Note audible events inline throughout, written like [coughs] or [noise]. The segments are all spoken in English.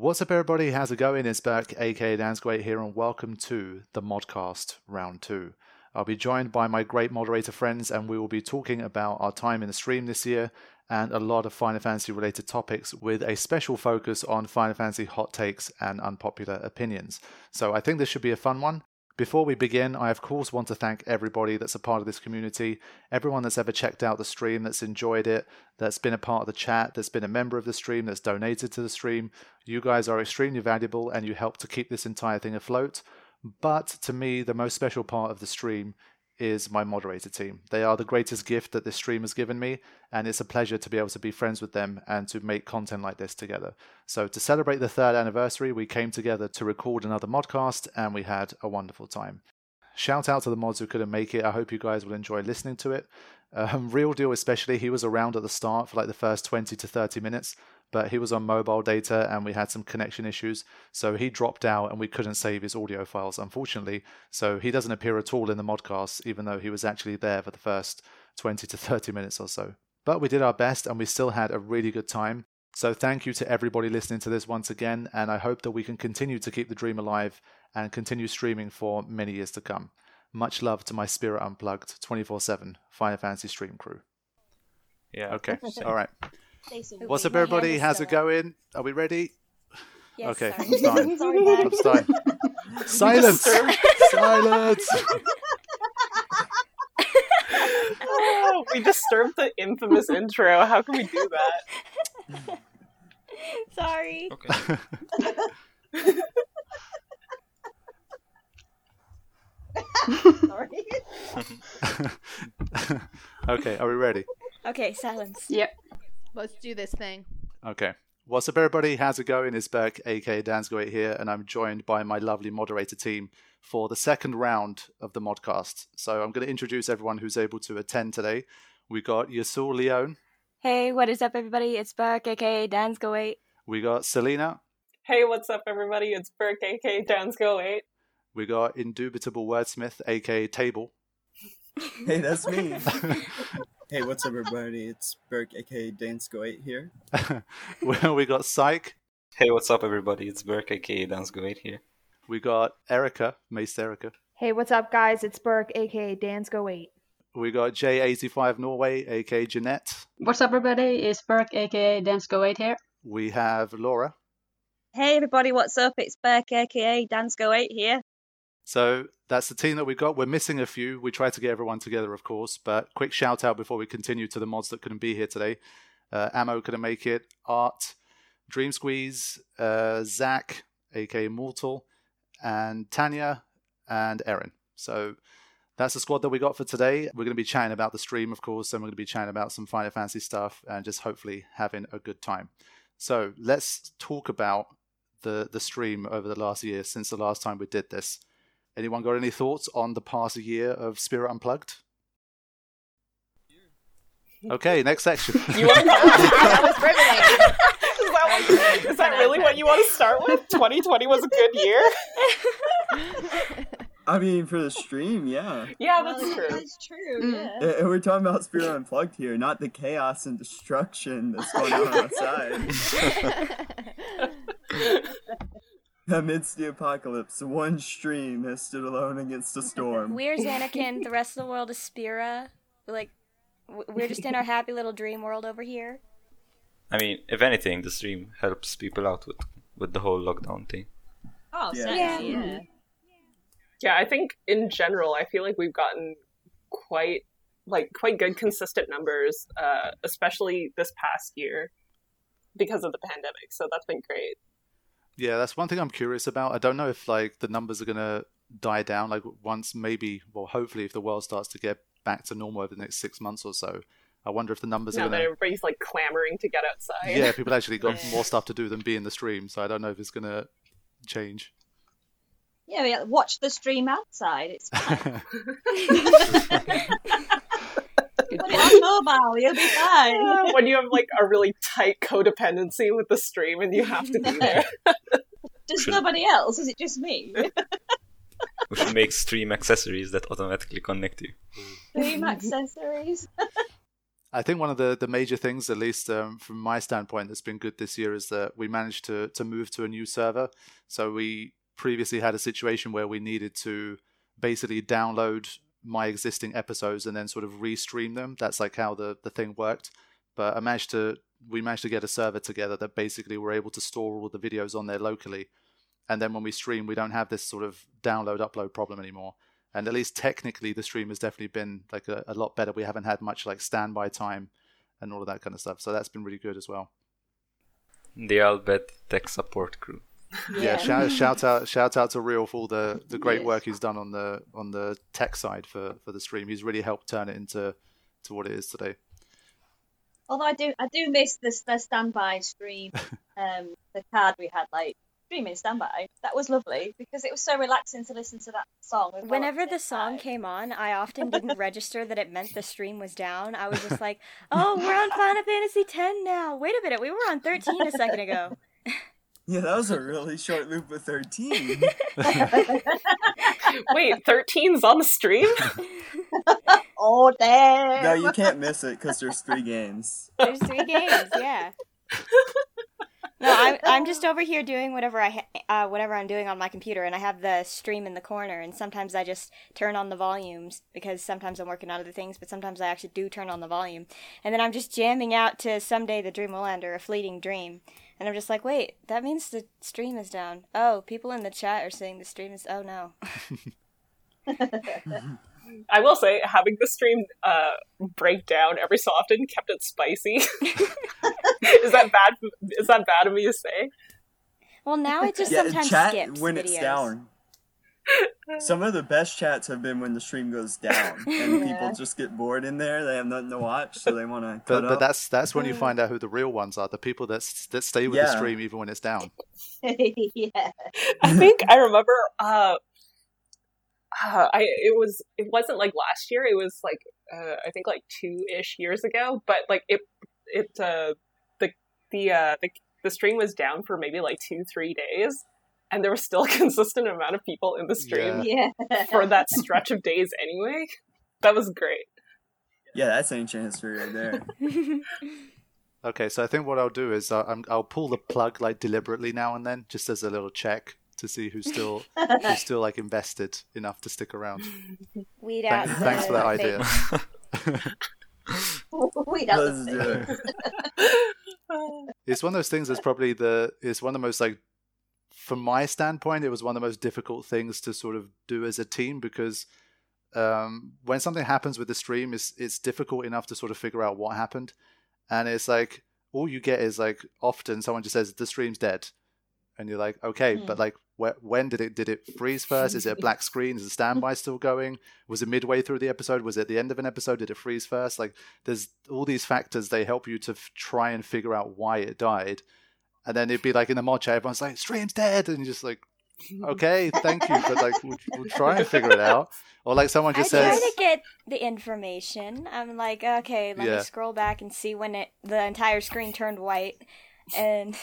What's up, everybody? How's it going? It's Burke, aka Dansquate here, and welcome to the Modcast Round 2. I'll be joined by my great moderator friends, and we will be talking about our time in the stream this year and a lot of Final Fantasy related topics with a special focus on Final Fantasy hot takes and unpopular opinions. So I think this should be a fun one. Before we begin, I of course want to thank everybody that's a part of this community, everyone that's ever checked out the stream, that's enjoyed it, that's been a part of the chat, that's been a member of the stream, that's donated to the stream. You guys are extremely valuable and you help to keep this entire thing afloat. But to me, the most special part of the stream is my moderator team. They are the greatest gift that this stream has given me, and it's a pleasure to be able to be friends with them and to make content like this together. So, to celebrate the third anniversary, we came together to record another modcast, and we had a wonderful time. Shout out to the mods who couldn't make it. I hope you guys will enjoy listening to it. [laughs] Um, Real Deal, especially, he was around at the start for like the first 20 to 30 minutes, but he was on mobile data and we had some connection issues. So he dropped out and we couldn't save his audio files, unfortunately. So he doesn't appear at all in the modcast, even though he was actually there for the first 20 to 30 minutes or so. But we did our best and we still had a really good time. So thank you to everybody listening to this once again, and I hope that we can continue to keep the dream alive and continue streaming for many years to come. Much love to my Spira Unplugged 24 7 Final Fantasy stream crew. Yeah. Okay. [laughs] All right. Basically, What's up, everybody? is How's it going? Are we ready? Yes, Okay, sorry. I'm starting. [laughs] Sorry, I'm starting. [laughs] Silence! Silence! Oh, [laughs] we disturbed the infamous intro. How can we do that? Sorry. Okay. Sorry. okay, are we ready? Okay, silence. Yep. Let's do this thing. Okay. What's up, everybody? How's it going? It's Beck, aka Dansgoit here, and I'm joined by my lovely moderator team for the second round of the modcast. So I'm going to introduce everyone who's able to attend today. We got Yasul Leone, Hey, what is up, everybody? It's Burke, aka Dan's Go 8. we got Selena, Hey, what's up, everybody? It's Burke, aka Dance Go 8. we got Indubitable Wordsmith, aka Table, Hey, that's me. [laughs] hey, what's up, everybody? It's Burke, aka Dansco8 here. [laughs] we we got Psych, hey, what's up, everybody? It's Burke, aka Dance Go 8 here. we got Erica, Mace Erica, Hey, what's up, guys? It's Burke, aka Dansgo 8. we got J85 Norway, aka Jeanette, What's up, everybody? It's Burke, aka Dansco8 here. we have Laura. Hey everybody, what's up? It's Burke, aka Dansco8 here. So that's the team that we've got. We're missing a few. We try to get everyone together, of course, but quick shout out before we continue to the mods that couldn't be here today. Uh, Ammo couldn't make it. Art, Dream Squeeze, uh, Zach, aka Mortal, and Tanya and Erin. So that's the squad that we got for today. We're going to be chatting about the stream, of course, and we're going to be chatting about some Final Fantasy stuff and just hopefully having a good time. So let's talk about the the stream over the last year since the last time we did this. Anyone got any thoughts on the past year of Spira Unplugged? Okay, next section. [laughs] You want to [laughs] was. Is that, what, is that really what you want to start with? 2020 was a good year? I mean, for the stream, yeah. Yeah, Well, that's true. That's true, Mm. yeah. Eh, We're talking about Spira Unplugged here, not the chaos and destruction that's going on [laughs] outside. Amidst the apocalypse, one stream has stood alone against a storm. [laughs] We're Zanarkand, the rest of the world is Spira. Like, we're just in our happy little dream world over here. I mean, if anything, the stream helps people out with, with the whole lockdown thing. Oh, Yeah. certainly, Yeah. yeah. Yeah, I think in general, I feel like we've gotten quite like quite good consistent numbers, uh, especially this past year because of the pandemic. So that's been great. Yeah, that's one thing I'm curious about. I don't know if like the numbers are gonna die down. Like once maybe, well, hopefully, if the world starts to get back to normal over the next six months or so, I wonder if the numbers Now are gonna. everybody's like clamoring to get outside. Yeah, people actually got Yeah. [laughs] more stuff to do than be in the stream. So I don't know if it's gonna change. Yeah, yeah, watch the stream outside. It's fine. [laughs] [laughs] Put mobile, you'll be fine. [laughs] when you have like a really tight codependency with the stream and you have to be [laughs] there. Does Should- nobody else? Is it just me? We should make stream accessories that automatically connect you. [laughs] Stream accessories. I think one of the, the major things, at least um, from my standpoint, that's been good this year is that we managed to to move to a new server. So we previously had a situation where we needed to basically download my existing episodes and then sort of restream them. That's like how the, the thing worked. But I managed to we managed to get a server together that basically we're able to store all the videos on there locally. And then when we stream, we don't have this sort of download upload problem anymore. And at least technically, the stream has definitely been like a, a lot better. We haven't had much like standby time and all of that kind of stuff. So that's been really good as well. The Al Bhed tech support crew. Yeah, shout, [laughs] shout out shout out to Real for all the, the great work he's done on the on the tech side for, for the stream. He's really helped turn it into to what it is today. Although I do, I do miss this the standby stream, [laughs] um, the card we had like streaming standby. That was lovely because it was so relaxing to listen to that song. Whenever the song time. came on, I often [laughs] didn't register that it meant the stream was down. I was just like, "Oh, we're on Final Fantasy X now. Wait a minute, we were on 13 a second ago." Yeah, that was a really short loop of 13. [laughs] Wait, 13's on the stream? [laughs] oh damn! no, you can't miss it because there's three games. There's three games, yeah. [laughs] No, I'm I'm just over here doing whatever I ha- uh, whatever I'm doing on my computer, and I have the stream in the corner. And sometimes I just turn on the volumes because sometimes I'm working on other things, but sometimes I actually do turn on the volume. And then I'm just jamming out to "Someday the Dream Will End" or "A Fleeting Dream," and I'm just like, wait, that means the stream is down. Oh, people in the chat are saying the stream is. Oh no. [laughs] I will say, having the stream uh, break down every so often kept it spicy. [laughs] is that bad? Is that bad of me to say? Well, now it just yeah, sometimes chat skips when videos. it's down. Some of the best chats have been when the stream goes down [laughs] and people just get bored in there. They have nothing to watch, so they want to But but up. that's that's when you find out who the real ones are. The people that that stay with the stream even when it's down. [laughs] yeah. I think I remember. Uh, uh, I it was it wasn't like last year. It was like uh, I think like two ish years ago. But like it it uh, the the uh, the the stream was down for maybe like two three days, and there was still a [laughs] consistent amount of people in the stream Yeah. for that stretch of days anyway. That was great. yeah, that's ancient history right there. [laughs] Okay, so I think what I'll do is uh, I'm, I'll pull the plug like deliberately now and then, just as a little check to see who's still who's [laughs] still like invested enough to stick around. Weed out. Thank- thanks for that the idea. we don't Let's do it. It's one of those things that's probably the it's one of the most like from my standpoint, it was one of the most difficult things to sort of do as a team because um, when something happens with the stream, it's it's difficult enough to sort of figure out what happened, and it's like all you get is like often someone just says the stream's dead, and you're like okay, Hmm. but like wh- when did it did it freeze first? Is it a [laughs] black screen? Is the standby still going? Was it midway through the episode? Was it the end of an episode? Did it freeze first? Like there's all these factors they help you to f- try and figure out why it died and then it'd be like in the mod chat everyone's like stream's dead and you're just like okay thank you but like we'll, we'll try and figure it out or like someone just I just try says to get the information. I'm like, okay, let Yeah. me scroll back and see when it the entire screen turned white, and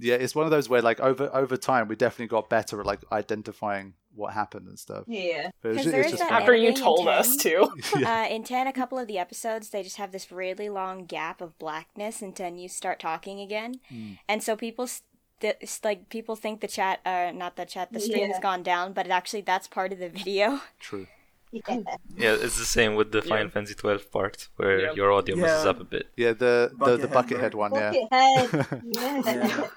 yeah it's one of those where like over over time we definitely got better at like identifying what happened and stuff Yeah. But it's, because ju- there it's is just that. After you editing in told us 10. too. [laughs] yeah. Uh, in 10, a couple of the episodes, they just have this really long gap of blackness until you start talking again. Mm. And so people, st- s- like, people think the chat, uh, not the chat, the stream has Yeah. gone down, but actually that's part of the video. true Yeah. Yeah, it's the same with the Final Fantasy 12 part where Yep. your audio messes up a bit. yeah the the, the Buckethead buckethead one yeah Buckethead. [laughs] Yeah.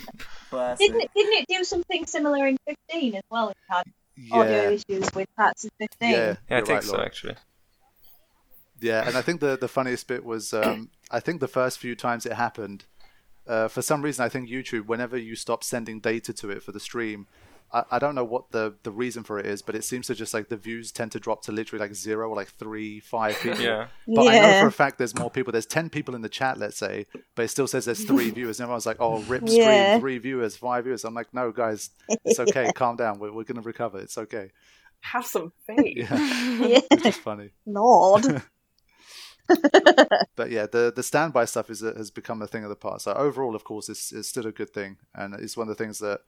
[laughs] Yeah. Classic. Didn't it, didn't it do something similar in 15 as well? It had audio issues with parts of 15. yeah Yeah, I you're think right, so Laura. actually. Yeah, and I think the the funniest bit was um, I think the first few times it happened, uh, for some reason I think YouTube whenever you stop sending data to it for the stream, I, I don't know what the the reason for it is, but it seems to just like the views tend to drop to literally like zero or like three, five people. Yeah. But I know for a fact there's more people. There's ten people in the chat, let's say, but it still says there's [laughs] three viewers. And everyone's like, "Oh, rip stream, Yeah. three viewers, five viewers." I'm like, "No, guys, it's okay. [laughs] Calm down. We're we're gonna recover. It's okay." Have some [laughs] faith. Yeah, Yeah. it's just funny. Lord. but yeah, the the standby stuff is has become a thing of the past. So overall, of course, it's it's still a good thing, and it's one of the things that,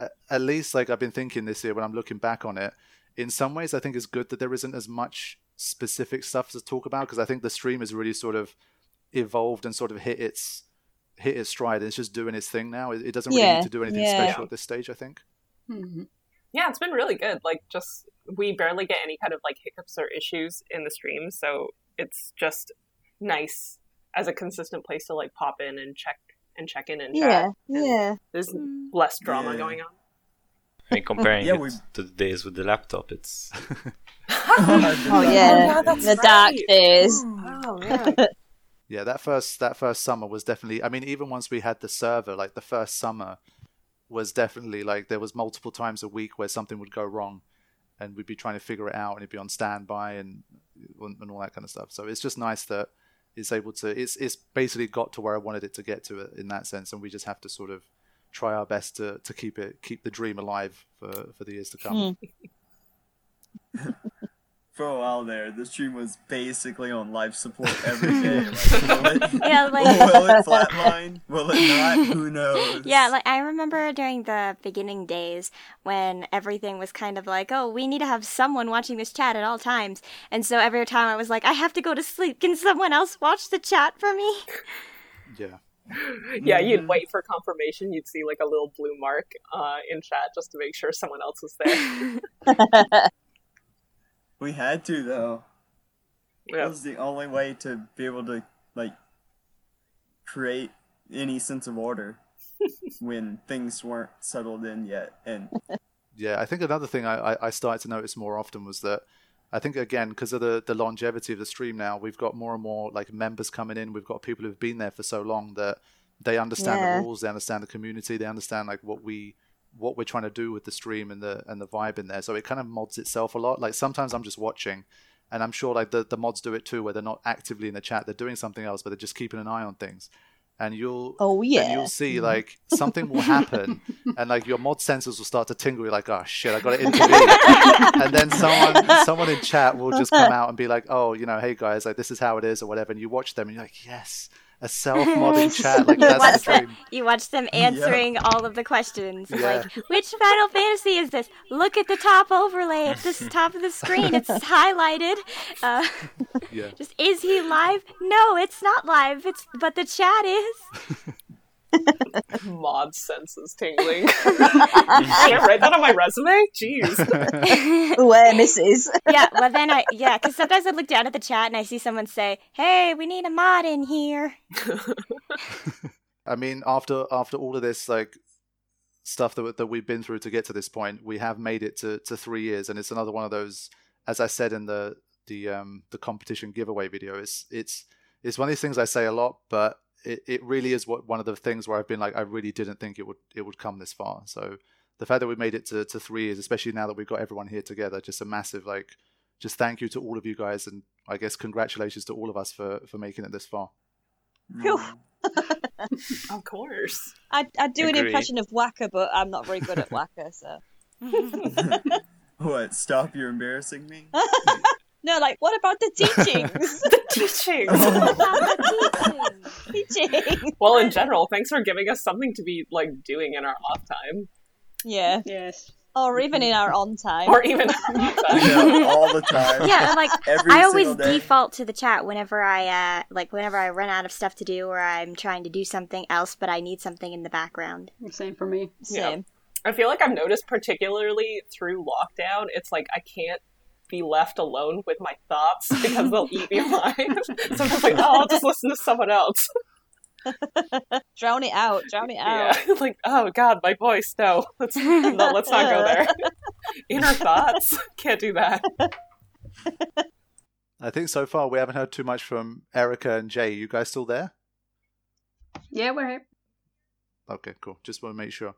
at- at least, like I've been thinking this year when I'm looking back on it. In some ways, I think it's good that there isn't as much specific stuff to talk about because I think the stream has really sort of evolved and sort of hit its hit its stride. It's just doing its thing now. It, it doesn't really Yeah, need to do anything yeah. special at this stage. I think. Mhm. Yeah, it's been really good. Like, just we barely get any kind of like hiccups or issues in the stream, so it's just nice as a consistent place to like pop in and check and check in and Yeah, chat. yeah. There's mm. less drama Yeah. going on. I mean, comparing Yeah, it we- to the days with the laptop, it's [laughs] Oh [laughs] yeah, oh, yeah, that's the dark right. days. Oh yeah. [laughs] Yeah, that first that first summer was definitely. I mean, even once we had the server, like the first summer was definitely like there was multiple times a week where something would go wrong, and we'd be trying to figure it out, and it'd be on standby and and all that kind of stuff. So it's just nice that it's able to. It's it's basically got to where I wanted it to get to in that sense, and we just have to sort of try our best to to keep it keep the dream alive for for the years to come. Hmm. [laughs] For a while there, the stream was basically on life support [laughs] every day. Like, will it, [laughs] Yeah, like- [laughs] will it flatline? Will it not? Who knows? Yeah, like I remember during the beginning days when everything was kind of like, oh, we need to have someone watching this chat at all times. And so every time I was like, I have to go to sleep. Can someone else watch the chat for me? Yeah. yeah, you'd wait for confirmation. You'd see like a little blue mark uh, in chat just to make sure someone else was there. We had to though. Yeah. That was the only way to be able to like create any sense of order [laughs] when things weren't settled in yet. And Yeah, I think another thing I, I- I started to notice more often was that I think again because of the the longevity of the stream now, we've got more and more like members coming in. We've got people who've been there for so long that they understand Yeah. the rules, they understand the community, they understand like what we what we're trying to do with the stream and the and the vibe in there. So it kind of mods itself a lot. Like sometimes I'm just watching, and I'm sure like the the mods do it too, where they're not actively in the chat, they're doing something else, but they're just keeping an eye on things. And you'll Oh, and yeah. you'll see mm-hmm. like something will happen, [laughs] and like your mod sensors will start to tingle. You're like, oh shit, I got to intervene. [laughs] and then someone someone in chat will just come out and be like, oh, you know, hey guys, like this is how it is or whatever. And you watch them and you're like, yes, a self modding [laughs] chat. Like you, that's watch the dream. them, you watch them answering all of the questions. Yeah. Like, which Final Fantasy is this? Look at the top overlay at the [laughs] top of the screen. It's highlighted. Uh, Yeah. [laughs] just is he live? No, it's not live. It's but the chat is. Mod senses tingling. [laughs] Can I write that on my resume? Jeez. [laughs] Where misses. yeah, well then I yeah, because sometimes I look down at the chat and I see someone say, "Hey, we need a mod in here." [laughs] I mean, after after all of this like stuff that that we've been through to get to this point, we have made it to, to three years, and it's another one of those. As I said in the the um the competition giveaway video, it's it's it's one of these things I say a lot, but it, it really is what one of the things where I've been like I really didn't think it would it would come this far. So the fact that we made it to, to three years, especially now that we've got everyone here together, just a massive like just thank you to all of you guys, and I guess congratulations to all of us for for making it this far. Phew. Mm. [laughs] of course. I I do an impression of Wakka, but I'm not very good at Wakka, so. [laughs] [laughs] what? Stop! You're embarrassing me. No, like what about the teachings? [laughs] The teachings. [laughs] Teaching. well, in general, thanks for giving us something to be like doing in our off time, Yeah. Yes. Or even in our on time. or even in our time. [laughs] Yeah, all the time. Yeah, like Every I always day. default to the chat whenever I uh like whenever I run out of stuff to do or I'm trying to do something else, but I need something in the background. Same for me. Same. I feel like I've noticed, particularly through lockdown, it's like I can't be left alone with my thoughts because they'll eat me [laughs] alive. so I'm just like, oh, I'll just listen to someone else. [laughs] Drown it out. Drown it out. Yeah, [laughs] like, oh god, my voice. No, let's no, let's not go there. Inner thoughts, can't do that. I think so far we haven't heard too much from Erica and Jay. You guys still there? Yeah, we're here. Okay, cool. Just want to make sure.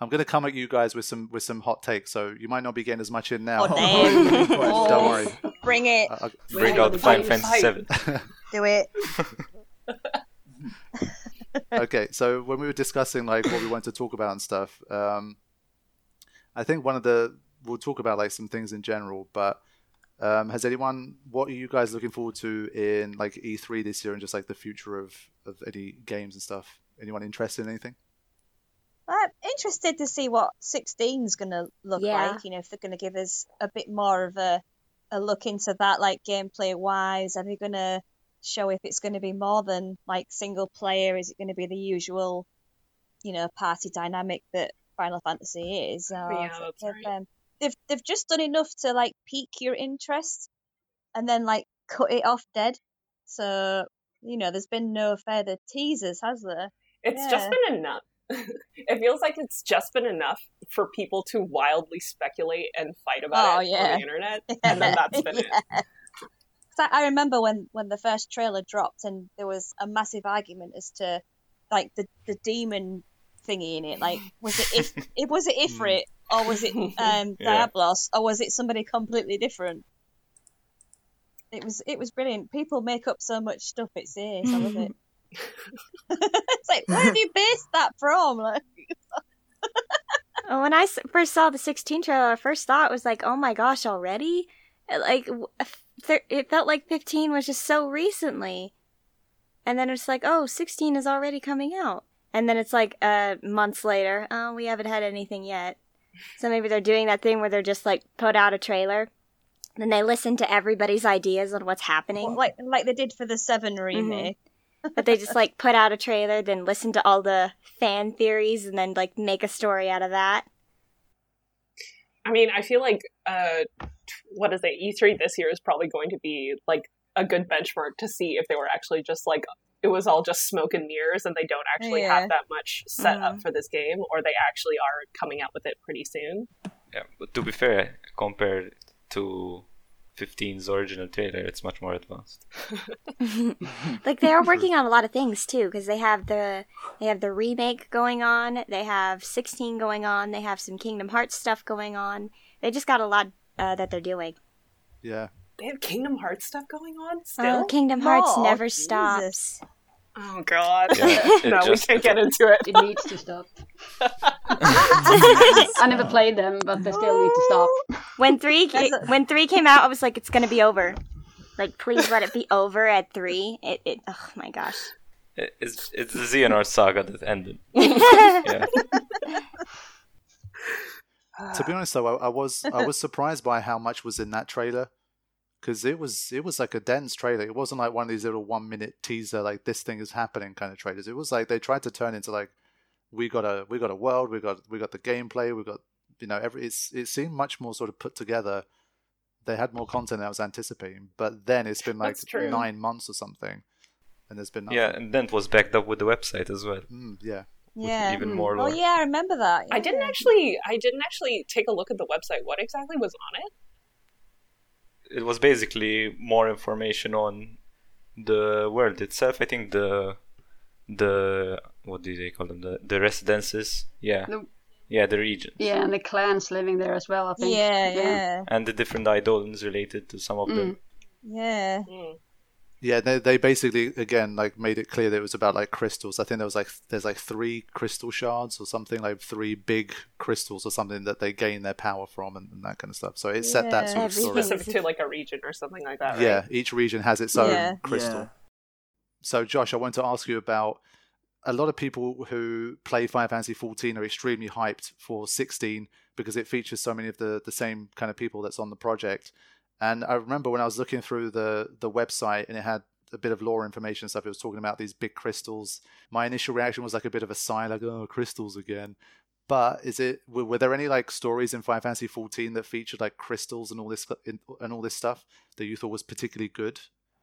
I'm gonna come at you guys with some with some hot takes, so you might not be getting as much in now. Oh, [laughs] damn. Don't worry. [laughs] Bring it. I- I- bring out the Final Fantasy Seven. [laughs] Do it. okay, so when we were discussing like what we wanted to talk about and stuff, um, I think one of the we'll talk about like some things in general, but um, has anyone what are you guys looking forward to in like E3 this year and just like the future of of any games and stuff? Anyone interested in anything? I'm interested to see what 16's going to look Yeah. like. You know, if they're going to give us a bit more of a a look into that, like gameplay wise? Are they gonna show if it's going to be more than like single player? Is it going to be the usual, you know, party dynamic that Final Fantasy is? Or Yeah, that's they've, right. um, they've they've just done enough to like pique your interest, and then like cut it off dead. So you know, there's been no further teasers, has there? It's Yeah. just been enough. It feels like it's just been enough for people to wildly speculate and fight about Oh, it yeah. on the internet, [laughs] and then that's been it. [laughs] I, I remember when when the first trailer dropped and there was a massive argument as to like the the demon thingy in it. Like, was it if [laughs] it was it Ifrit or was it um, Yeah. Diablos or was it somebody completely different? It was it was brilliant. People make up so much stuff. It's ace. I love it. It's like where have you based that from? Like, when I first saw the 16 trailer, I first thought was like, oh my gosh, already? Like, it felt like 15 was just so recently. And then it's like, oh, 16 is already coming out. And then it's like, uh, months later, oh, we haven't had anything yet. So maybe they're doing that thing where they're just like, put out a trailer. Then they listen to everybody's ideas on what's happening. like like they did for the Seven remake. But they just like put out a trailer, then listen to all the fan theories, and then like make a story out of that. I mean, I feel like uh, what is it? E3 this year is probably going to be like a good benchmark to see if they were actually just like it was all just smoke and mirrors, and they don't actually Yeah. have that much set up Mhm. for this game, or they actually are coming out with it pretty soon. Yeah, but to be fair, compared to 15's original trailer, it's much more advanced. [laughs] [laughs] like they are [laughs] working on a lot of things too, because they have the they have the remake going on, they have 16 going on, they have some Kingdom Hearts stuff going on. They just got a lot uh, that they're doing. Yeah. They have Kingdom Hearts stuff going on still. Oh, Kingdom Hearts Oh, never Jesus. stops. Oh God! Yeah, [laughs] no, just- we can't get into it. It needs to stop. I never played them, but they still need to stop. When three ca- when three came out, I was like, it's gonna be over. Like, please let it be over at three. It, it oh my gosh. It- It's it's the Xehanort saga that ended. [laughs] Yeah. [sighs] To be honest, though, I, I was I was surprised by how much was in that trailer because it was it was like a dense trailer. It wasn't like one of these little one minute teaser like this thing is happening kind of trailers. It was like they tried to turn into like we got a we got a world, we got we got the gameplay, we got you know every it's it seemed much more sort of put together. They had more content than I was anticipating, but then it's been like nine months or something, and there's been nothing. yeah, and then it was backed up with the website as well. Mm, yeah. Yeah. Even more Oh lore. yeah, I remember that. I didn't actually. I didn't actually take a look at the website. What exactly was on it? It was basically more information on the world itself. I think the the what do they call them? The the residences. Yeah. The- Yeah, the regions. Yeah, and the clans living there as well, I think. Yeah, yeah, And the different idolins related to some of them. yeah. Hmm. Yeah, they they basically again like made it clear that it was about like crystals. I think there was like there's like three crystal shards or something like three big crystals or something that they gain their power from and, and that kind of stuff. So it set that sort of story. Specific to like a region or something like that. Right? Yeah, each region has its own Yeah. crystal. Yeah. So Josh, I want to ask you about a lot of people who play Final Fantasy 14 are extremely hyped for 16 because it features so many of the the same kind of people that's on the project. And I remember when I was looking through the the website and it had a bit of lore information and stuff. It was talking about these big crystals. My initial reaction was like a bit of a sigh, like "oh, crystals again." But is it were, were there any like stories in Final Fantasy 14 that featured like crystals and all this and all this stuff that you thought was particularly good?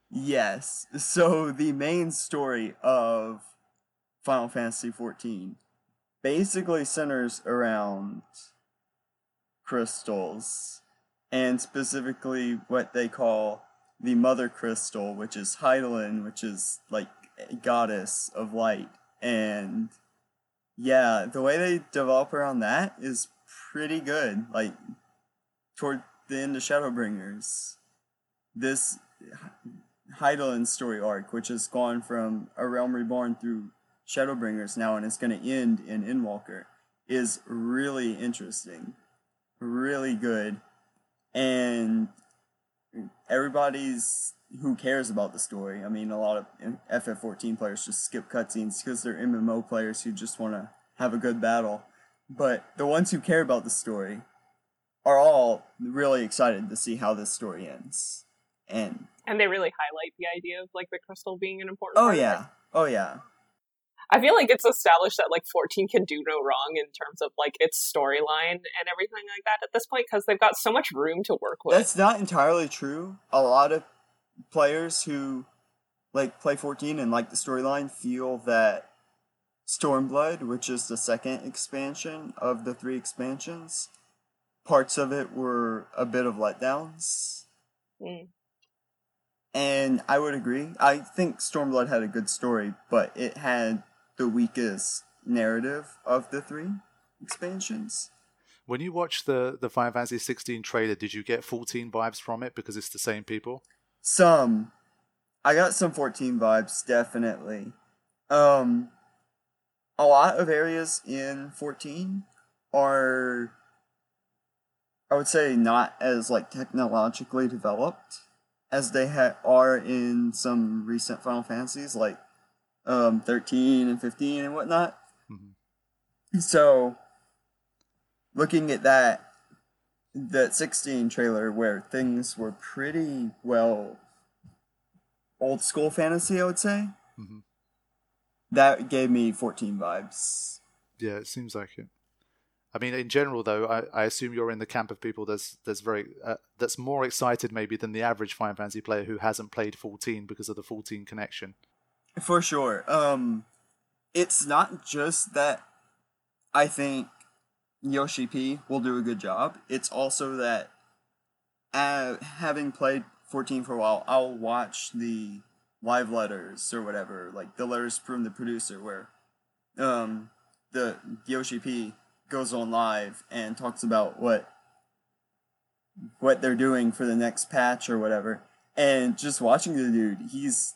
Yes. So the main story of Final Fantasy XIV basically centers around crystals, and specifically what they call the Mother Crystal, which is Hydaelyn, which is like a goddess of light. And yeah, the way they develop around that is pretty good. Like toward the end of Shadowbringers, this Hydaelyn story arc, which has gone from A Realm Reborn through Shadowbringers now and it's going to end in Endwalker, is really interesting, really good, and everybody's who cares about the story. I mean, a lot of FF14 players just skip cutscenes because they're MMO players who just want to have a good battle. But the ones who care about the story are all really excited to see how this story ends. And And they really highlight the idea of like the crystal being an important. oh part of it. yeah, oh yeah, I feel like it's established that like 14 can do no wrong in terms of like its storyline and everything like that at this point because they've got so much room to work with. that's not entirely true. A lot of players who like play 14 and like the storyline feel that Stormblood, which is the second expansion of the three expansions, parts of it were a bit of letdowns. Mm. And I would agree. I think Stormblood had a good story, but it had the weakest narrative of the three expansions. When you watch the the Final Fantasy 16 trailer, did you get 14 vibes from it because it's the same people? Some. I got some 14 vibes, definitely. Um, a lot of areas in 14 are, I would say, not as like technologically developed as they ha- are in some recent Final Fantasies, like um, 13 and 15 and whatnot. So, looking at that, that 16 trailer where things were pretty well old school fantasy, I would say. Mhm. That gave me 14 vibes. Yeah, it seems like it. I mean, in general, though, I, I assume you're in the camp of people that's that's very uh, that's more excited maybe than the average Final Fantasy player who hasn't played 14 because of the 14 connection. For sure. Um, it's not just that I think Yoshi P will do a good job. It's also that uh, having played 14 for a while, I'll watch the live letters or whatever, like the letters from the producer where um, the Yoshi P goes on live and talks about what what they're doing for the next patch or whatever. And just watching the dude, he's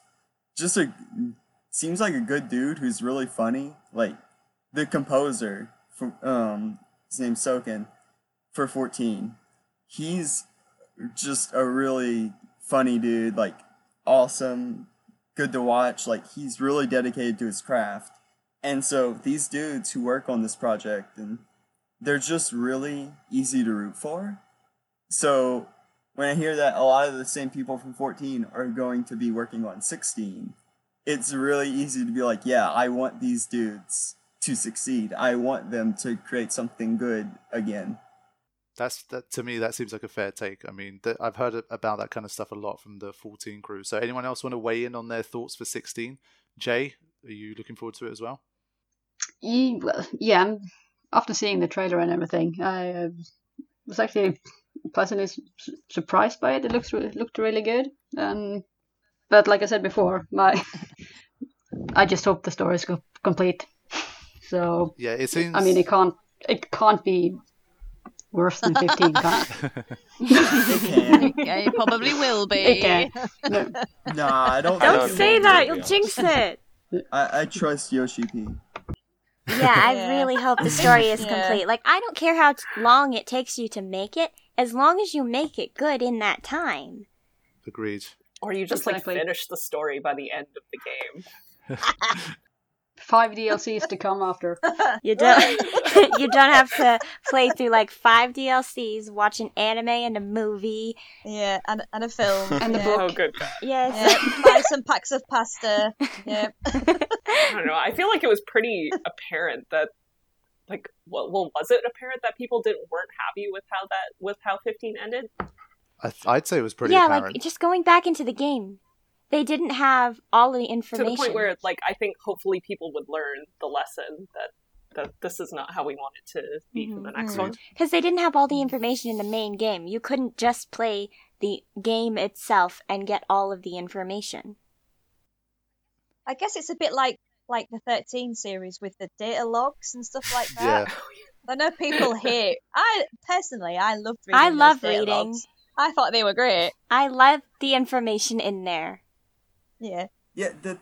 just a seems like a good dude who's really funny. Like the composer from um his name's Soken for 14. He's just a really funny dude, like awesome, good to watch. Like he's really dedicated to his craft. And so these dudes who work on this project and they're just really easy to root for. So when I hear that a lot of the same people from 14 are going to be working on 16, it's really easy to be like, yeah, I want these dudes to succeed. I want them to create something good again. That's that to me. That seems like a fair take. I mean, th- I've heard about that kind of stuff a lot from the 14 crew. So, anyone else want to weigh in on their thoughts for 16? Jay, are you looking forward to it as well? Ye- well, yeah, I'm- after seeing the trailer and everything, I uh, was actually pleasantly su- surprised by it. It looks re- looked really good. Um, but like I said before, my [laughs] I just hope the story is co- complete. So Yeah, it seems. I mean, it can't it can't be worse than 15, can it? It can. Yeah, it probably will be. It can. [laughs] No. nah, I don't. Don't don't say that. You'll jinx it. I, I trust Yoshi P. Yeah, I really hope the [laughs] story is Yeah. complete. Like, I don't care how t- long it takes you to make it, as long as you make it good in that time. Agreed. Or you just Exactly. like finish the story by the end of the game. [laughs] [laughs] Five DLCs to come after. [laughs] You don't [laughs] you don't have to play through like five DLCs, watch an anime and a movie. Yeah, and, and a film. [laughs] And the yeah. book. Oh, good God. Yes. Yeah, buy some packs of pasta. Yeah. I don't know. I feel like it was pretty apparent that, like, well, well, was it apparent that people didn't weren't happy with how that with how 15 ended? I th- I'd say it was pretty yeah, apparent. like just going back into the game. They didn't have all the information. To the point where, like, I think hopefully people would learn the lesson that that this is not how we want it to be for the next Mhm. one. Because they didn't have all the information in the main game. You couldn't just play the game itself and get all of the information. I guess it's a bit like like the 13 series with the data logs and stuff like [laughs] that. yeah, I know people [laughs] hate. I personally, I loved reading. I those love data reading. logs. I thought they were great. I love the information in there. Yeah. Yeah, the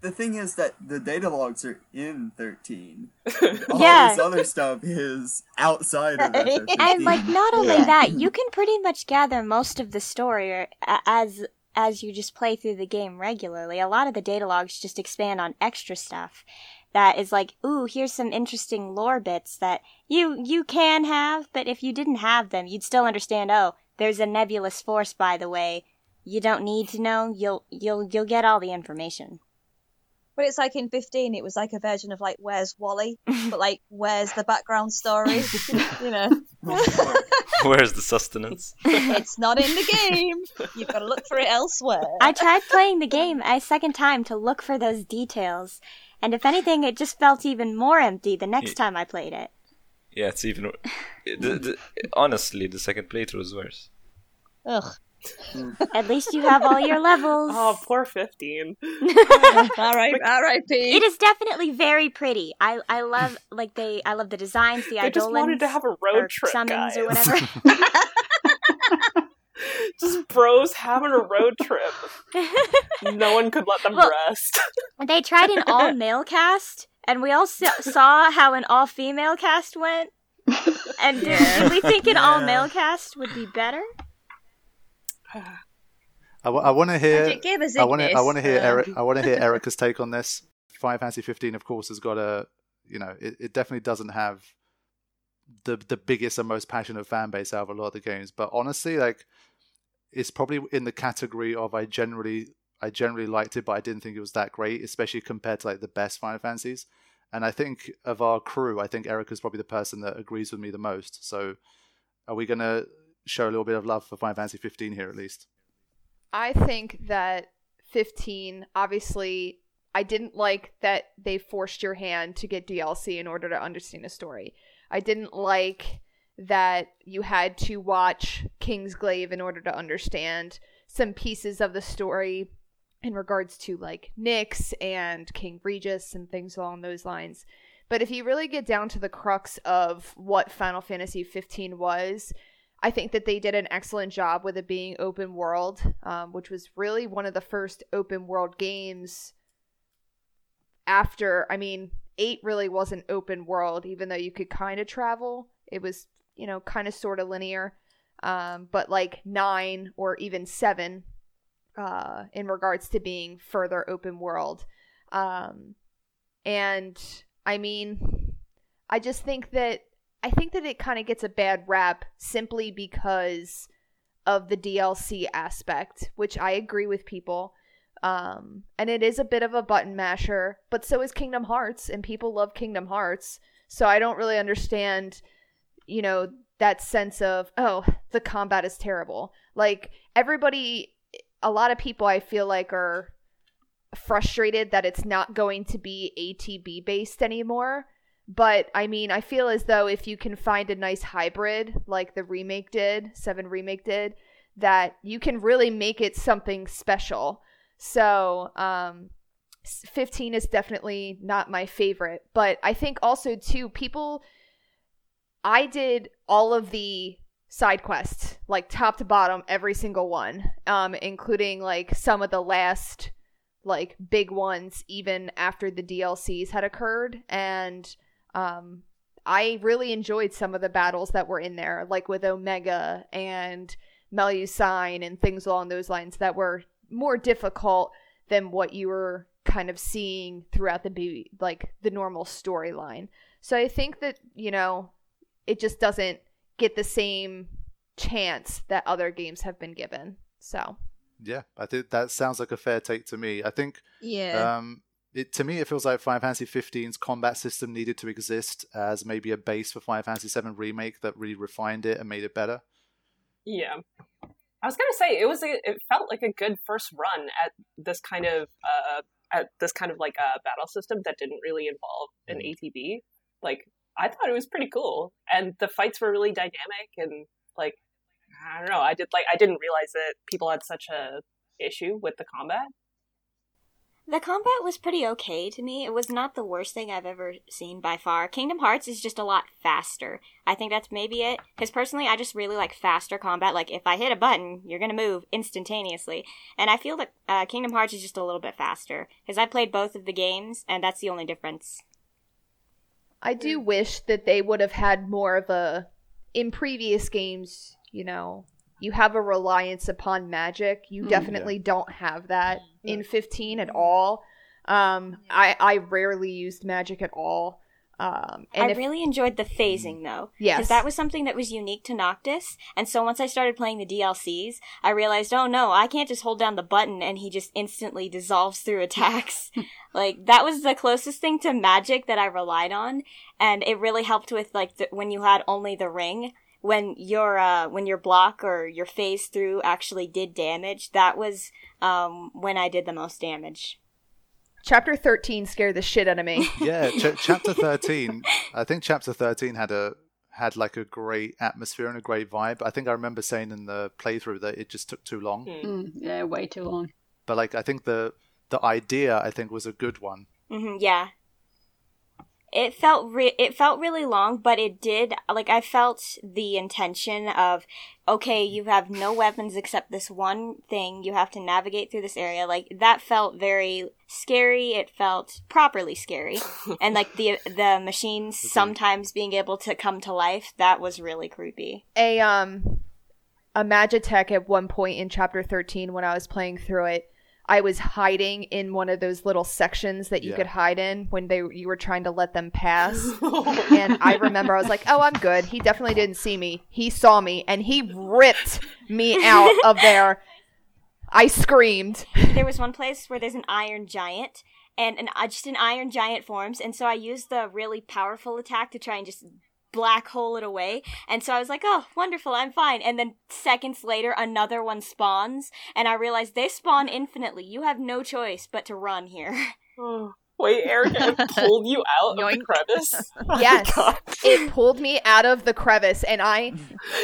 the thing is that the data logs are in 13. [laughs] All Yeah. this other stuff is outside of the [laughs] 13. And like not only Yeah. that, you [laughs] can pretty much gather most of the story or, a- as as you just play through the game regularly. A lot of the data logs just expand on extra stuff. that is like, ooh, here's some interesting lore bits that you you can have, but if you didn't have them, you'd still understand, oh, there's a nebulous force by the way. You don't need to know. You'll you'll you'll get all the information. But it's like in 15, it was like a version of like Where's Wally, [laughs] but like Where's the background story? [laughs] you know, [laughs] Where's the sustenance? it's not in the game. You've got to look for it elsewhere. I tried playing the game a second time to look for those details, and if anything, it just felt even more empty the next time I played it. Yeah, it's even. The, the, honestly, the second playthrough is worse. Ugh. [laughs] At least you have all your levels. Oh, poor 15. [laughs] [laughs] all right, all right, Pete. It is definitely very pretty. I I love like they I love the designs, the I just wanted to have a road or trip, summons guys. or whatever. just bros having a road trip. no one could let them Well- rest. they tried an all male cast, and we all s- saw how an all female cast went. And did, did we think an all male cast would be better? [laughs] I, want to hear. I want to. I want to hear Eric. I want to hear [laughs] Erica's take on this. Final Fantasy 15, of course, has got a. You know, it, it definitely doesn't have the the biggest and most passionate fan base out of a lot of the games. But honestly, like, it's probably in the category of I generally I generally liked it, but I didn't think it was that great, especially compared to like the best Final Fantasies. And I think of our crew, I think Erica's probably the person that agrees with me the most. So, are we gonna show a little bit of love for Final Fantasy 15 here at least? I think that 15, obviously, I didn't like that they forced your hand to get DLC in order to understand a story. I didn't like that you had to watch King's Kingsglaive in order to understand some pieces of the story in regards to like Nyx and King Regis and things along those lines. But if you really get down to the crux of what Final Fantasy 15 was, I think that they did an excellent job with it being open world, um, which was really one of the first open world games after, I mean, 8 really wasn't open world, even though you could kind of travel. It was, you know, kind of sort of linear. Um, but like 9 or even 7, uh, in regards to being further open world. Um, and I mean, I just think that I think that it kind of gets a bad rap simply because of the DLC aspect, which I agree with people. Um, and it is a bit of a button masher, but so is Kingdom Hearts, and people love Kingdom Hearts. So I don't really understand, you know, that sense of, oh, the combat is terrible. Like, everybody, a lot of people I feel like are frustrated that it's not going to be ATB based anymore. But I mean, I feel as though if you can find a nice hybrid like the remake did, 7 remake did, that you can really make it something special. So, um 15 is definitely not my favorite, but I think also too people I did all of the side quests, like top to bottom, every single one, um, including like some of the last like big ones, even after the DLCs had occurred. And um, I really enjoyed some of the battles that were in there, like with Omega and Melusine and things along those lines that were more difficult than what you were kind of seeing throughout the be- like the normal storyline. So I think that, you know, it just doesn't get the same chance that other games have been given. So, Yeah, I think that sounds like a fair take to me. I think Yeah. um, it to me it feels like Final Fantasy 15's combat system needed to exist as maybe a base for Final Fantasy 7 remake that really refined it and made it better. Yeah. I was gonna say it was a, it felt like a good first run at this kind of uh at this kind of like a battle system that didn't really involve an ATB. Like I thought it was pretty cool, and the fights were really dynamic and like I don't know. I did like I didn't realize that people had such a issue with the combat. The combat was pretty okay to me. It was not the worst thing I've ever seen by far. Kingdom Hearts is just a lot faster. I think that's maybe it. Because personally, I just really like faster combat. Like, if I hit a button, you're going to move instantaneously. And I feel that uh, Kingdom Hearts is just a little bit faster. Because I played both of the games, and that's the only difference. I do wish that they would have had more of a in previous games, you know, you have a reliance upon magic. You Mm. definitely don't have that in 15 at all. Um, I I rarely used magic at all. Um, and I if, really enjoyed the phasing though. Yes. Because that was something that was unique to Noctis. And so once I started playing the DLCs, I realized, oh no, I can't just hold down the button and he just instantly dissolves through attacks. [laughs] like, that was the closest thing to magic that I relied on. And it really helped with, like, the, when you had only the ring. When your, uh, when your block or your phase through actually did damage, that was, um, when I did the most damage. chapter thirteen scared the shit out of me. [laughs] yeah, ch- chapter thirteen. I think chapter thirteen had a had like a great atmosphere and a great vibe. I think I remember saying in the playthrough that it just took too long. Mm, yeah, way too long. But like, I think the the idea I think was a good one. hmm yeah. It felt re- it felt really long, but it did like I felt the intention of okay, you have no weapons except this one thing. You have to navigate through this area. Like that felt very scary. It felt properly scary, [laughs] and like the the machines sometimes being able to come to life. That was really creepy. a um a magitech at one point in chapter 13 when i was playing through it i was hiding in one of those little sections that you Yeah. could hide in when they you were trying to let them pass. [laughs] And i remember i was like oh i'm good. He definitely didn't see me. He saw me and he ripped me out of there. I screamed. There was one place where there's an iron giant and an uh, just an iron giant forms and so i used the really powerful attack to try and just black hole it away. And so i was like oh wonderful i'm fine. And then seconds later another one spawns and i realized they spawn infinitely. You have no choice but to run here. [laughs] Wait, Erica it [laughs] pulled you out of the crevice? Yes. [laughs] Oh my it pulled me out of the crevice and i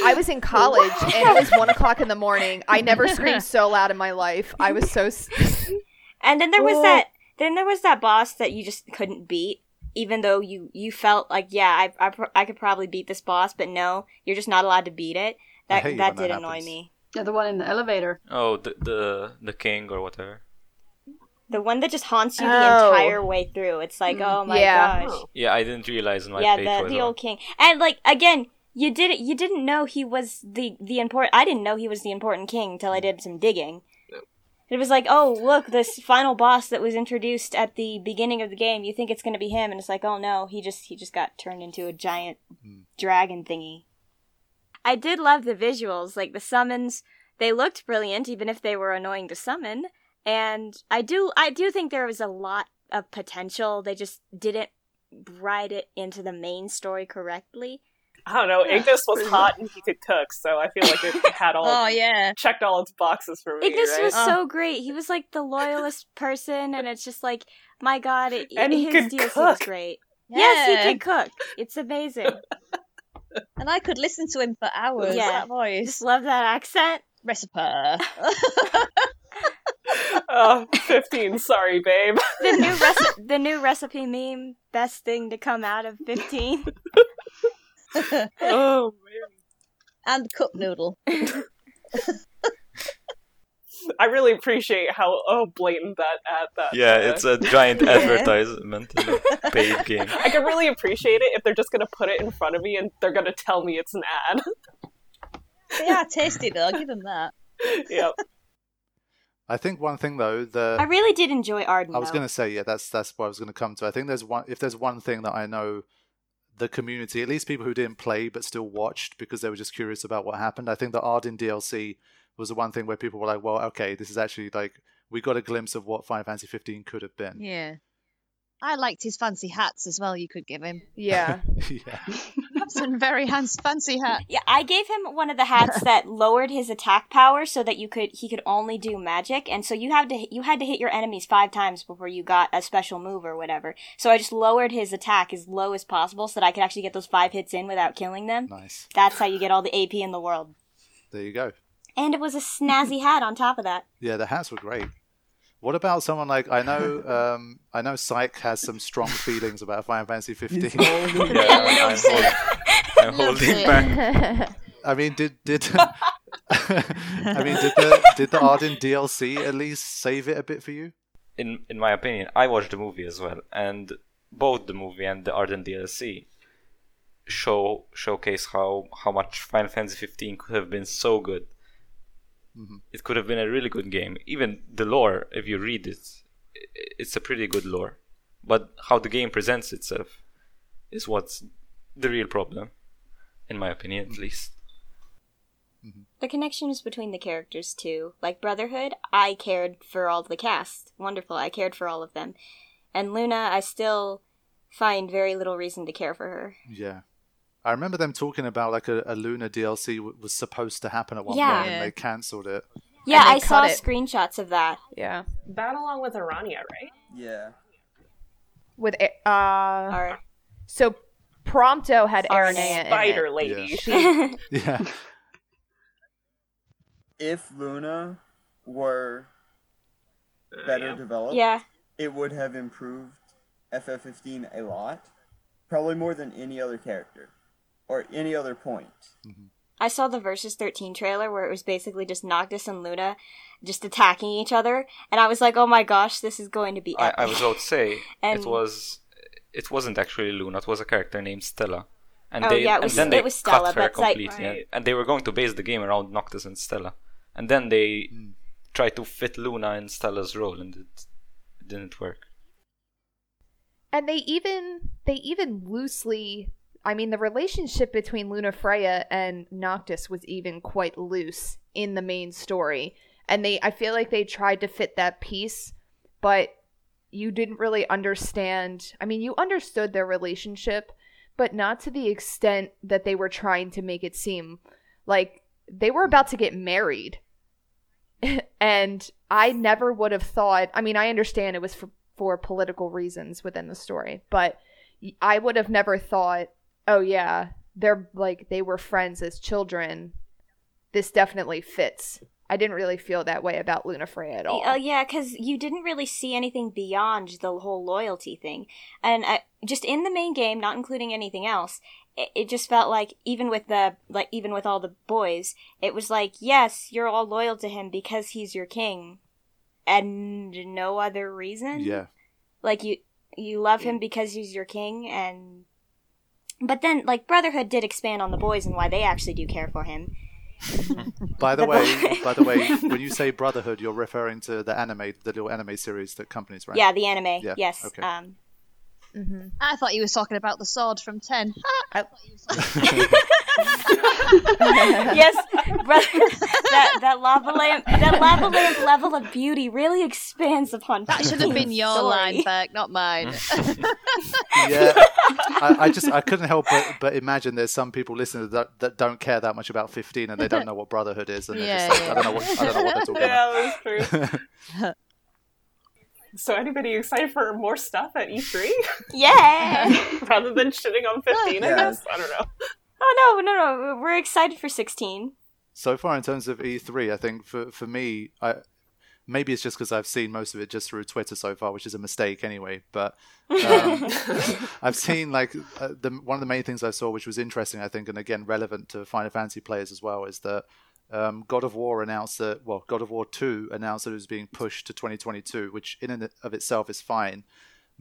i was in college and it was one o'clock in the morning. I never screamed so loud in my life. I was so and then there was Oh. that then there was that boss that you just couldn't beat even though you you felt like yeah I, I, pr- I could probably beat this boss but no you're just not allowed to beat it I that that did that annoy me Yeah, the one in the elevator. Oh, the the the king or whatever. The one that just haunts you the Oh. entire way through. It's like, Mm. oh my Yeah. gosh. Yeah, I didn't realize in my yeah, the the old king. And like again, you didn't you didn't know he was the the important I didn't know he was the important king until I did some digging. It was like, oh look, this final boss that was introduced at the beginning of the game. You think it's going to be him, and it's like, oh no, he just he just got turned into a giant hmm. dragon thingy. I did love the visuals, like the summons. They looked brilliant, even if they were annoying to summon. And I do, I do think there was a lot of potential. They just didn't write it into the main story correctly. I don't know. Ignis was hot and he could cook, so I feel like it had all [laughs] Oh yeah. checked all its boxes for me. Ignis right? was Oh. so great. He was like the loyalist [laughs] person, and it's just like, my God, it, And he his could DLC was cook. great. Yes, he could cook. It's amazing. [laughs] And I could listen to him for hours. Yeah. That voice. just love that accent. Recipe. oh, 15, sorry, babe. The new reci- the new recipe meme, best thing to come out of fifteen. Oh, man. and cup noodle. [laughs] I really appreciate how oh blatant that ad that. Yeah, uh, it's a [laughs] giant advertisement in a paid [laughs] game. I could really appreciate it if they're just gonna put it in front of me and they're gonna tell me it's an ad. They are tasty though. I'll give them that. yep. I think one thing though, the I really did enjoy Ardyn. I was though. going to say, yeah, that's that's what I was going to come to. I think there's one. If there's one thing that I know, the community, at least people who didn't play but still watched because they were just curious about what happened. I think the Ardyn DLC was the one thing where people were like, "Well, okay, this is actually like we got a glimpse of what Final Fantasy 15 could have been." Yeah. I liked his fancy hats as well. You could give him yeah [laughs] yeah. [laughs] [laughs] some very hands fancy hat. Yeah, I gave him one of the hats [laughs] that lowered his attack power so that you could he could only do magic, and so you had to you had to hit your enemies five times before you got a special move or whatever. So I just lowered his attack as low as possible so that I could actually get those five hits in without killing them. Nice. That's how you get all the AP in the world. There you go. And it was a snazzy hat on top of that. Yeah, the hats were great. What about someone like I know? Um, I know Syke has some strong feelings about Final Fantasy 15. Yeah, I'm, [laughs] hold, I'm holding back. I mean, did did [laughs] I mean did the did the Ardyn DLC at least save it a bit for you? In in my opinion, I watched the movie as well, and both the movie and the Ardyn DLC show showcase how how much Final Fantasy 15 could have been so good. Mhm. It could have been a really good game. Even the lore, if you read it, it's a pretty good lore, but how the game presents itself is what's the real problem, in my opinion, at least. The connections between the characters too, like Brotherhood, I cared for all the cast. Wonderful, I cared for all of them. And Luna, I still find very little reason to care for her. Yeah. I remember them talking about like a, a Luna DLC w- was supposed to happen at one Yeah. point and they cancelled it. Yeah, they I saw it. screenshots of that. Yeah. That along with Aranea, right? Yeah. With uh, Or so Prompto had Our Aranea in Spider it. lady. [laughs] Yeah. If Luna were better yeah. developed, yeah, it would have improved FF15 a lot. Probably more than any other character. Or any other point. Mm-hmm. I saw the Versus 13 trailer where it was basically just Noctis and Luna just attacking each other, and I was like, oh my gosh, this is going to be I, epic. I was about to say [laughs] And- it was it wasn't actually Luna. It was a character named Stella, and Oh, they yeah, it and was- then they it was Stella, cut her but, like- completely, and, Right. and they were going to base the game around Noctis and Stella, and then they hmm. tried to fit Luna in Stella's role, and it, it didn't work. And they even they even loosely I mean the relationship between Luna Freya and Noctis was even quite loose in the main story. And they I feel like they tried to fit that piece, but you didn't really understand I mean you understood their relationship, but not to the extent that they were trying to make it seem like they were about to get married. [laughs] and I never would have thought I mean I understand it was for for political reasons within the story, but I would have never thought, oh yeah, they're like they were friends as children. This definitely fits. I didn't really feel that way about Luna Freya at all. Oh yeah, because you didn't really see anything beyond the whole loyalty thing, and I, just in the main game, not including anything else, it, it just felt like even with the like even with all the boys, it was like yes, you're all loyal to him because he's your king, and no other reason. Yeah. like you you love him mm. because he's your king, and but then like Brotherhood did expand on the boys and why they actually do care for him. [laughs] By the way, by the way, when you say Brotherhood, you're referring to the anime, the little anime series that companies right? Yeah, the anime. Yeah, Yes. okay. Um, hmm I thought you was talking about the sword from Ten. [laughs] yes, brother, [laughs] that that lava lamp, that lava lamp level of beauty really expands upon. That should have been [laughs] your story. line, Berg, not mine. yeah. I, I just I couldn't help but, but imagine there's some people listening that, that don't care that much about 15 and they don't know what Brotherhood is and they're Yeah, just like, yeah. I don't know what I don't know what they're talking Yeah, about. that's true. So, anybody excited for more stuff at E3 Yeah. [laughs] rather than shitting on 15? I guess I don't know. oh no, no, no! We're excited for sixteen. So far in terms of E3, I think for for me, I maybe it's just because I've seen most of it just through Twitter so far, which is a mistake anyway. But um, [laughs] I've seen like uh, the one of the main things I saw, which was interesting, I think, and again relevant to Final Fantasy players as well, is that um, God of War announced that well, God of War Two announced that it was being pushed to 2022, which in and of itself is fine.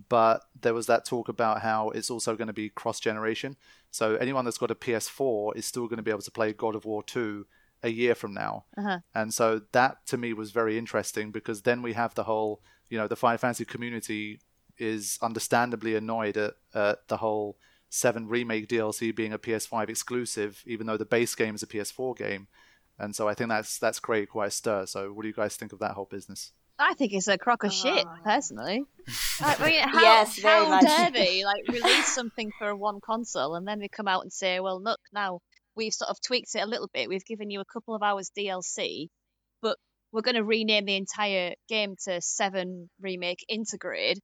But there was that talk about how it's also going to be cross generation. So anyone that's got a PS4 is still going to be able to play God of War 2 a year from now. Uh-huh. And so that to me was very interesting because then we have the whole, you know, the Final Fantasy community is understandably annoyed at, at the whole 7 remake DLC being a PS5 exclusive, even though the base game is a PS4 game. And so I think that's that's created quite a stir. So what do you guys think of that whole business? I think it's a crock of oh, shit, personally. [laughs] I mean, how, Yes, how much. dare they like release something for one console and then they come out and say, "Well, look, now we've sort of tweaked it a little bit. We've given you a couple of hours DLC, but we're going to rename the entire game to Seven Remake Intergrade,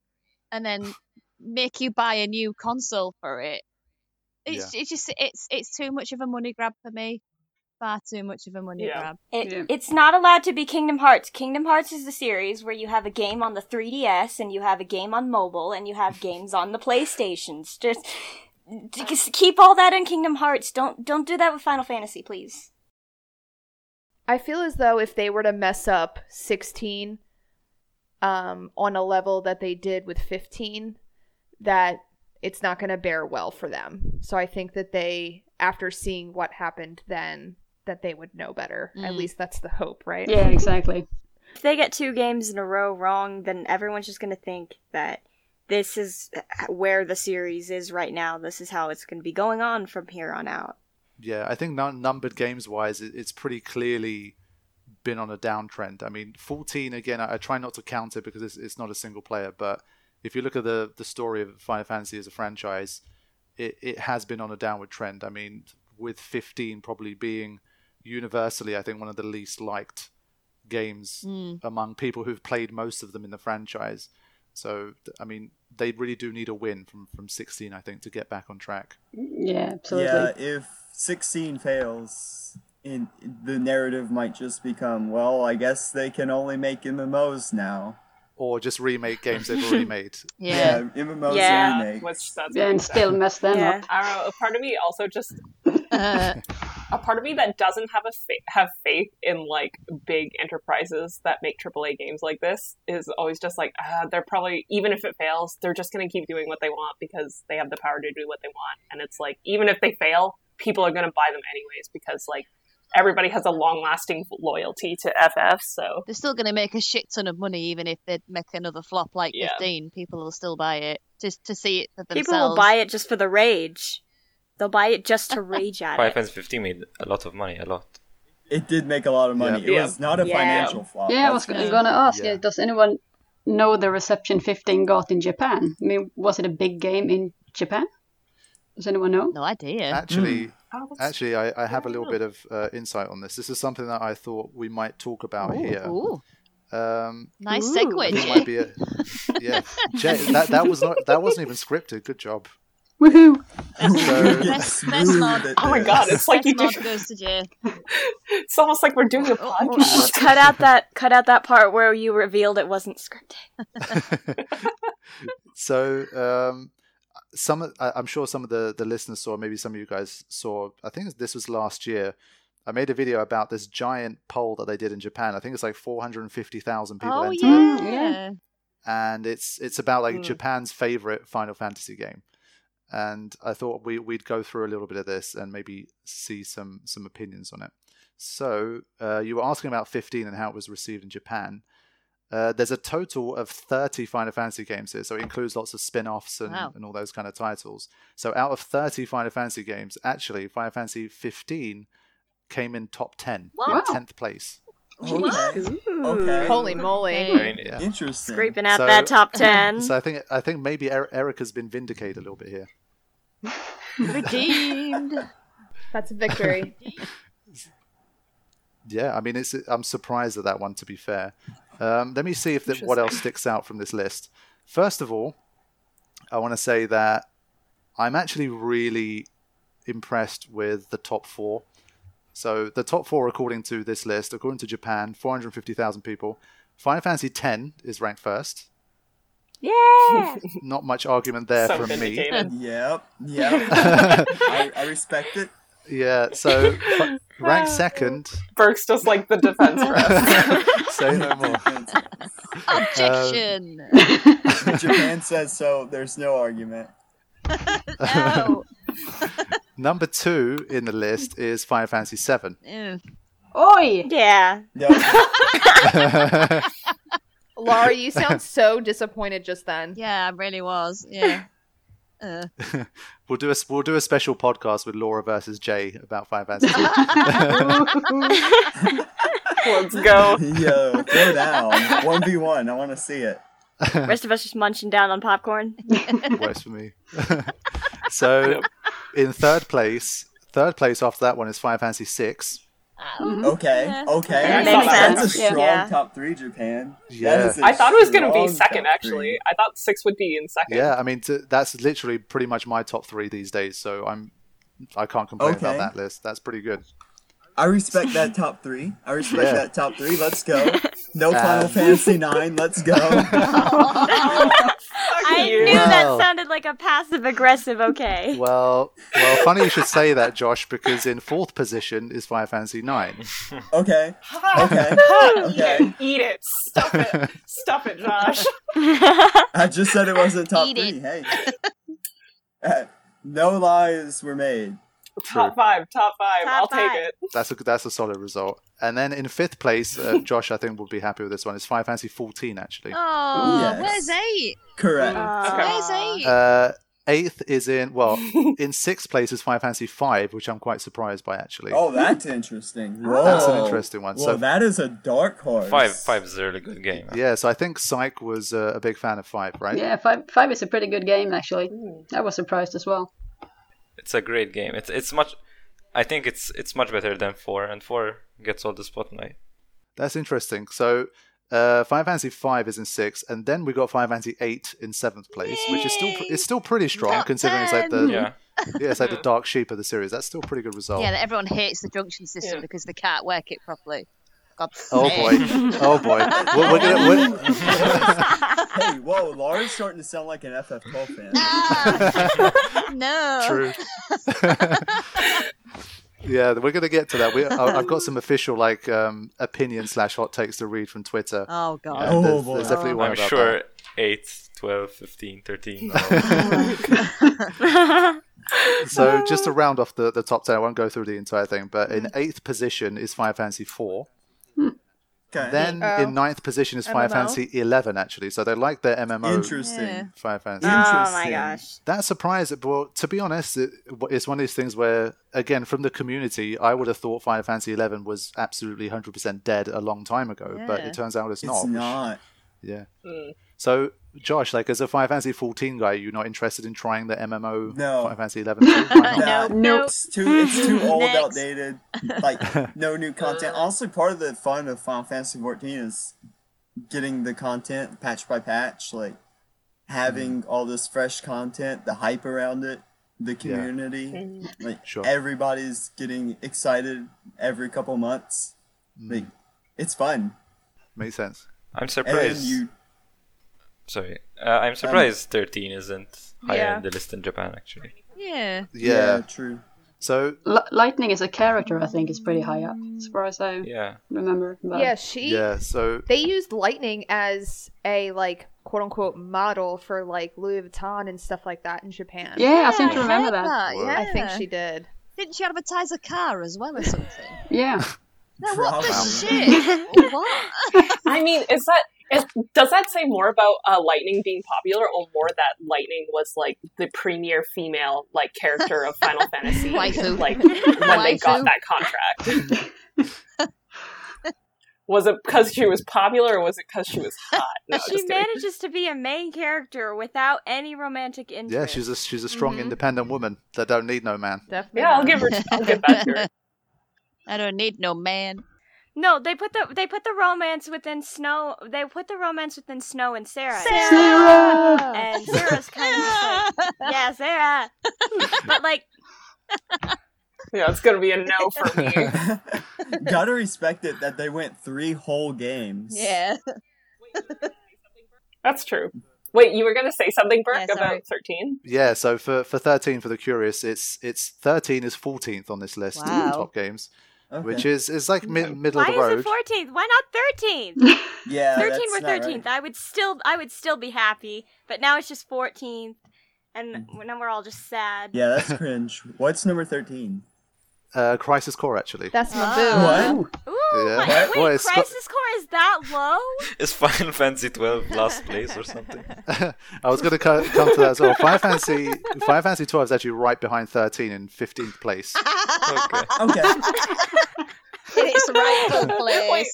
and then make you buy a new console for it." It's it's just it's it's too much of a money grab for me. Far too much of a money Yeah. grab. It, Yeah. It's not allowed to be Kingdom Hearts. Kingdom Hearts is the series where you have a game on the 3DS and you have a game on mobile and you have [laughs] games on the PlayStations. Just, just keep all that in Kingdom Hearts. Don't don't do that with Final Fantasy, please. I feel as though if they were to mess up 16 um, on a level that they did with 15, that it's not going to bear well for them. So I think that they, after seeing what happened then, that they would know better. At Mm. least that's the hope, right? Yeah, [laughs] exactly. If they get two games in a row wrong, then everyone's just going to think that this is where the series is right now. This is how it's going to be going on from here on out. Yeah, I think num- numbered games wise, it's pretty clearly been on a downtrend. I mean, 14 again. I, I try not to count it because it's, it's not a single player, but if you look at the the story of Final Fantasy as a franchise, it, it has been on a downward trend. I mean, with 15 probably being universally, I think one of the least liked games Mm. among people who've played most of them in the franchise. So, I mean, they really do need a win from, from 16, I think, to get back on track. Yeah, absolutely. Yeah, if 16 fails, in the narrative might just become, well, I guess they can only make MMOs now. Or just remake games they've already [laughs] made. Yeah, MMOs yeah, are remakes. which that's Yeah, and still mess them Yeah. up. I don't know. A part of me also just Uh, [laughs] a part of me that doesn't have a fa- have faith in like big enterprises that make AAA games like this is always just like uh, they're probably even if it fails, they're just going to keep doing what they want because they have the power to do what they want. And it's like even if they fail, people are going to buy them anyways because like everybody has a long lasting loyalty to FF. So they're still going to make a shit ton of money, even if they make another flop like Yeah. 15. People will still buy it just to see it for themselves. People will buy it just for the rage. They'll buy it just to [laughs] rage at Final it. Fantasy 15 made a lot of money, a lot. It did make a lot of money. Yeah. It was not a Yeah. financial flop. Yeah, I was going to ask, Yeah. yeah, does anyone know the reception 15 got in Japan? I mean, was it a big game in Japan? Does anyone know? No idea. Actually, Oh, actually, I, I have a little bit of uh, insight on this. This is something that I thought we might talk about here. Ooh, Um, nice segue, I think it Jay. might be a [laughs] yeah. Jay, that that was not that wasn't even scripted. Good job. Woohoo! So- [laughs] Get Best- best smooth Oh my god, it's like you Best do. mod goes to Jay. [laughs] It's almost like we're doing a Oh, podcast. cut out that cut out that part where you revealed it wasn't scripted. [laughs] so um, some I, I'm sure some of the the listeners saw. Maybe some of you guys saw. I think this was last year. I made a video about this giant poll that they did in Japan. I think it's like 450,000 people Oh entered. yeah. yeah. and it's it's about like Mm. Japan's favorite Final Fantasy game. And I thought we we'd go through a little bit of this and maybe see some some opinions on it. So uh, you were asking about 15 and how it was received in Japan. Uh, there's a total of 30 Final Fantasy games here, so it includes lots of spin-offs and, Wow. and all those kind of titles. So out of 30 Final Fantasy games, actually Final Fantasy 15 came in top 10, Wow. 10th place. Okay. Okay. Holy moly. Hey. I mean, Yeah. Interesting. Scraping out So- that top [clears throat] ten. So I think I think maybe Er- Erica's been vindicated a little bit here. Redeemed. That's a victory. [laughs] Yeah, I mean, it's I'm surprised at that one. To be fair, um, let me see if that, what else sticks out from this list. First of all, I want to say that I'm actually really impressed with the top four. So the top four, according to this list, according to Japan, 450,000 people. Final Fantasy X is ranked first. Yeah. [laughs] Not much argument there so from me. vindicated. [laughs] Yep. Yep. [laughs] I, I respect it. Yeah, so f- ranked second. Burke's just like the defense rep. Say no more. Objection. Um, Japan says so. There's no argument. no. Number two in the list is Final Fantasy VII. Ew. Oi! Yeah. No. Yeah. Laura, you sound [laughs] so disappointed just then. Yeah, I really was. Yeah. [laughs] Uh, We'll do a we'll do a special podcast with Laura versus Jay about Final Fantasy. [laughs] Let's go. Yo, go down. One v one. I want to see it. Rest of us just munching down on popcorn. Works for me. so, in third place, third place after that one is Final Fantasy VI. Okay. Yeah. Okay. That makes That's a strong Yeah. top three, Japan. Yeah. That is a I thought it was going to be second, actually. three. I thought six would be in second. Yeah, I mean t- that's literally pretty much my top three these days. So I'm I can't complain about that list. That's pretty good. I respect that top three. I respect Yeah. that top three. Let's go. [laughs] No Final Um, Fantasy nine. Let's go. [laughs] I you. knew Wow. that sounded like a passive aggressive okay. Well, well, funny you should say that, Josh, because in fourth position is Final Fantasy Nine. Okay. Okay. [laughs] Okay. Eat it. Stuff it. Stop it, Josh. [laughs] I just said it wasn't top Eat three. it. Hey. Uh, no lies were made. Top five, top five. Top I'll five. take it. That's a that's a solid result. And then in fifth place, uh, [laughs] Josh, I think will be happy with this one. It's Final Fantasy 14 actually. Oh, Yes. where's eight? Correct. Uh, Where's eight? Uh, eighth is in well, [laughs] in sixth place is Final Fantasy 5, which I'm quite surprised by actually. oh, that's interesting. Whoa. That's an interesting one. Whoa, So- that is a dark horse. Five five is a really good game. Yeah, so I think Psych was uh, a big fan of Five, right? Yeah, five five is a pretty good game actually. I was surprised as well. It's a great game. It's it's much. I think it's it's much better than four, and four gets all the spotlight. That's interesting. So uh, Final Fantasy Five is in sixth, and then we got Final Fantasy Eight in seventh place, which is still it's still pretty strong Top considering it's like the Yeah. [laughs] yeah it's like the dark sheep of the series. That's still a pretty good result. Yeah, that everyone hates the junction system Yeah. because they can't work it properly. God Oh boy! Oh boy! We're, we're gonna, Hey, whoa, Laura's starting to sound like an FF12 fan. Ah, [laughs] no. True. [laughs] yeah, we're gonna get to that. We, I, I've got some official like um, opinion slash hot takes to read from Twitter. Oh god. Oh, there's, boy. there's definitely one I'm about sure 8, 12, 15, 13. [laughs] that. So just to round off the, the top ten, I won't go through the entire thing, but in eighth position is Final Fantasy Four. Okay. Then Oh. in ninth position is Fire MMO? Fantasy Eleven. Actually, so they like their MMO. Interesting. Yeah. Final Fantasy. Oh my Interesting. gosh. That surprised Well, to be honest, it, it's one of these things where, again, from the community, I would have thought Final Fantasy eleven was absolutely 100% dead a long time ago, but Yeah. it turns out it's, It's not. which- not. Yeah. Mm. So, Josh, like as a Final Fantasy 14 guy, you're not interested in trying the MMO No. Final Fantasy 11? no, Why not? Nah, Nope. nope. It's too, it's too mm-hmm. old, Next. outdated. Like, [laughs] no new content. Honestly, part of the fun of Final Fantasy 14 is getting the content patch by patch, like having mm. all this fresh content, the hype around it, the community. Mm-hmm. Like, Sure. everybody's getting excited every couple months. Like, mm. it's fun. Makes sense. I'm And surprised. you, Sorry, uh, I'm surprised 13 isn't higher Yeah. in the list in Japan. Actually, Yeah. Yeah. yeah, true. So, L- Lightning as a character, I think, is pretty high up, as far as I yeah. remember. But Yeah, she. yeah, so They used lightning as a like quote unquote model for like Louis Vuitton and stuff like that in Japan. yeah, I seem to I remember heard that. Yeah. I think she did. Didn't she advertise a car as well or something? Yeah, No, what the shit? [laughs] what? [laughs] I mean, is that is, does that say more about uh, Lightning being popular, or more that Lightning was like the premier female like character of Final [laughs] Fantasy, Waifu. like when they got that contract? was it because she was popular, or was it because she was hot? No, she manages to be a main character without any romantic interest. yeah, she's a she's a strong, Mhm. independent woman that don't need no man. Definitely. Yeah, I'll give her. I'll give that to her. [laughs] I don't need no man. No, they put the they put the romance within Snow. They put the romance within Snow and Serah. Serah! And Serah's kind of like, [laughs] yeah, Serah. but like, [laughs] Yeah, it's gonna be a no [laughs] for me. Gotta respect it that they went three whole games. Yeah. That's true. Wait, you were gonna say something, Burke, Yeah, about thirteen? Yeah, so for, for 13 for the curious, it's it's 13 is 14th on this list Wow. of top games, Okay. which is is like mid, middle why of the road. Why is it fourteenth? Why not thirteenth? [laughs] yeah, Thirteen that's or not right. thirteenth. I would still I would still be happy. But now it's just fourteenth, and Mm-hmm. now we're all just sad. Yeah, that's cringe. What's number 13? Uh, Crisis Core actually. That's my Ah. boo. What? Ooh, Yeah. my- What? wait, Well, it's got- Crisis Core is that low? [laughs] Is Final Fantasy 12 last place or something? [laughs] I was going to co- come to that as well. Final Fantasy Final Fantasy 12 is actually right behind 13 in 15th place. Okay. [laughs] Okay. In its rightful place.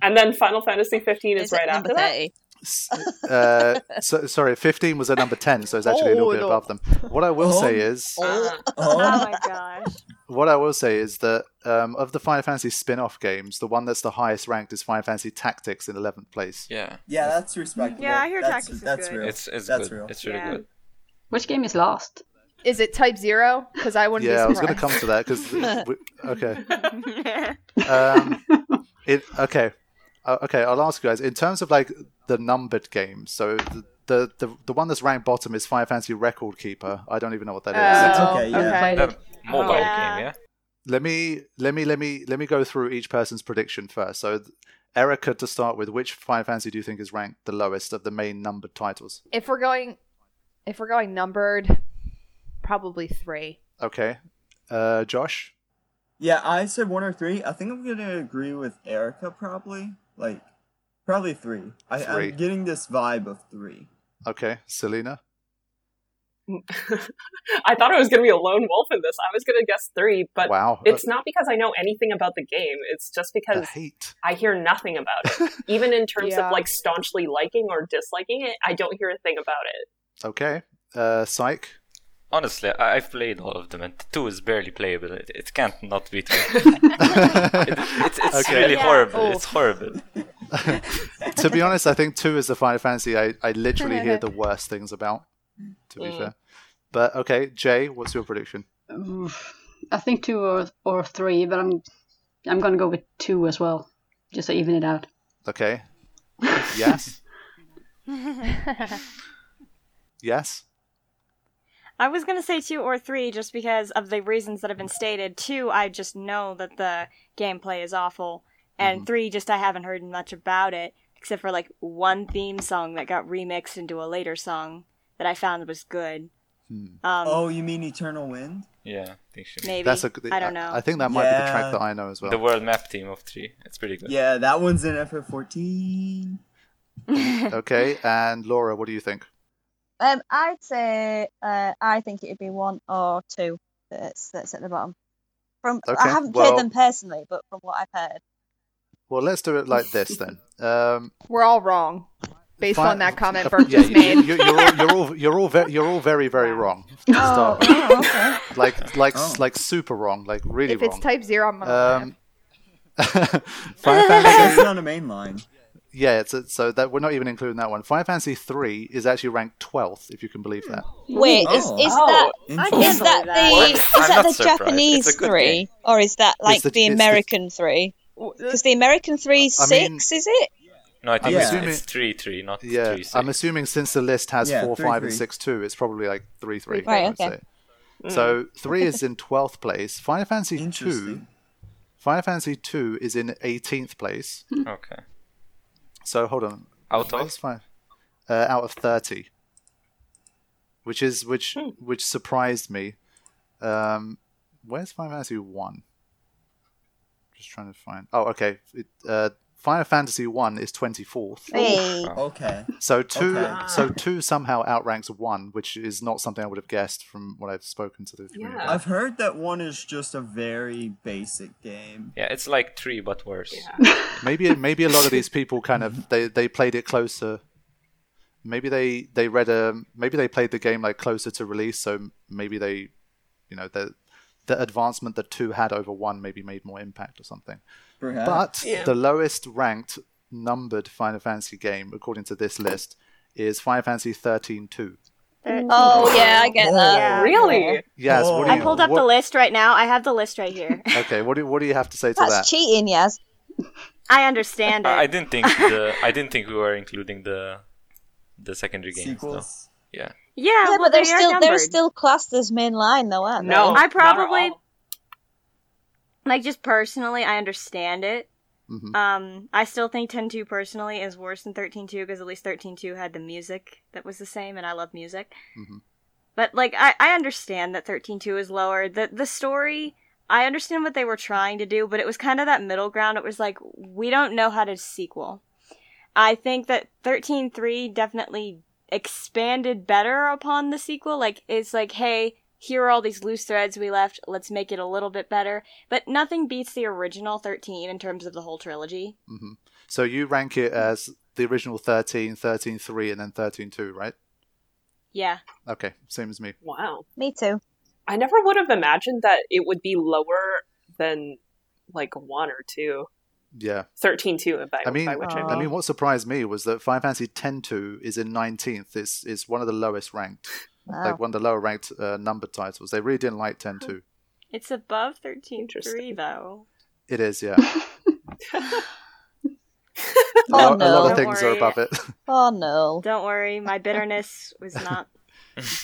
And then Final Fantasy fifteen is, Is right it number after that. 30? S- uh, so, sorry, 15 was at number 10, so it's actually a little Oh, bit no. above them. What I will Oh. say is, Uh, oh Oh, my gosh. what I will say is that um, of the Final Fantasy spin-off games, the one that's the highest ranked is Final Fantasy Tactics in 11th place. Yeah, yeah, that's respectable. Yeah, I hear that's, Tactics is That's good. real. it's it's That's good. real. It's really Yeah. good. which game is last? Is it Type Zero? Because I wouldn't Yeah, I was going to come to that because [laughs] okay. [laughs] Um, it okay, uh, okay. I'll ask you guys in terms of like the numbered games. So the the the, the one that's ranked bottom is Final Fantasy Record Keeper. I don't even know what that is. Oh, okay, yeah. Haven't played it. Uh, mobile Yeah. game, yeah. Let me let me let me let me go through each person's prediction first. So. Erica, to start with, which Final Fantasy do you think is ranked the lowest of the main numbered titles? If we're going, If we're going numbered, probably three. Okay. Uh, Josh? Yeah, I said one or three. I think I'm gonna agree with Erica probably. Like, probably three. I, Three. I'm getting this vibe of three. Okay. Selena? [laughs] I thought I was going to be a lone wolf in this. I was going to guess three, but wow. it's not because I know anything about the game. It's just because hate. I hear nothing about it. [laughs] Even in terms Yeah. of like staunchly liking or disliking it, I don't hear a thing about it. Okay. Uh, Psych? Honestly, I- I've played all of them, and two is barely playable. It, it can't not be two. [laughs] It- it's it's Okay. really Yeah. horrible. Oh. It's horrible. [laughs] to be honest, I think two is the Final Fantasy I, I literally hear [laughs] the worst things about, to be Mm. fair. But okay, Jay, what's your prediction? Oof. I think two or or three, but I'm I'm gonna go with two as well, just to even it out. Okay. Yes? yes? I was gonna say two or three just because of the reasons that have been stated. Two, I just know that the gameplay is awful, and three, just I haven't heard much about it except for like one theme song that got remixed into a later song that I found was good. Um, Oh, you mean Eternal Wind? Yeah, I think she maybe That's a good I don't know. I think that might be the track that I know as well. The world map team of three. It's pretty good. Yeah, that one's in FF14. [laughs] Okay, and Laura, what do you think? Um, I'd say uh, I think it'd be one or two that's that's at the bottom. From Okay, I haven't well- played them personally, but from what I've heard, Well, let's do it like this then. [laughs] Um, We're all wrong, based fi- on that comment Bert yeah, just you, made. you, you're all you're all you're all, ve- you're all very very wrong. [laughs] To start oh, okay. Like like Oh. like super wrong, like really if it's type zero, I'm gonna um, laugh. Final It's Fantasy, on a main line. Yeah, it's a, so that we're not even including that one. Final Fantasy three is actually ranked twelfth, if you can believe that. Hmm. Wait, Oh. is is Oh, that Interesting. is that the I'm that the surprised. Japanese It's a good three, game. or is that like the- the, it's the- American three? Because the American three I mean- six is it? No, I think I'm it's, assuming- it's three three, not Yeah, three six. I'm assuming since the list has Yeah, four, three, five, and six two, it's probably like three, three. Right, I would okay. say. So three is in twelfth place. Final Fantasy two. Interesting. Final Fantasy two is in eighteenth place. Okay. So hold on. Out of? fi- uh, out of thirty, which is which which surprised me. Um, where's Final Fantasy one? Just trying to find. Oh, okay. It, uh, Final Fantasy one is twenty fourth. Hey. Okay. So two, Okay. so two somehow outranks one, which is not something I would have guessed from what I've spoken to the community. Yeah. I've heard that one is just a very basic game. Yeah, it's like three but worse. Yeah. [laughs] Maybe maybe a lot of these people kind of they, they played it closer. Maybe they they read a maybe they played the game like closer to release, so maybe they, you know, the the advancement that two had over one maybe made more impact or something. Perhaps. But Yeah. the lowest ranked numbered Final Fantasy game according to this list is Final Fantasy 13 2. Oh, oh yeah, I get that. Yeah. Really? Yes, what do Oh. I pulled up what- the list right now. I have the list right here. [laughs] Okay, what do what do you have to say to That's that? cheating, Yes. I understand it. I I didn't think the I didn't think we were including the the secondary games. though. Yeah. yeah, Yeah, well, but they're they are still they're still classed as main line though, aren't No. they? I not at probably all. Like just personally, I understand it. Mhm. Um, I still think 10-2 personally is worse than 13-2 because at least 13-2 had the music that was the same, and I love music. Mhm. But like, I I understand that 13-2 is lower. The the story, I understand what they were trying to do, but it was kind of that middle ground. It was like we don't know how to sequel. I think that 13-3 definitely expanded better upon the sequel. Like it's like, hey, here are all these loose threads we left. Let's make it a little bit better. But nothing beats the original 13 in terms of the whole trilogy. Mm-hmm. So you rank it as the original 13, 13 3, and then 13 2, right? Yeah. Okay, same as me. Wow. Me too. I never would have imagined that it would be lower than like one or two. Yeah. 13 2, by, I mean, by which I I mean. mean, what surprised me was that Final Fantasy 10 2 is in 19th. It's, it's one of the lowest ranked, Wow. like one of the lower ranked uh, numbered titles. They really didn't like 10 2. [laughs] It's above 13 3, though. It is, yeah. [laughs] a, Oh lot, a lot no. of Don't things worry. are above it. [laughs] Oh no. Don't worry, my bitterness was not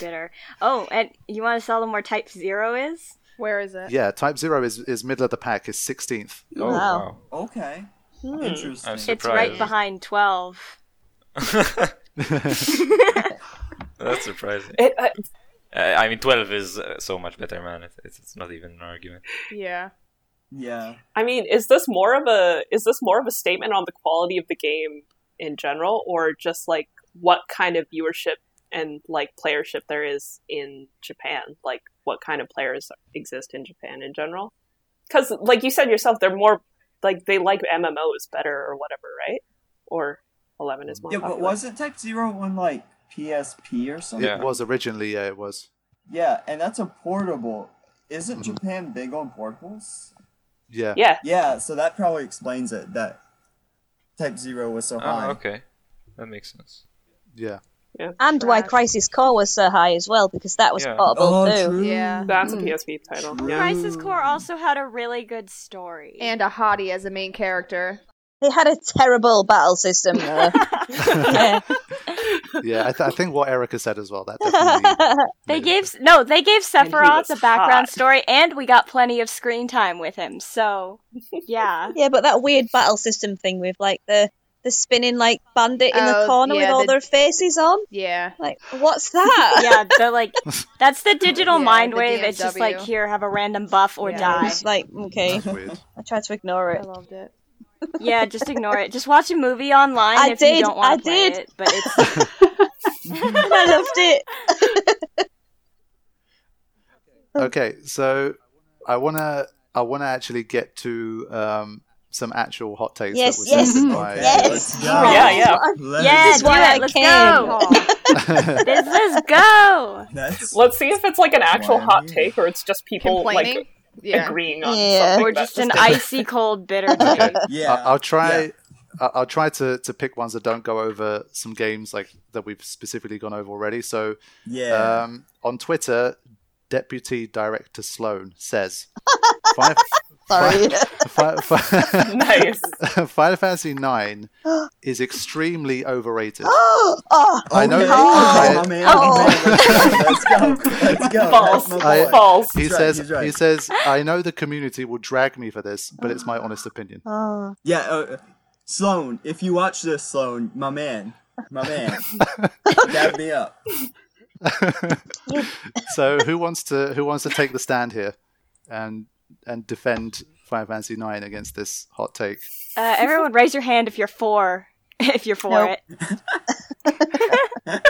bitter. Oh, and you want to tell them where Type Zero is? Where is it? yeah, Type 0 is, is middle of the pack, is 16th. Oh Wow. Okay. Hmm. Interesting. I'm It's right behind 12. Wow. That's surprising. It, uh, Uh, I mean, 12 is uh, so much better, man. It, it's, it's not even an argument. Yeah. Yeah. I mean, is this more of a is this more of a statement on the quality of the game in general, or just like what kind of viewership and like playership there is in Japan? Like, what kind of players exist in Japan in general? Because, like you said yourself, they're more like they like MMOs better or whatever, right? Or Eleven is more. Yeah, but wasn't Type Zero on like PSP or something? Yeah. It was originally, yeah, it was. Yeah, and that's a portable. Isn't Japan big on portables? Yeah. Yeah, Yeah, so that probably explains it that Type Zero was so high. Oh, okay. That makes sense. Yeah. Yeah. And why Crisis Core was so high as well, because that was Yeah. portable Oh, too. true. Yeah. that's a Mm. PSP title. True. Yeah. Crisis Core also had a really good story. And a hottie as a main character. They had a terrible battle system though. [laughs] yeah. [laughs] Yeah, I, th- I think what Erica said as well. That definitely. [laughs] they made gave no, they gave Sephiroth was a background hot. story, and we got plenty of screen time with him. So, [laughs] yeah, yeah, but that weird battle system thing with like the the spinning like bandit in the Oh, corner with all the- their faces on. Yeah. Like, what's [laughs] that? yeah, the like that's the digital Yeah, mind the wave. It's just like here, have a random buff or Yeah. die. It's like, okay, That's weird. I tried to ignore it. I loved it. Yeah, just ignore it. Just watch a movie online I if you don't want I to play did. it. But it's [laughs] [laughs] I loved it. Okay, so I wanna I wanna actually get to um, some actual hot takes Yes, that were yes, by. yes. Let's go. Yeah, yeah. Let's yeah, This is do why I it. Let's came. go. [laughs] Let's, let's go. That's Let's see if it's like an actual hot take or it's just people Complaining? like yeah. agreeing on Yeah. something. Or just an icy cold bitter [laughs] yeah. I- I'll try. Yeah. I- I'll try to, to pick ones that don't go over some games like that we've specifically gone over already. So Yeah. um, on Twitter, Deputy Director Sloan says, Final, Sorry. Fi- Fi- Nice. [laughs] [laughs] Final Fantasy IX [gasps] is extremely overrated. [gasps] oh, I know- Okay. I- Oh, man. Oh, man. Let's go. Let's go. False. I- False. He He's right, says, he's right. he says, I know the community will drag me for this, but it's my honest opinion. oh. Yeah, uh, Sloan, if you watch this, Sloan, my man, my man, [laughs] dab me up. so who wants to who wants to take the stand here and and defend Final Fantasy IX against this hot take? Uh, everyone, raise your hand if you're for if you're for Nope. it. [laughs] [laughs]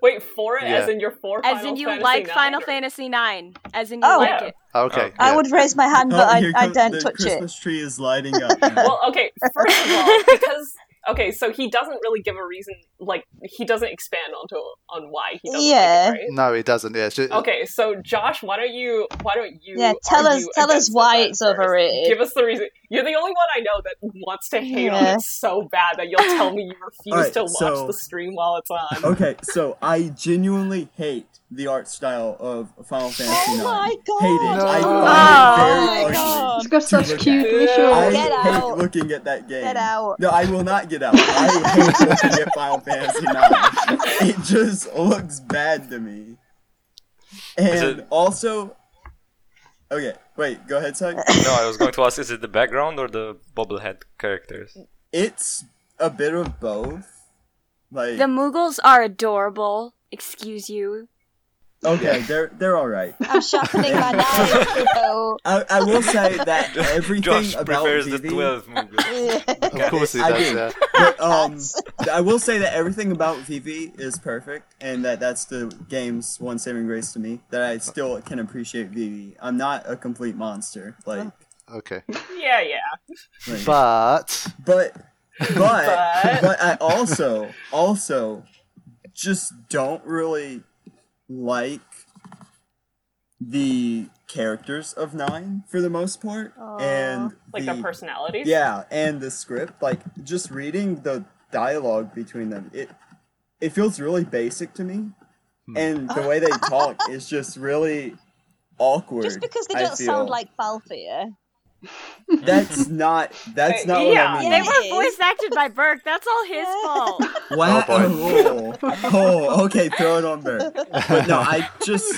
Wait, for it Yeah. as in your for As Final in you Fantasy like IX, Final or- Fantasy Nine. As in you Oh. like Yeah. it. Okay, I I yeah. would raise my hand, but Oh, I, here I comes- don't the touch it. Christmas tree is lighting up. [laughs] Well, okay, first of all, because okay, so he doesn't really give a reason. Like he doesn't expand onto on why he doesn't Yeah. like it, right? No, he doesn't. Yeah, just, Okay, so Josh, why don't you why don't you Yeah, tell us- tell us why it's first? overrated. Give us the reason. You're the only one I know that wants to hate on it so bad that you'll tell me you refuse Alright, to watch so- the stream while it's on. Okay, so I genuinely hate the art style of Final oh Fantasy Oh IX. my god! Hate it. I No. find Oh it my very ugly. god! It's got to such look cute at. Dude. visuals. I Get hate out. looking at that game. Get out. No, I will not get out. I hate looking at Final Fantasy IX. It just looks bad to me. And it- also, okay, wait, go ahead, Sag. [laughs] no, I was going to ask: Is it the background or the bobblehead characters? It's a bit of both. Like, The Moogles are adorable. Excuse you. Okay, they're they're all right. I'm sharpening my knife. So. [laughs] I, I will say that [laughs] everything Josh about prefers the Vivi, 12 movie. [laughs] of course he I does. do. Yeah. But, um, I will say that everything about Vivi is perfect, and that that's the game's one saving grace to me. That I still can appreciate Vivi. I'm not a complete monster, like, Okay, Yeah, yeah. like but but, but, But- but I also, also, just don't really like the characters of Nine for the most part, and Like the, their personalities. Yeah, and the script, like just reading the dialogue between them, it it feels really basic to me, hmm. and the way they talk [laughs] is just really awkward. Just because they don't sound like Balthier. That's [laughs] not that's not yeah, what I mean. They were voice acted by Burke. That's all his fault. Wow. Oh, Oh, oh, okay, throw it on Burke. But no, I just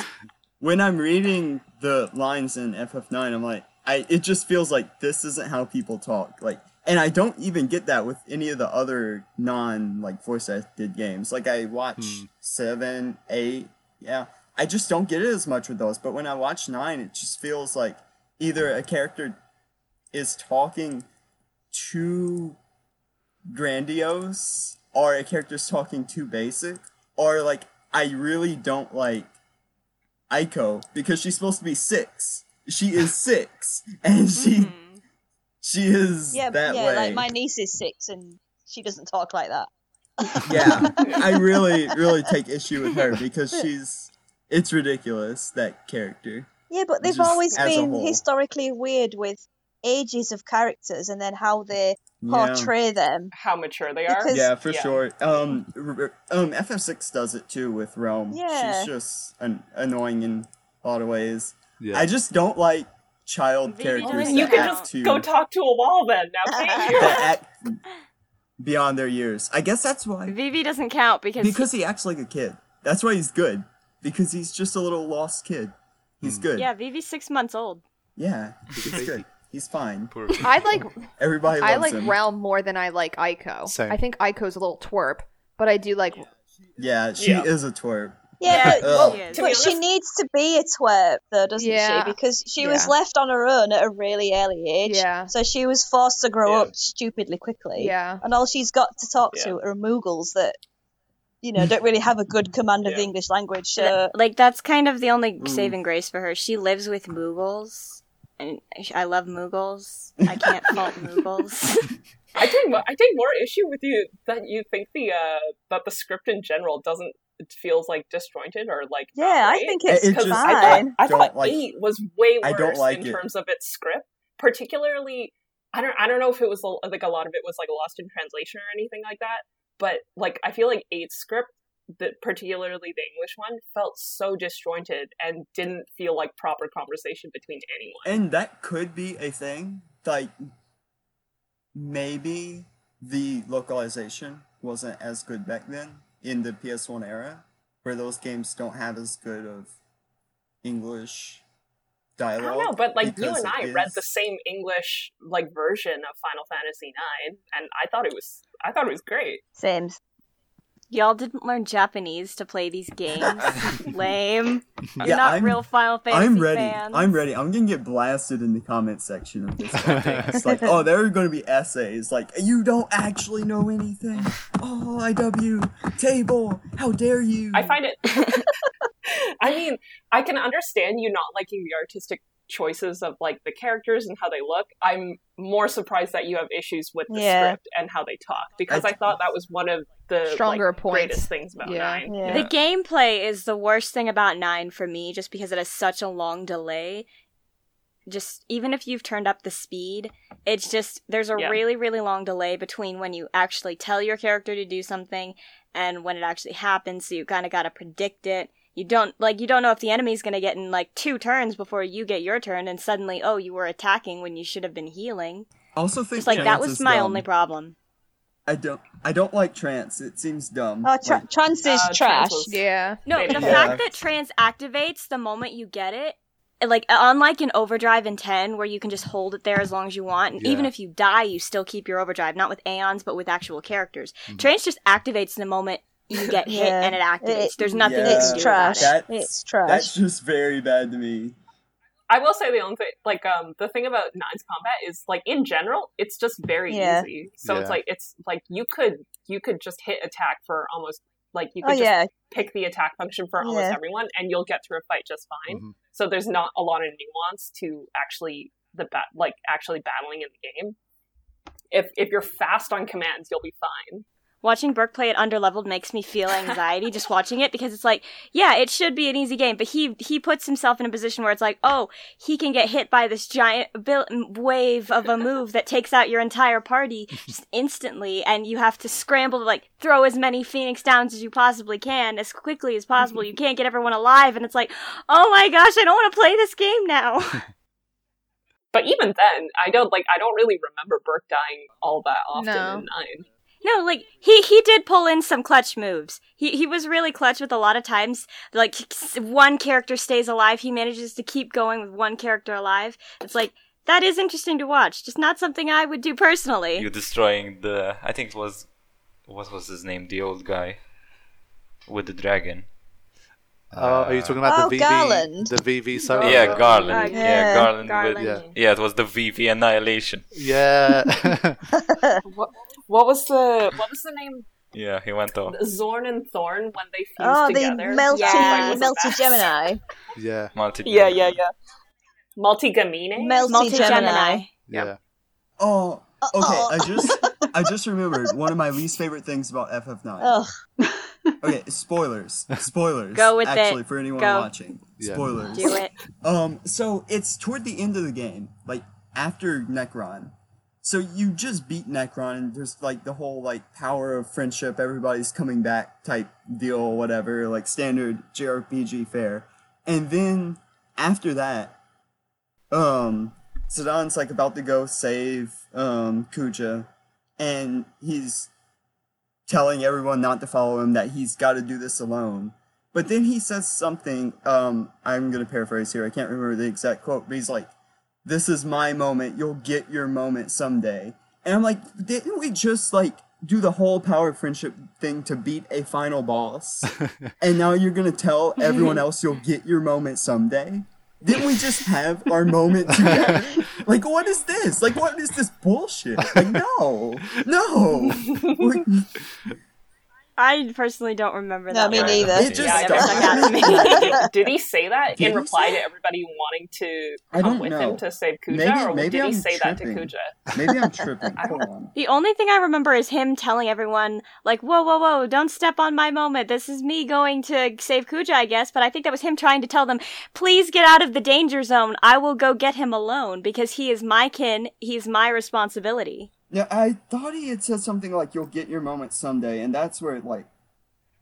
when I'm reading the lines in FF9, I'm like, I it just feels like this isn't how people talk. Like and I don't even get that with any of the other non like voice acted games. Like I watch Hmm. seven, eight, yeah. I just don't get it as much with those. But when I watch nine, it just feels like either a character is talking too grandiose, or a character's talking too basic, or like I really don't like Eiko because she's supposed to be six. She is [laughs] six, and she mm-hmm. she is Yeah, that yeah. way. Like my niece is six and she doesn't talk like that. [laughs] yeah, I really, really take issue with her because she's. It's ridiculous that character. Yeah, but they've Just always been historically weird with ages of characters and then how they Yeah. portray them. How mature they are. Because- Yeah, for Yeah. sure. Um, r- r- um, FF6 does it too with Relm. Yeah. She's just an- annoying in a lot of ways. Yeah. I just don't like child Vivi characters You can just too go talk to a wall then. Now, thank [laughs] you. act beyond their years. I guess that's why. Vivi doesn't count because, Because he acts like a kid. That's why he's good. Because he's just a little lost kid. He's good. yeah, Vivi's six months old. Yeah, he's good. He's fine. Poor I like Everybody loves I like him. Relm more than I like Eiko. Same. I think Eiko's a little twerp, but I do like Yeah, she Yeah. is a twerp. Yeah, Yeah, but, [laughs] Ugh. she is. To be but she needs to be a twerp though, doesn't Yeah. she? Because she was left on her own at a really early age. Yeah. So she was forced to grow Yeah. up stupidly quickly. yeah. And all she's got to talk to are Moogles that, you know, don't really have a good command of the English language. So Like that's kind of the only Mm. saving grace for her. She lives with Moogles, and I love Moogles. I can't [laughs] fault Moogles. I take mo- I take more issue with you that you think the uh that the script in general doesn't it feels like disjointed or like not yeah, I think it's It because just- I thought fine. I thought like- eight was way I worse don't like in it. terms of its script, particularly. I don't I don't know if it was like a lot of it was like lost in translation or anything like that, but like I feel like eight's script, that particularly the English one, felt so disjointed and didn't feel like proper conversation between anyone. And that could be a thing. Like, maybe the localization wasn't as good back then in the PS1 era, where those games don't have as good of English I dialogue. don't know, but like you and I it read the same English like version of Final Fantasy IX, and I thought it was I thought it was great. Same. Y'all didn't learn Japanese to play these games. [laughs] Lame. You're Yeah, not I'm- real Final Fantasy I'm ready. fans. I'm ready. I'm gonna get blasted in the comment section of this [laughs] podcast. like, oh, there are gonna be essays like, you don't actually know anything. Oh, IW table. How dare you? I find it. [laughs] I mean, I can understand you not liking the artistic choices of like the characters and how they look. I'm more surprised that you have issues with the Yeah. script and how they talk because I- I, thought that was one of the Stronger like, points. greatest things about Yeah. Nine. Yeah. The gameplay is the worst thing about 9 for me just because it has such a long delay. Just even if you've turned up the speed, it's just there's a Yeah. really really long delay between when you actually tell your character to do something and when it actually happens, so you kind of got to predict it. You don't like you don't know if the enemy's going to get in like two turns before you get your turn and suddenly oh, you were attacking when you should have been healing. also think It's like that was my dumb. only problem. I don't. I don't like trance. It seems dumb. Oh, tra- Like, trance is Uh, trance trash. was- Yeah. No, Maybe. the Yeah. fact that trance activates the moment you get it, like unlike in overdrive in 10 where you can just hold it there as long as you want and even if you die you still keep your overdrive not with aeons but with actual characters trance just activates the moment you get hit Yeah. and it activates It- there's nothing Yeah. It's trash. about it It's trash. That's just very bad to me. I will say the only thing, like, um, the thing about Nine's combat is, like, in general, it's just very Yeah. easy. So Yeah. it's like it's like you could you could just hit attack for almost like you could oh just yeah, pick the attack function for almost Yeah. everyone, and you'll get through a fight just fine. Mhm. So there's not a lot of nuance to actually the bat like actually battling in the game. If if you're fast on commands, you'll be fine. Watching Burke play it underleveled makes me feel anxiety just watching it because it's like yeah it should be an easy game but he he puts himself in a position where it's like oh he can get hit by this giant bil- wave of a move that takes out your entire party just instantly and you have to scramble to like throw as many phoenix downs as you possibly can as quickly as possible you can't get everyone alive and it's like oh my gosh i don't want to play this game now [laughs] But even then, I don't like I don't really remember Burke dying all that often No. in nine. No, like he he did pull in some clutch moves. He he was really clutch with a lot of times. Like one character stays alive, he manages to keep going with one character alive. It's like that is interesting to watch. Just not something I would do personally. You're destroying the. I think it was. What was his name? The old guy with the dragon. Uh, are you talking about Oh, the Vivi? Garland. The Vivi solo? yeah, Garland. Uh, yeah, yeah. Garland. Garland. With, Yeah. yeah, it was the Vivi annihilation. Yeah. [laughs] What, what was the what was the name? Yeah, he went off. Zorn and Thorn when they fused Oh, the together. melty, Yeah. Was melty. Gemini. yeah. Multi. Yeah, yeah, yeah. Meltigemini. Melty Multi Gemini. Gemini. Yeah. Oh, okay. Uh-oh. I just I just remembered one of my least favorite things about FF9. [laughs] Ugh. Okay, spoilers. [laughs] Spoilers. Go with it. Actually, for anyone Go. watching, Yeah. spoilers. Do it. Um, so it's toward the end of the game, like after Necron. So you just beat Necron, and there's like the whole like power of friendship, everybody's coming back type deal, whatever, like standard JRPG fare. And then after that, um, Zidane like about to go save um Kuja, and he's telling everyone not to follow him, that he's got to do this alone. But then he says something, um, I'm going to paraphrase here, I can't remember the exact quote, but he's like, This is my moment, you'll get your moment someday. And I'm like, didn't we just, like, do the whole power friendship thing to beat a final boss? [laughs] and now you're going to tell everyone else you'll get your moment someday? Didn't we just have our moment [laughs] together? Like, what is this? Like, what is this bullshit? Like, no, no. We're- [laughs] I personally don't remember No, that. me one. neither. It just Yeah, it stuck to me. did, [laughs] did he say that Did in reply say to everybody wanting to I come don't with know. him to save Kuja, Maybe- or maybe did I'm say that to tripping. Kuja? Maybe I'm [laughs] tripping. The only thing I remember is him telling everyone, like, whoa, whoa, whoa, don't step on my moment. This is me going to save Kuja, I guess. But I think that was him trying to tell them, please get out of the danger zone. I will go get him alone because he is my kin. He's my responsibility. Yeah, I thought he had said something like "You'll get your moment someday," and that's where it like.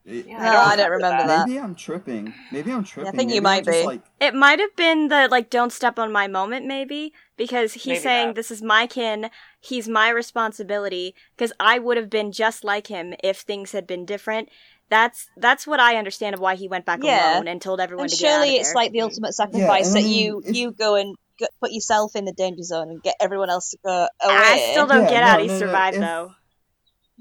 It, Yeah, No, I don't remember that. Maybe I'm tripping. Maybe I'm tripping. I think you might just, be. Like, It might have been the, like, don't step on my moment, maybe, because he's Maybe saying, that. this is my kin. He's my responsibility. Because I would have been just like him if things had been different. That's that's what I understand of why he went back Yeah. alone and told everyone And to get out of surely it's there. like the ultimate sacrifice and I that mean, you if- you go and go, put yourself in the danger zone and get everyone else to go away. I still don't Yeah, get no, how he no, no, survived if- though.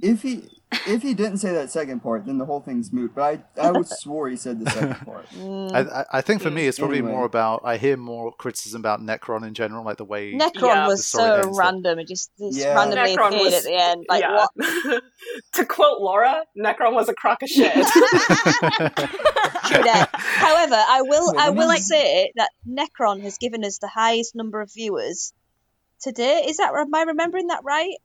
If he if he didn't say that second part, then the whole thing's moot. But I I would [laughs] swore he said the second [laughs] part. I, I- I think for me, it's probably Anyway. more about. I hear more criticism about Necron in general, like the way. Necron Yeah, was the story so ends, random. It just, just Yeah. randomly Necron appeared was- at the end. Like yeah. what? [laughs] to quote Laura, Necron was a crock of shit. True. However, I will Well, I the will main- say that Necron has given us the highest number of viewers today. Is that am I remembering that right?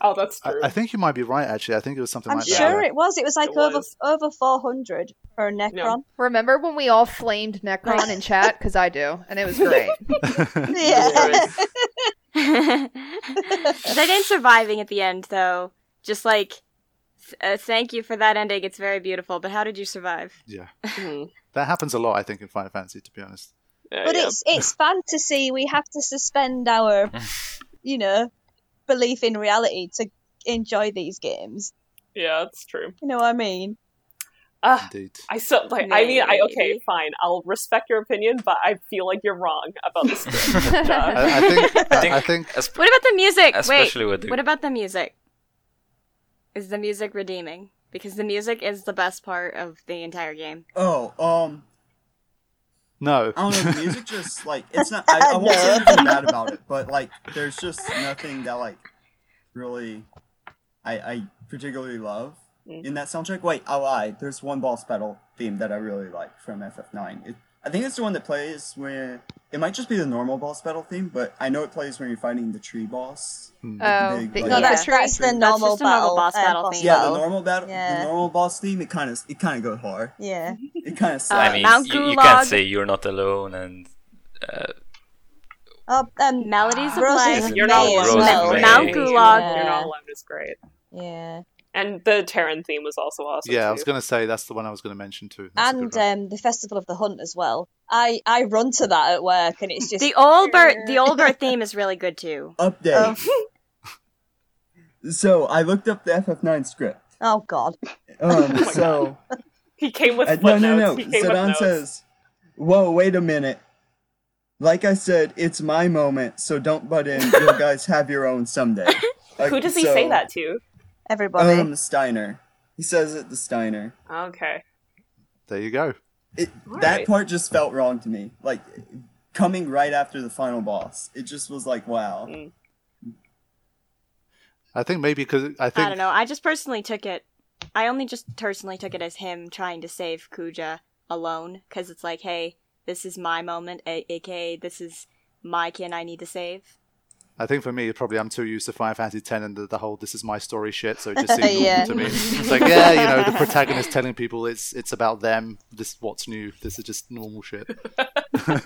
Oh, that's I, true. I think you might be right. Actually, I think it was something I'm like sure that. it was. It was like It over was. over 400 for Necron. Remember when we all flamed Necron in chat? [laughs] Because I do, and it was great. [laughs] [laughs] Yeah. that ain't surviving at the end though. Just like, uh, thank you for that ending. It's very beautiful. But how did you survive? Yeah, Mhm. that happens a lot. I think in Final Fantasy, to be honest. Yeah, but yeah. it's it's fantasy. We have to suspend our, you know, belief in reality to enjoy these games. yeah, that's true. You know what I mean? Ah, Indeed. I so like. I mean, I okay, fine. I'll respect your opinion, but I feel like you're wrong about this. [laughs] script. I, I think. I, think- [laughs] I think. Espe- What about the music? especially Wait, with the what about the music? Is the music redeeming? Because the music is the best part of the entire game. Oh, um, No. I don't know. The music just like it's not. I, I [laughs] won't say anything bad about it, but like, there's just nothing that like really I I particularly love Mm. in that soundtrack. Wait, I lied. There's one boss battle theme that I really like from FF9. It, I think it's the one that plays when it might just be the normal boss battle theme, but I know it plays when you're fighting the tree boss. Hmm. Oh, big, the- like- No, yeah. that's that's the That's normal just a normal battle, boss uh, battle theme. Yeah, the normal battle, Yeah. the normal boss theme. It kind of it kind of goes hard. Yeah. It kind of Uh. I mean, Mount you, you can't say you're not alone and uh, Oh, um, Melodies of Rose's Life. You're not alone. as Rose well. May. You're not alone is great, Yeah. And the Terran theme was also awesome. Yeah, I was going to say that's the one I was going to mention too. That's And um, the Festival of the Hunt as well. I, I run to that at work, and it's [laughs] just The old bird, [laughs] the old bird theme is really good too. Update. [laughs] So I looked up the FF9 script. oh god. Um, so He came with uh, no, no, no. He Zidane says, "Whoa, wait a minute. like I said, it's my moment, so don't butt in. You guys have your own someday. Like, Who does he so, say that to? Everybody. Um, the Steiner. He says it The Steiner. Okay. There you go. It, All that right. part just felt wrong to me. Like coming right after the final boss, it just was like, wow. Mm. I think maybe because I think I don't know. I just personally took it. I only just personally took it as him trying to save Kuja alone because it's like, hey, this is my moment, a- aka this is my kin I need to save. I think for me, probably I'm too used to Final Fantasy X and the, the whole "this is my story" shit, so it just [laughs] seems Yeah. normal to me. It's like, yeah, you know, the [laughs] protagonist telling people it's it's about them. This what's new. This is just normal shit. [laughs]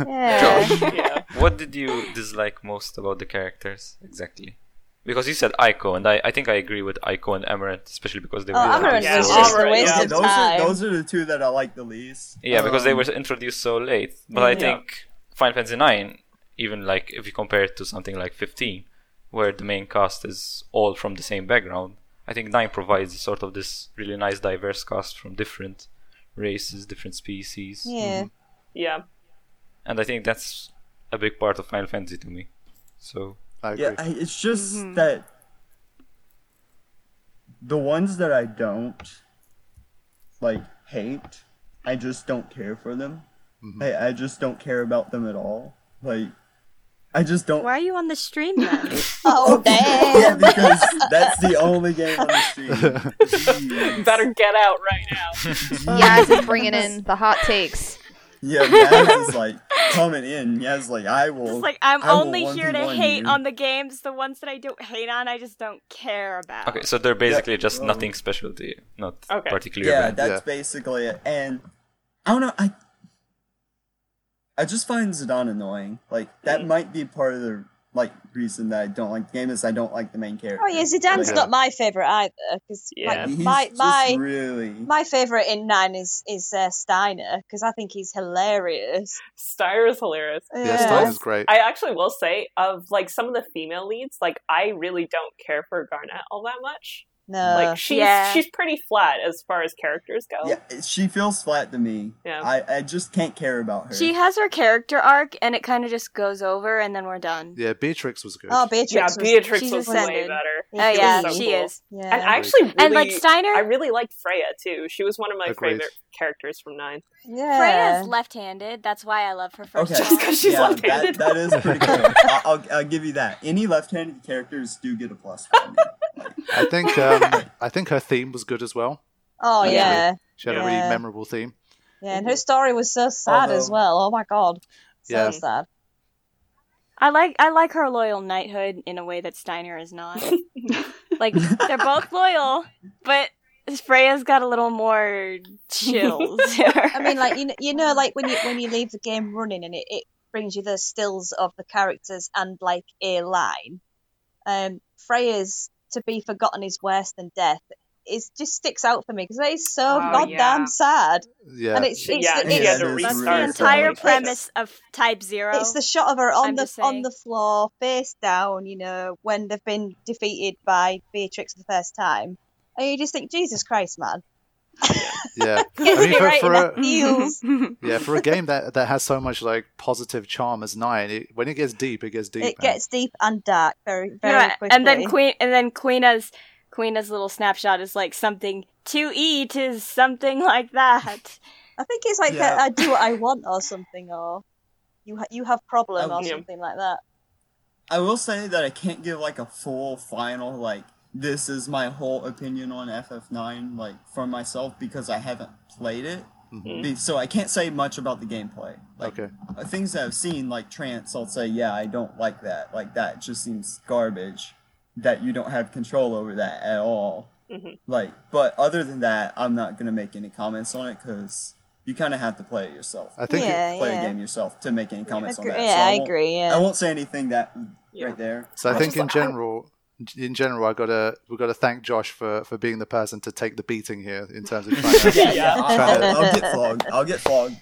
Yeah. Yeah. What did you dislike most about the characters exactly? Because you said Eiko, and I, I think I agree with Eiko and Amaranth, especially because they were Oh, introduced Amaranth was so just a Amaranth, waste yeah. of those time. are those are the two that I like the least. Yeah, because they Um, were introduced so late. But I think Final Fantasy IX, even like if you compare it to something like 15, where the main cast is all from the same background, I think 9 provides sort of this really nice diverse cast from different races, different species. Yeah. Yeah. And I think that's a big part of Final Fantasy to me. So, I agree. Yeah, I, it's just Mm-hmm. that the ones that I don't like hate, I just don't care for them. Mm-hmm. I, I just don't care about them at all. Like, I just don't. Why are you on the stream then? [laughs] Oh [laughs] yeah, because that's the only game on the stream. [laughs] Better get out right now. Yaz is bringing in the hot takes. Yeah, Yaz is like coming in. Yaz is like, I will. It's like I'm I only here to hate you. on the games. The ones that I don't hate on, I just don't care about. okay, so they're basically just well- nothing special to you, not Okay. particularly Yeah, bad. that's Yeah. basically it. And I don't know. I I just find Zidane annoying. Like that might be part of the like reason that I don't like the game is I don't like the main character. Oh yeah, Zidane's Like, not my favorite either. Because Yeah. like, my just my really my favorite in nine is is uh, Steiner because I think he's hilarious. Steiner is hilarious. yeah, Steiner's great. I actually will say, of like some of the female leads, like I really don't care for Garnet all that much. No, like she's Yeah. she's pretty flat as far as characters go. yeah. She feels flat to me. Yeah. I I just can't care about her. She has her character arc, and it kind of just goes over, and then we're done. Yeah, Beatrix was good. oh Beatrix. Yeah, was- Beatrix she's was way better. Oh She yeah, so she cool. is. Yeah. And I actually really, And like Steiner, I really liked Freya too. She was one of my Agreed. favorite characters from Nine. yeah. Freya's left-handed. That's why I love her first. Okay. of all. Just 'cause she's yeah, left-handed. That, that is pretty cool. [laughs] I'll, I'll, I'll give you that. Any left-handed characters do get a plus. from me. Like, I think um, [laughs] I think her theme was good as well. Oh Actually. yeah, She had a really memorable theme. yeah, and her story was so sad as well. Oh my god, so Yeah. sad. I like I like her loyal knighthood in a way that Steiner is not. [laughs] like they're both loyal, but Freya's got a little more chills. [laughs] to. I mean, like you know, you know, like when you when you leave the game running and it, it brings you the stills of the characters and like a line. Um, Freya's to be forgotten is worse than death. It just sticks out for me because it is so Oh, goddamn yeah. sad. Yeah, And it's it's, yeah, the, she it's, had to it is the entire sad. premise of Type Zero. it's the shot of her on I'm the on the floor, face down. You know, when they've been defeated by Beatrix the first time, and you just think, Jesus Christ, man, yeah. [laughs] I mean, for, right for a, [laughs] yeah, for a game that that has so much like positive charm as nine, it, when it gets deep, it gets deep. It man. gets deep and dark very very Yeah, quickly. and then Queen and then Quina's Quina's little snapshot is like something to eat is something like that. I think it's like Yeah. a, I do what I want or something, or you ha- you have problem oh, or Yeah. something like that. I will say that I can't give like a full final like this is my whole opinion on FF9 like for myself because I haven't played it. Mhm. So I can't say much about the gameplay. Like Okay. uh, things that I've seen like Trance, I'll say yeah, I don't like that. Like that just seems garbage. That you don't have control over that at all. Mhm. Like, but other than that, I'm not gonna make any comments on it because you kind of have to play it yourself. I think Yeah. play a game yourself to make any comments Agree- on that. yeah, so I won't- agree. Yeah. I won't say anything that Yeah. right there. So I I think just- in I- general, in general, I gotta we gotta thank Josh for for being the person to take the beating here in terms of trying to. [laughs] Yeah, yeah. I'll, to- I'll, I'll get flogged. I'll get flogged.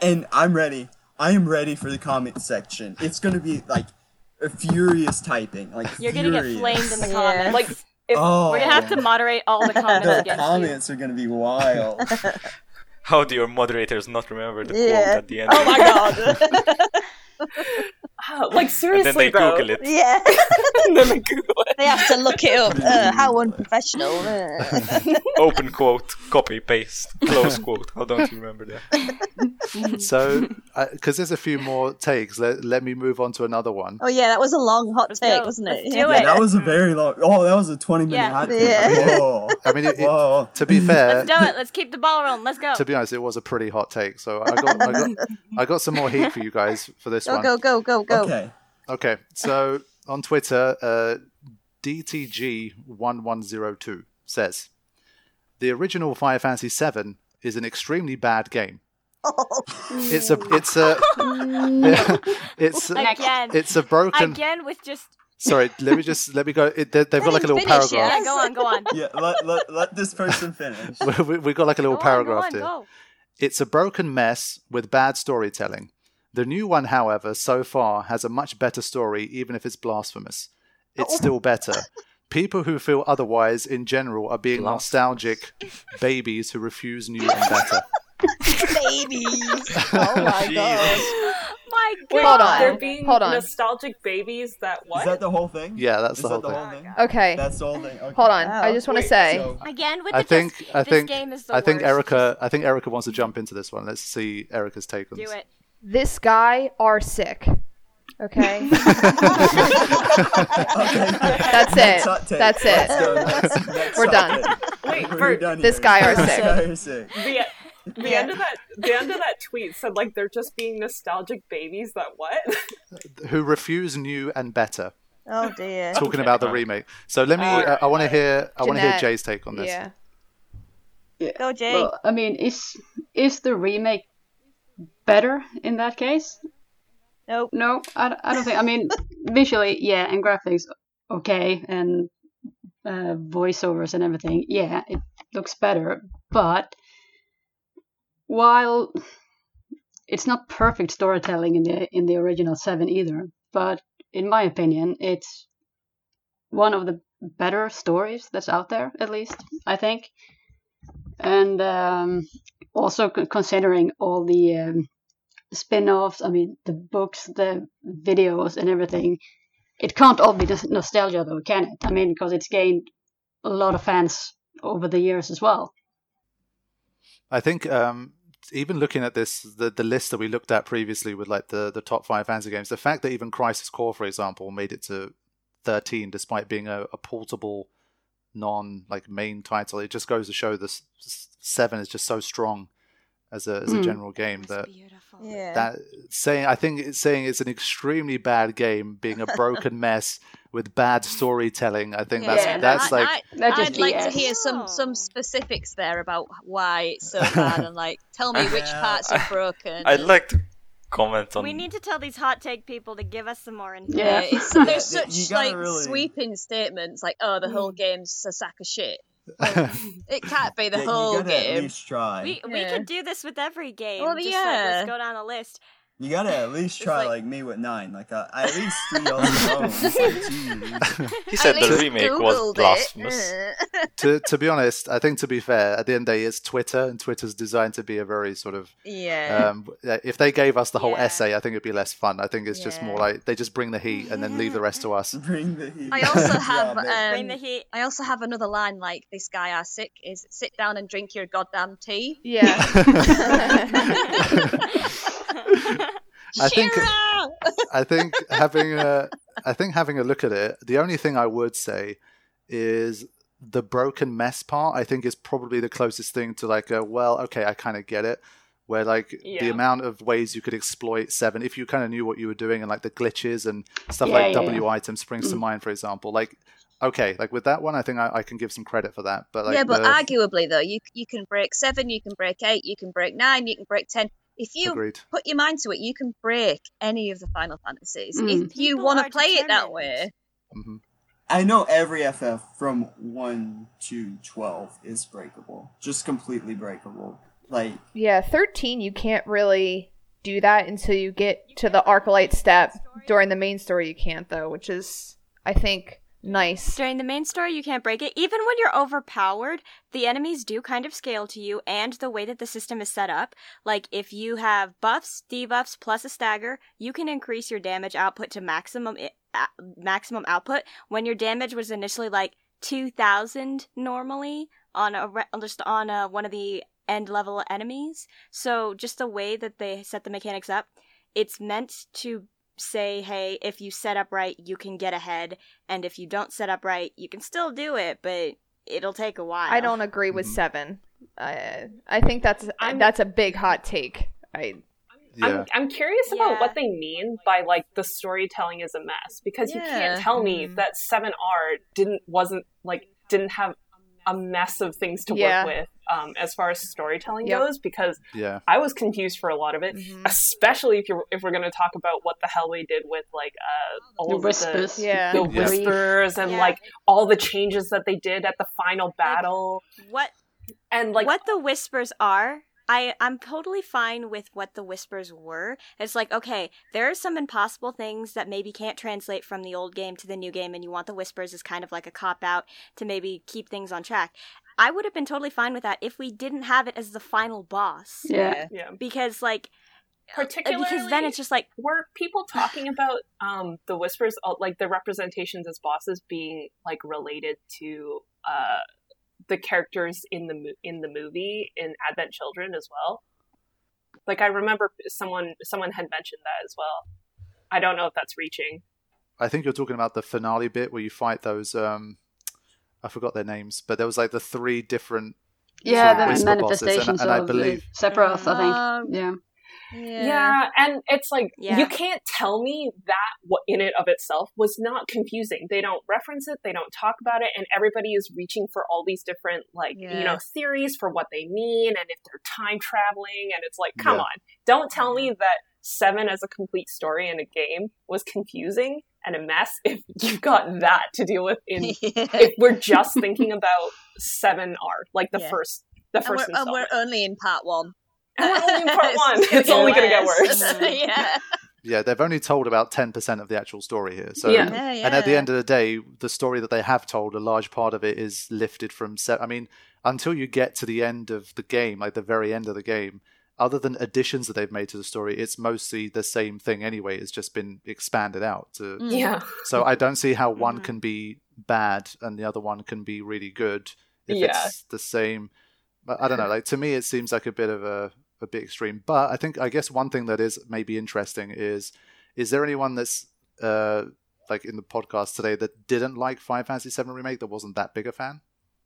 And I'm ready. I am ready for the comment section. It's gonna be like a furious typing. Like You're gonna get flamed in the Yeah. comments. Like, if- Oh, We're gonna oh. have to moderate all the [laughs] comments the against you. comments are gonna be wild. How do your moderators not remember the Yeah. quote at the end? Oh my god. [laughs] [laughs] Like and seriously then they though. Google it. yeah. [laughs] and then they Google it. They have to look it up. Uh, how unprofessional. Uh. [laughs] Open quote, copy paste, close quote. How don't you remember that? So, because there's a few more takes, let, let me move on to another one. oh yeah, that was a long hot take, go. wasn't it? do Yeah, it. that was a very long. Oh, that was a twenty-minute Yeah. hot take. Yeah. Whoa. I mean, it, it- to be fair, Let's do it. Let's keep the ball rolling. Let's go. to be honest, it was a pretty hot take. So I got, I got, I got some more heat for you guys for this Go one. go go go go. Okay. Okay, so on Twitter, uh, DTG1102 says the original Final Fantasy VII is an extremely bad game. It's a, it's a, [laughs] it's Again. it's a broken. Again with just Sorry, let me just let me go. It, they, they've got like a little Finish, paragraph. yeah. Go on. Go on. Yeah. Let, let, let this person finish. [laughs] we, we got like a little Go on, paragraph go here. go. It's a broken mess with bad storytelling. The new one, however, so far has a much better story, even if it's blasphemous. It's oh. still better. People who feel otherwise, in general, are being Blasphemous. nostalgic babies who refuse new and better. [laughs] Babies. Oh my [laughs] god. My Wait, God. hold on. They're being Hold on. nostalgic babies that what? Is that the whole thing? Yeah, that's Is the whole that the thing. whole thing? Oh okay. That's the whole thing. Okay. Hold on. Wow. I just want to say. So, Again with I the think just, I this think game is the I think. Erica I think Erica wants to jump into this one. Let's see Erica's take on this. Do it. This guy are sick. Okay. [laughs] okay. That's it. hot take. That's it. go. Next- next We're done. Wait, We're Bert, done This here. guy are This sick. guy are sick. the the [laughs] end of that the end of that tweet said like they're just being nostalgic babies that what? [laughs] Who refuse new and better. Oh dear. Talking about the remake. So let me. Uh, I want to hear. I want to hear Jay's take on this. yeah. Go Jay. Well, I mean, is is the remake better in that case? nope. No, I, I don't think. I mean, [laughs] visually, yeah, and graphics, okay, and uh, voiceovers and everything, yeah, it looks better. But while it's not perfect storytelling in the in the original seven either, but in my opinion, it's one of the better stories that's out there, at least I think. And um, also considering all the um, spin-offs i mean the books the videos and everything it can't all be nos- nostalgia though can it? I mean because it's gained a lot of fans over the years as well. I think um, even looking at this, the the list that we looked at previously with like the the top five fantasy games, the fact that even Crisis Core, for example, made it to thirteen despite being a, a portable, non like main title, it just goes to show this seven is just so strong as a as a Mm. general game that Beautiful. Yeah. that saying I think it's saying it's an extremely bad game, being a broken [laughs] mess with bad storytelling. I think that's Yeah, that's I- like I, That just I'd like to hear some Oh. some specifics there about why it's so bad and like tell me which Yeah. [laughs] parts are [laughs] broken. I'd like to comment on. We need to tell these hot take people to give us some more info. Yeah. Yeah, it's, [laughs] there's such like really- sweeping statements like, "Oh, the whole mm. game's a sack of shit." [laughs] It can't be the Yeah, whole you gotta at game. least try. We we Yeah. could do this with every game. Well, just yeah. like, let's go down a list. You gotta at least try like- like, me with nine. Like uh, at least three on [laughs] the bones. Like, [laughs] jeez. he said the remake was Googled it. blasphemous. [laughs] to to be honest, I think to be fair, at the end of the day, it's Twitter, and Twitter's designed to be a very sort of. yeah. Um, if they gave us the whole Yeah. essay, I think it'd be less fun. I think it's just more like they just bring the heat and then leave the rest to us. Bring the heat. I also Yeah, have. Bring the um, heat. I also have another line like this guy are sick is sit down and drink your goddamn tea. Yeah. I think I think having a I think having a look at it, the only thing I would say is the broken mess part. I think is probably the closest thing to like a well, okay, I kind of get it. Where like the amount of ways you could exploit seven, if you kind of knew what you were doing, and like the glitches and stuff Yeah, like yeah, W item springs to Mm. mind, for example. Like okay, like with that one, I think I, I can give some credit for that. But like yeah, but the- arguably though, you you can break seven, you can break eight, you can break nine, you can break ten. If you agreed. put your mind to it, you can break any of the Final Fantasies Mm. if you want to play it that determined. way. hmm I know every FF from one to twelve is breakable, just completely breakable. Like yeah, 13, you can't really do that until you get to the Archylte Steppe. During the main story, you can't, though, which is, I think, Nice. During the main story, you can't break it. Even when you're overpowered, the enemies do kind of scale to you, and the way that the system is set up. Like, if you have buffs, debuffs, plus a stagger, you can increase your damage output to maximum uh, maximum output. When your damage was initially like two thousand normally on a re- just on a, one of the end level enemies. So just the way that they set the mechanics up, it's meant to say, hey, if you set up right, you can get ahead, and if you don't set up right, you can still do it, but it'll take a while. I don't agree with seven. I I think that's I'm- that's a big hot take. I Yeah. I'm, I'm curious Yeah. about what they mean by like the storytelling is a mess because you can't tell me Mm. that 7R didn't wasn't like didn't have a mess of things to Yeah. work with um, as far as storytelling Yep. goes because yeah. I was confused for a lot of it, Mhm. especially if you if we're going to talk about what the hell we did with like uh, all The of whispers. yeah. the, the Yeah. whispers and Yeah. like all the changes that they did at the final battle what and like what the whispers are I, I'm totally fine with what the whispers were. It's like, okay, there are some impossible things that maybe can't translate from the old game to the new game, and you want the whispers as kind of like a cop out to maybe keep things on track. I would have been totally fine with that if we didn't have it as the final boss. Yeah. yeah Because, like, particularly because then it's just like, were people talking about um the whispers uh, like the representations as bosses being like related to uh the characters in the in the movie in Advent Children as well like I remember someone someone had mentioned that as well I don't know if that's reaching I think you're talking about the finale bit where you fight those. um I forgot their names, but there was like the three different. Yeah, sort of the whisper bosses, and- manifestations and I of believe- uh, Sephiroth, I think. Um, Yeah. Yeah. Yeah, and it's like Yeah. you can't tell me that what in it of itself was not confusing. They don't reference it, they don't talk about it, and everybody is reaching for all these different like you know theories for what they mean and if they're time traveling and it's like come Yeah. on. Don't tell me that 7 as a complete story in a game was confusing and a mess if [laughs] you've got that to deal with in [laughs] if we're just thinking about 7R, like the Yeah. first the and, first we're, and we're only in part one. And we're only in part one. gonna It's only gonna get worse. worse. [laughs] yeah. Yeah, they've only told about ten percent of the actual story here. So, Yeah. Yeah, and at the end of the day, the story that they have told, a large part of it is lifted from. Se- I mean, until you get to the end of the game, like the very end of the game, other than additions that they've made to the story, it's mostly the same thing anyway. It's just been expanded out to. Mm. Yeah. So I don't see how one Mhm. can be bad and the other one can be really good if Yeah. it's the same. But I don't know. Like to me, it seems like a bit of a a bit extreme. But I think I guess one thing that is maybe interesting is is there anyone that's uh like in the podcast today that didn't like Final Fantasy Seven remake that wasn't that big a fan?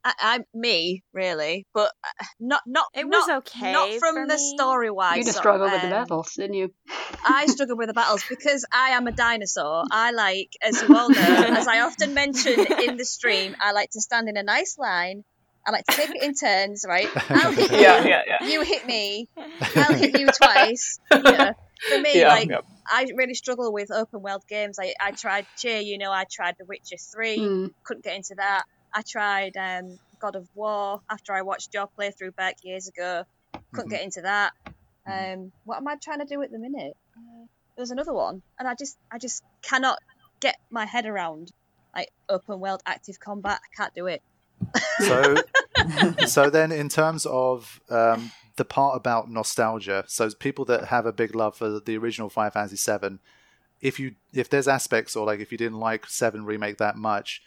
I, I'm me, really, but uh, not not It not, was okay Not from for the story wise. You just struggle with the battles, didn't you? I struggle with the battles because I am a dinosaur. I like, as you all know, as I often mention in the stream, I like to stand in a nice line. I like to take it in turns, right? [laughs] I'll hit you. Yeah, yeah, yeah. You hit me. [laughs] I'll hit you twice. Yeah. For me, Yeah, like yeah. I really struggle with open world games. I, I tried Cheer, you know, I tried The Witcher Three, Mm. couldn't get into that. I tried um, God of War after I watched your playthrough back years ago. Couldn't Mhm. get into that. Um, what am I trying to do at the minute? Uh, there's another one, and I just I just cannot get my head around like open world active combat. I can't do it. So [laughs] so then in terms of um, the part about nostalgia, so people that have a big love for the original Final Fantasy VII, if you if there's aspects or like if you didn't like Seven remake that much,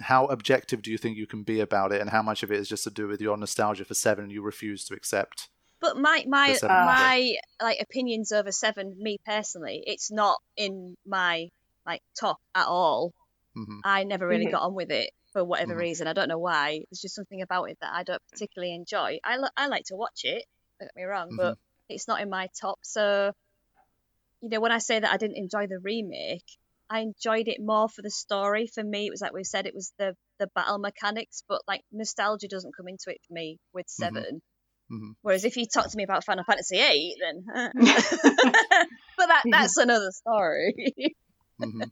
how objective do you think you can be about it, and how much of it is just to do with your nostalgia for Seven and you refuse to accept? But my my The seven my like opinions over seven, me personally, it's not in my like top at all. hmm I never really Mhm. got on with it for whatever Mhm. reason. I don't know why. There's just something about it that I don't particularly enjoy. I li- I like to watch it. Don't get me wrong, but it's not in my top. So, you know, when I say that I didn't enjoy the remake, I enjoyed it more for the story. For me, it was like we said, it was the the battle mechanics. But like nostalgia doesn't come into it for me with 7 Mhm. Whereas if you talk to me about Final Fantasy VIII, then [laughs] [laughs] but that [laughs] that's another story. hmm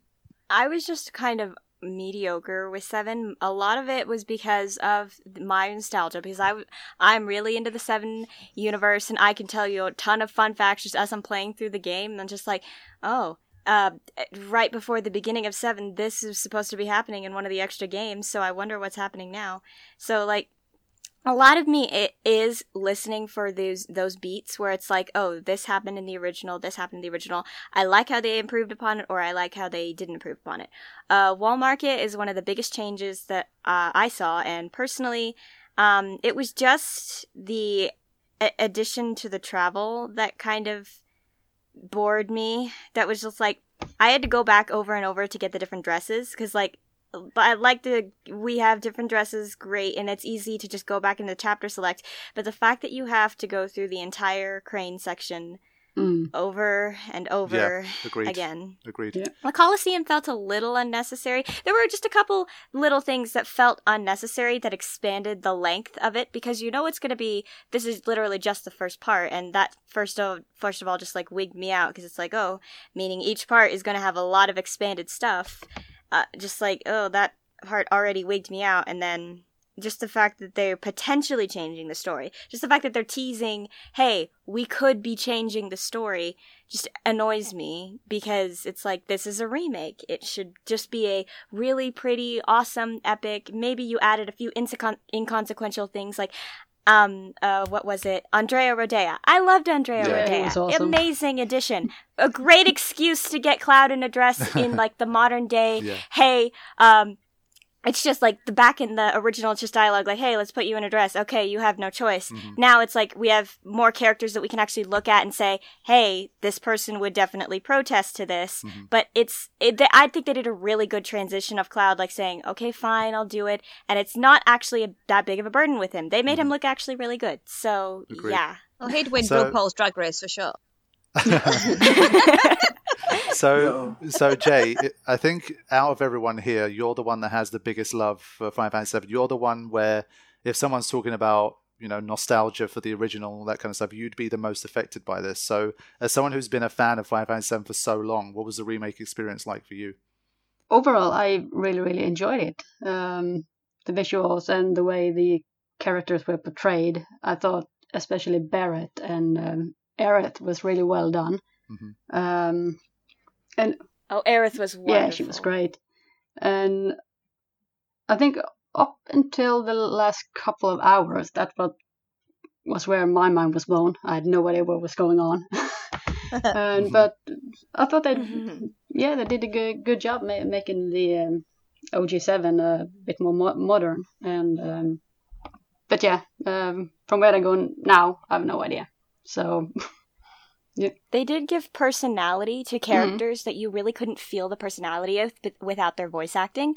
I was just kind of mediocre with seven. A lot of it was because of my nostalgia, because I I'm really into the seven universe, and I can tell you a ton of fun facts just as I'm playing through the game. And I'm just like, oh, uh, right before the beginning of seven, this is supposed to be happening in one of the extra games. So I wonder what's happening now. So like, a lot of me it is listening for those those beats where it's like, oh, this happened in the original, this happened in the original. I like how they improved upon it, or I like how they didn't improve upon it. Uh, Wall Market is one of the biggest changes that uh, I saw, and personally, um, it was just the a- addition to the travel that kind of bored me. That was just like I had to go back over and over to get the different dresses because like but I like the we have different dresses, great, and it's easy to just go back into chapter select. But the fact that you have to go through the entire crane section Mm. over and over Yeah, agreed. again. Agreed. Yeah. The Coliseum felt a little unnecessary. There were just a couple little things that felt unnecessary that expanded the length of it because you know it's going to be. This is literally just the first part, and that first of first of all just like wigged me out because it's like oh, meaning each part is going to have a lot of expanded stuff. Uh, just like oh, that part already wigged me out, and then just the fact that they're potentially changing the story, just the fact that they're teasing, hey, we could be changing the story, just annoys me because it's like this is a remake. It should just be a really pretty, awesome, epic. Maybe you added a few inconsequential things like um uh what was it andrea Rhodea i loved andrea Yeah. Yeah, was Rhodea awesome. amazing addition a great [laughs] excuse to get cloud in a dress in [laughs] like the modern day Yeah. hey um it's just like the back in the original it's just dialogue like hey let's put you in a dress okay you have no choice Mhm. now it's like we have more characters that we can actually look at and say hey this person would definitely protest to this Mhm. but it's it, they, i think they did a really good transition of cloud like saying okay fine i'll do it and it's not actually a, that big of a burden with him they made him look actually really good so Agreed. yeah Well, he'd win So- RuPaul's Drag Race for sure. [laughs] [laughs] [laughs] [laughs] so, so Jay, I think out of everyone here, you're the one that has the biggest love for Final Fantasy VII. You're the one where, if someone's talking about you know nostalgia for the original, all that kind of stuff, you'd be the most affected by this. So, as someone who's been a fan of Final Fantasy VII for so long, what was the remake experience like for you? Overall, I really, really enjoyed it. Um, the visuals and the way the characters were portrayed. I thought, especially Barrett and um, Aerith, was really well done. Mhm. Um, and oh aerith was wonderful. yeah, she was great. And I think up until the last couple of hours, that was was where my mind was blown. I had no idea what was going on. [laughs] and but I thought that Mhm. yeah, they did a good good job ma- making the um, OG7 a bit more mo- modern. And um, but yeah, um, from where they're going now, I have no idea. So [laughs] They did give personality to mm-hmm. characters that you really couldn't feel the personality of b- without their voice acting.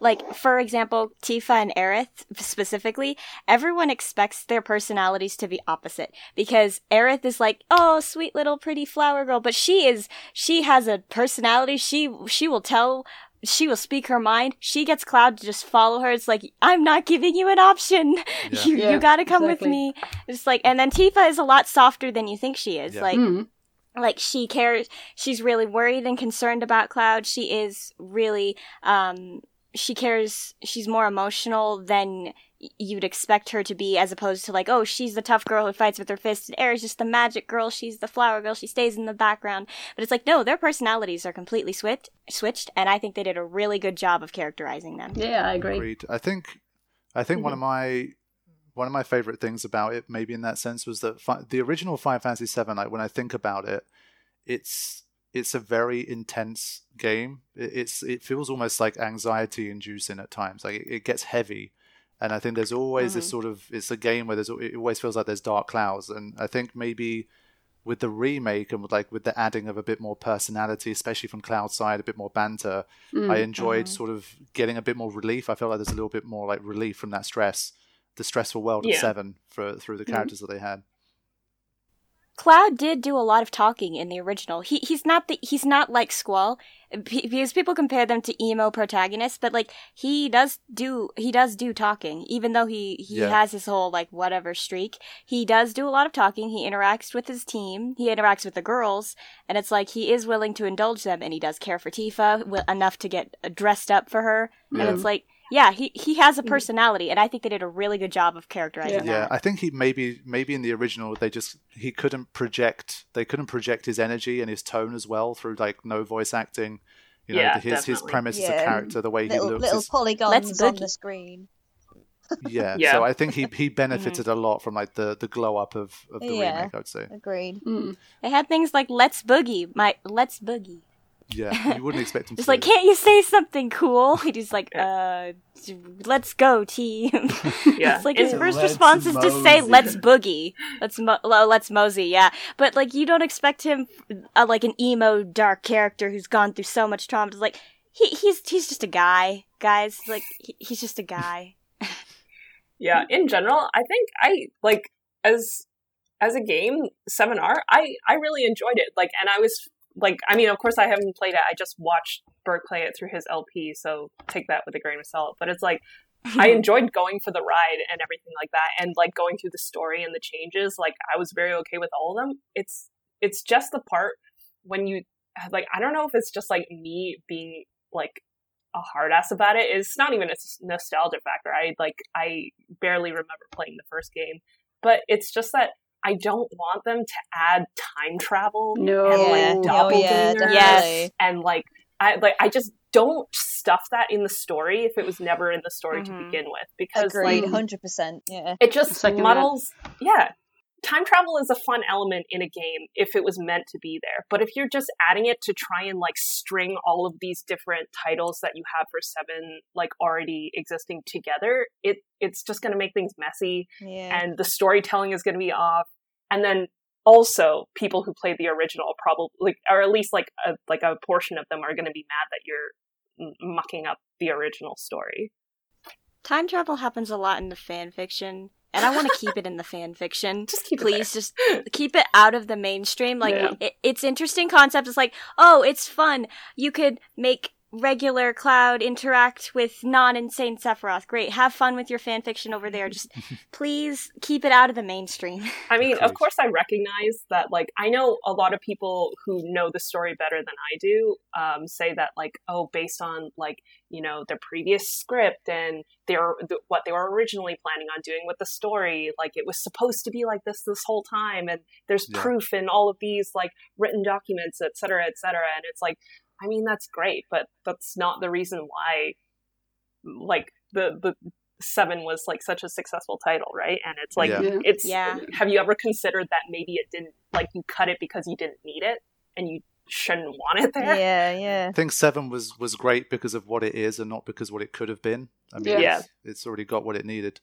Like, for example, Tifa and Aerith specifically, everyone expects their personalities to be opposite because Aerith is like, oh, sweet little pretty flower girl, but she is, she has a personality. She, she will tell she will speak her mind. She gets Cloud to just follow her. It's like, I'm not giving you an option. [laughs] Yeah. You, Yeah, you gotta come exactly. with me. It's like, and then Tifa is a lot softer than you think she is. Yeah. Like, mm, like she cares she's really worried and concerned about cloud she is really um she cares she's more emotional than y- you'd expect her to be as opposed to like oh she's the tough girl who fights with her fists and Aerith just the magic girl she's the flower girl she stays in the background but it's like no their personalities are completely switched switched and i think they did a really good job of characterizing them yeah, I agree. Agreed. I think, I think one of mm-hmm. my one of my favorite things about it, maybe in that sense, was that fi- the original Final Fantasy 7 Like when I think about it, it's it's a very intense game. It, it's it feels almost like anxiety inducing at times. Like it, it gets heavy, and I think there's always this mm-hmm. sort of it's a game where there's it always feels like there's dark clouds, and I think maybe with the remake and with like with the adding of a bit more personality, especially from Cloud side, a bit more banter, Mm. I enjoyed mm-hmm. sort of getting a bit more relief. I felt like there's a little bit more like relief from that stress, the stressful world of Seven for through the mm-hmm. characters that they had. Cloud did do a lot of talking in the original. He he's not the he's not like Squall because people compare them to emo protagonists, but like he does do he does do talking even though he he Yeah. has his whole like whatever streak. He does do a lot of talking. He interacts with his team. He interacts with the girls, and it's like he is willing to indulge them, and he does care for Tifa enough to get dressed up for her. And it's like yeah, he he has a personality, and I think they did a really good job of characterizing Yeah. Yeah. I think he maybe maybe in the original they just he couldn't project they couldn't project his energy and his tone as well through like no voice acting. You know, Yeah, his his definitely. premise as a character, the way he little looks. little is- polygons Let's on the screen. yeah, [laughs] Yeah. so I think he he [laughs] benefited a lot from like the the glow up of, of the Yeah. remake. I'd say. Agreed. Mm. They had things like "Let's Boogie," my "Let's Boogie." Yeah, [laughs] you wouldn't expect him Just to. like, can't you say something cool? [laughs] He's like, uh, let's go, team. [laughs] Yeah. it's like his It's first Let's response is to say, let's boogie. Let's, mo- let's mosey, yeah. But, like, you don't expect him, uh, like, an emo, dark character who's gone through so much trauma. It's like, he, he's, he's just a guy, guys. Like, he, he's just a guy. Yeah, in general, I think I like as as a game, seminar. I I really enjoyed it. Like, and I was like, I mean, of course, I haven't played it. I just watched Bert play it through his LP, so take that with a grain of salt. But it's like [laughs] I enjoyed going for the ride and everything like that, and like going through the story and the changes. Like, I was very okay with all of them. It's it's just the part when you like. I don't know if it's just like me being like a hard ass about it. It's not even a nostalgia factor. I like I barely remember playing the first game, but it's just that I don't want them to add time travel No. and Yeah. like Oh, yeah, doppelgangers definitely. and like I like I just don't stuff that in the story if it was never in the story to Mhm. begin with because Agreed. like Hundred percent. Yeah. it just Second that. muddles yeah time travel is a fun element in a game if it was meant to be there but if you're just adding it to try and like string all of these different titles that you have for seven like already existing together it it's just going to make things messy Yeah. and the storytelling is going to be off and then also people who played the original probably like or at least like a like a portion of them are going to be mad that you're m- mucking up the original story Time travel happens a lot in the fan fiction, and I want to keep it in the fan fiction. [laughs] Just keep it Please, just keep it out of the mainstream. Like, Yeah. it, it's interesting concept. It's like, oh, it's fun. You could make regular Cloud interact with non-insane Sephiroth. Great, have fun with your fan fiction over there. Just [laughs] please keep it out of the mainstream. I mean, of course. course, I recognize that. Like, I know a lot of people who know the story better than I do um, say that, like, oh, based on like you know their previous script and their th- what they were originally planning on doing with the story, like it was supposed to be like this this whole time, and there's Yeah. proof in all of these like written documents, et cetera, et cetera. And it's like, I mean, that's great, but that's not the reason why, like the the seven was like such a successful title, right? And it's like Yeah. Yeah. it's Yeah. have you ever considered that maybe it didn't like you cut it because you didn't need it and you shouldn't want it there? Yeah. Yeah. I think seven was was great because of what it is and not because what it could have been. I mean, Yeah. it's, it's already got what it needed.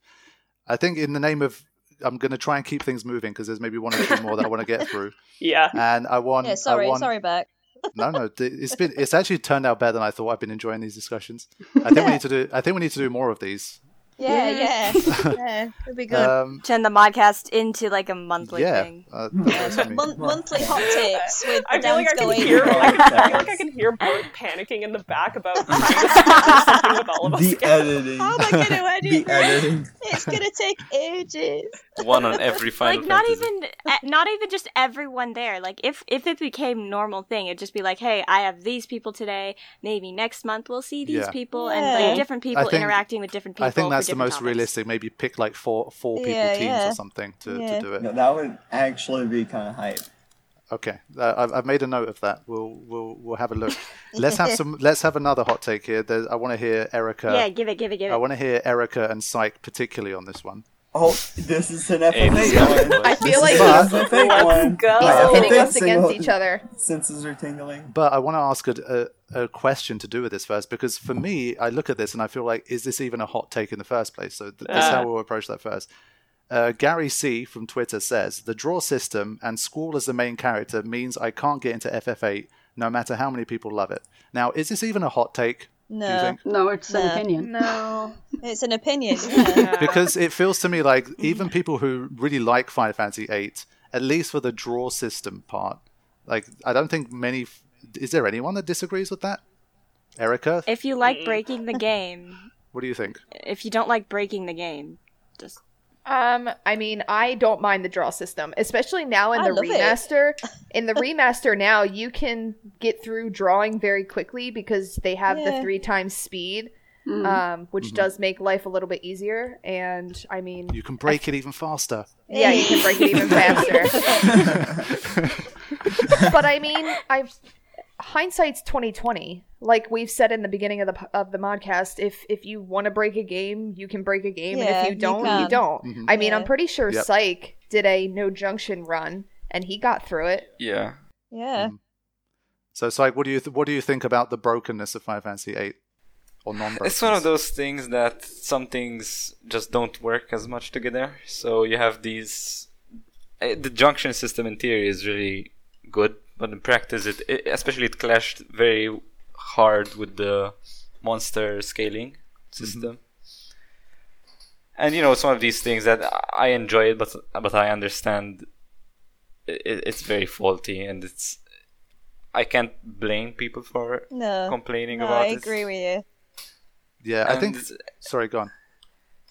I think in the name of I'm going to try and keep things moving because there's maybe one or two more that I want to get [laughs] through, Yeah. and I want. Yeah. Sorry. I want, Sorry, back. No, no, it's been it's actually turned out better than I thought. I've been enjoying these discussions. I think we need to do. I think we need to do more of these. Yeah. Yeah. yeah. [laughs] It'd be good. Um, Turn the modcast into like a monthly yeah, thing. uh, that works for me. Mon- monthly hot takes with I the feel like I can going. hear. I, can, I feel like I can hear Bart panicking in the back about trying to schedule something with all of us. The again. editing. How am I going to edit The editing. It's going to take ages. One on every Final like not Fantasy. even eh, not even just everyone there like if if it became normal thing it'd just be like hey i have these people today maybe next month we'll see these Yeah. people and like different people think- interacting with different people I think for that's the most topics. realistic. Maybe pick like four four people Yeah, teams yeah. or something to, Yeah. to do it. No, that would actually be kind of hype. Okay, uh, I've, I've made a note of that. We'll we'll we'll have a look. [laughs] let's have some. Let's have another hot take here. There's, I want to hear Erica. yeah give it give it give it I want to hear Erica and Psych particularly on this one. Oh, this is an Hey, this FF8 one. I feel like But- This is one. go. He's pitting FF8 us against single- each other. Senses are tingling. But I want to ask a, a, a question to do with this first because for me, I look at this and I feel like, is this even a hot take in the first place? So th- this is how Ah. we'll approach that first. Uh, Gary C from Twitter says the draw system and Squall as the main character means I can't get into FF8 no matter how many people love it. Now, is this even a hot take? Do you No. think? No, it's an opinion. No. [laughs] It's an opinion. Yeah. because it feels to me like even people who really like Final Fantasy VIII, at least for the draw system part, like I don't think many. Is there anyone that disagrees with that? Erica, if you like breaking the game what do you think? if you don't like breaking the game just Um, I mean, I don't mind the draw system, especially now in I the remaster. [laughs] in the remaster now, you can get through drawing very quickly because they have the three times speed. Mm. um, which Mhm. does make life a little bit easier. And I mean, You can break it even faster. yeah, you can break it even faster. [laughs] but I mean, I've hindsight's twenty twenty. Like we've said in the beginning of the po- of the podcast, if if you want to break a game, you can break a game, and if you you don't, you, can. don't. Mhm. I mean, I'm pretty sure Yep. Psych did a no junction run, and he got through it. Yeah. Yeah. Mhm. So it's like, what do you th- what do you think about the brokenness of Final Fantasy VIII or non? It's one of those things that some things just don't work as much together. So you have these. eh, The junction system in theory is really good, but in practice, it, it especially it clashed very hard with the monster scaling mm-hmm. system. And you know, it's one of these things that I enjoy it, but but I understand it, it's very faulty, and it's I can't blame people for No. complaining no, about it. I it. agree with you. Yeah, I think. Sorry, go on.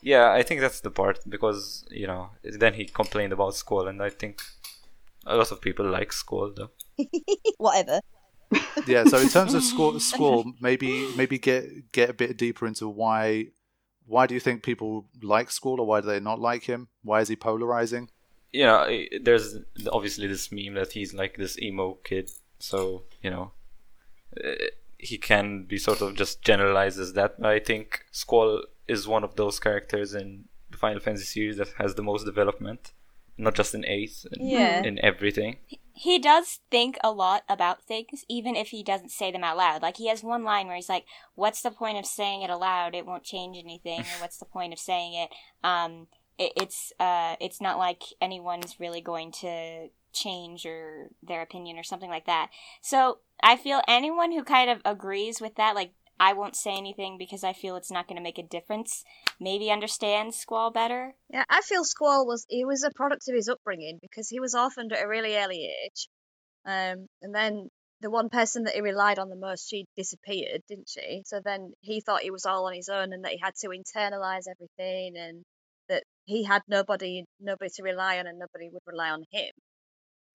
Yeah, I think that's the part because you know then he complained about Squall, and I think a lot of people like Squall though. [laughs] Whatever. Yeah, so in terms of [laughs] Squall, Squall maybe maybe get get a bit deeper into why why do you think people like Squall or why do they not like him? Why is he polarizing? You know, there's obviously this meme that he's like this emo kid, so you know eh, he can be sort of just generalized as that. But I think Squall is one of those characters in the Final Fantasy series that has the most development, not just in Eighth, in, Yeah. in everything. He does think a lot about things, even if he doesn't say them out loud. Like he has one line where he's like, "What's the point of saying it aloud? It won't change anything." Or what's the point of saying it? Um, it, it's uh, it's not like anyone's really going to change or their opinion or something like that. So I feel anyone who kind of agrees with that, like I won't say anything because I feel it's not going to make a difference. Maybe understands Squall better. Yeah, I feel Squall was he was a product of his upbringing because he was orphaned at a really early age, um, and then the one person that he relied on the most she disappeared, didn't she? So then he thought he was all on his own and that he had to internalize everything and that he had nobody nobody to rely on and nobody would rely on him.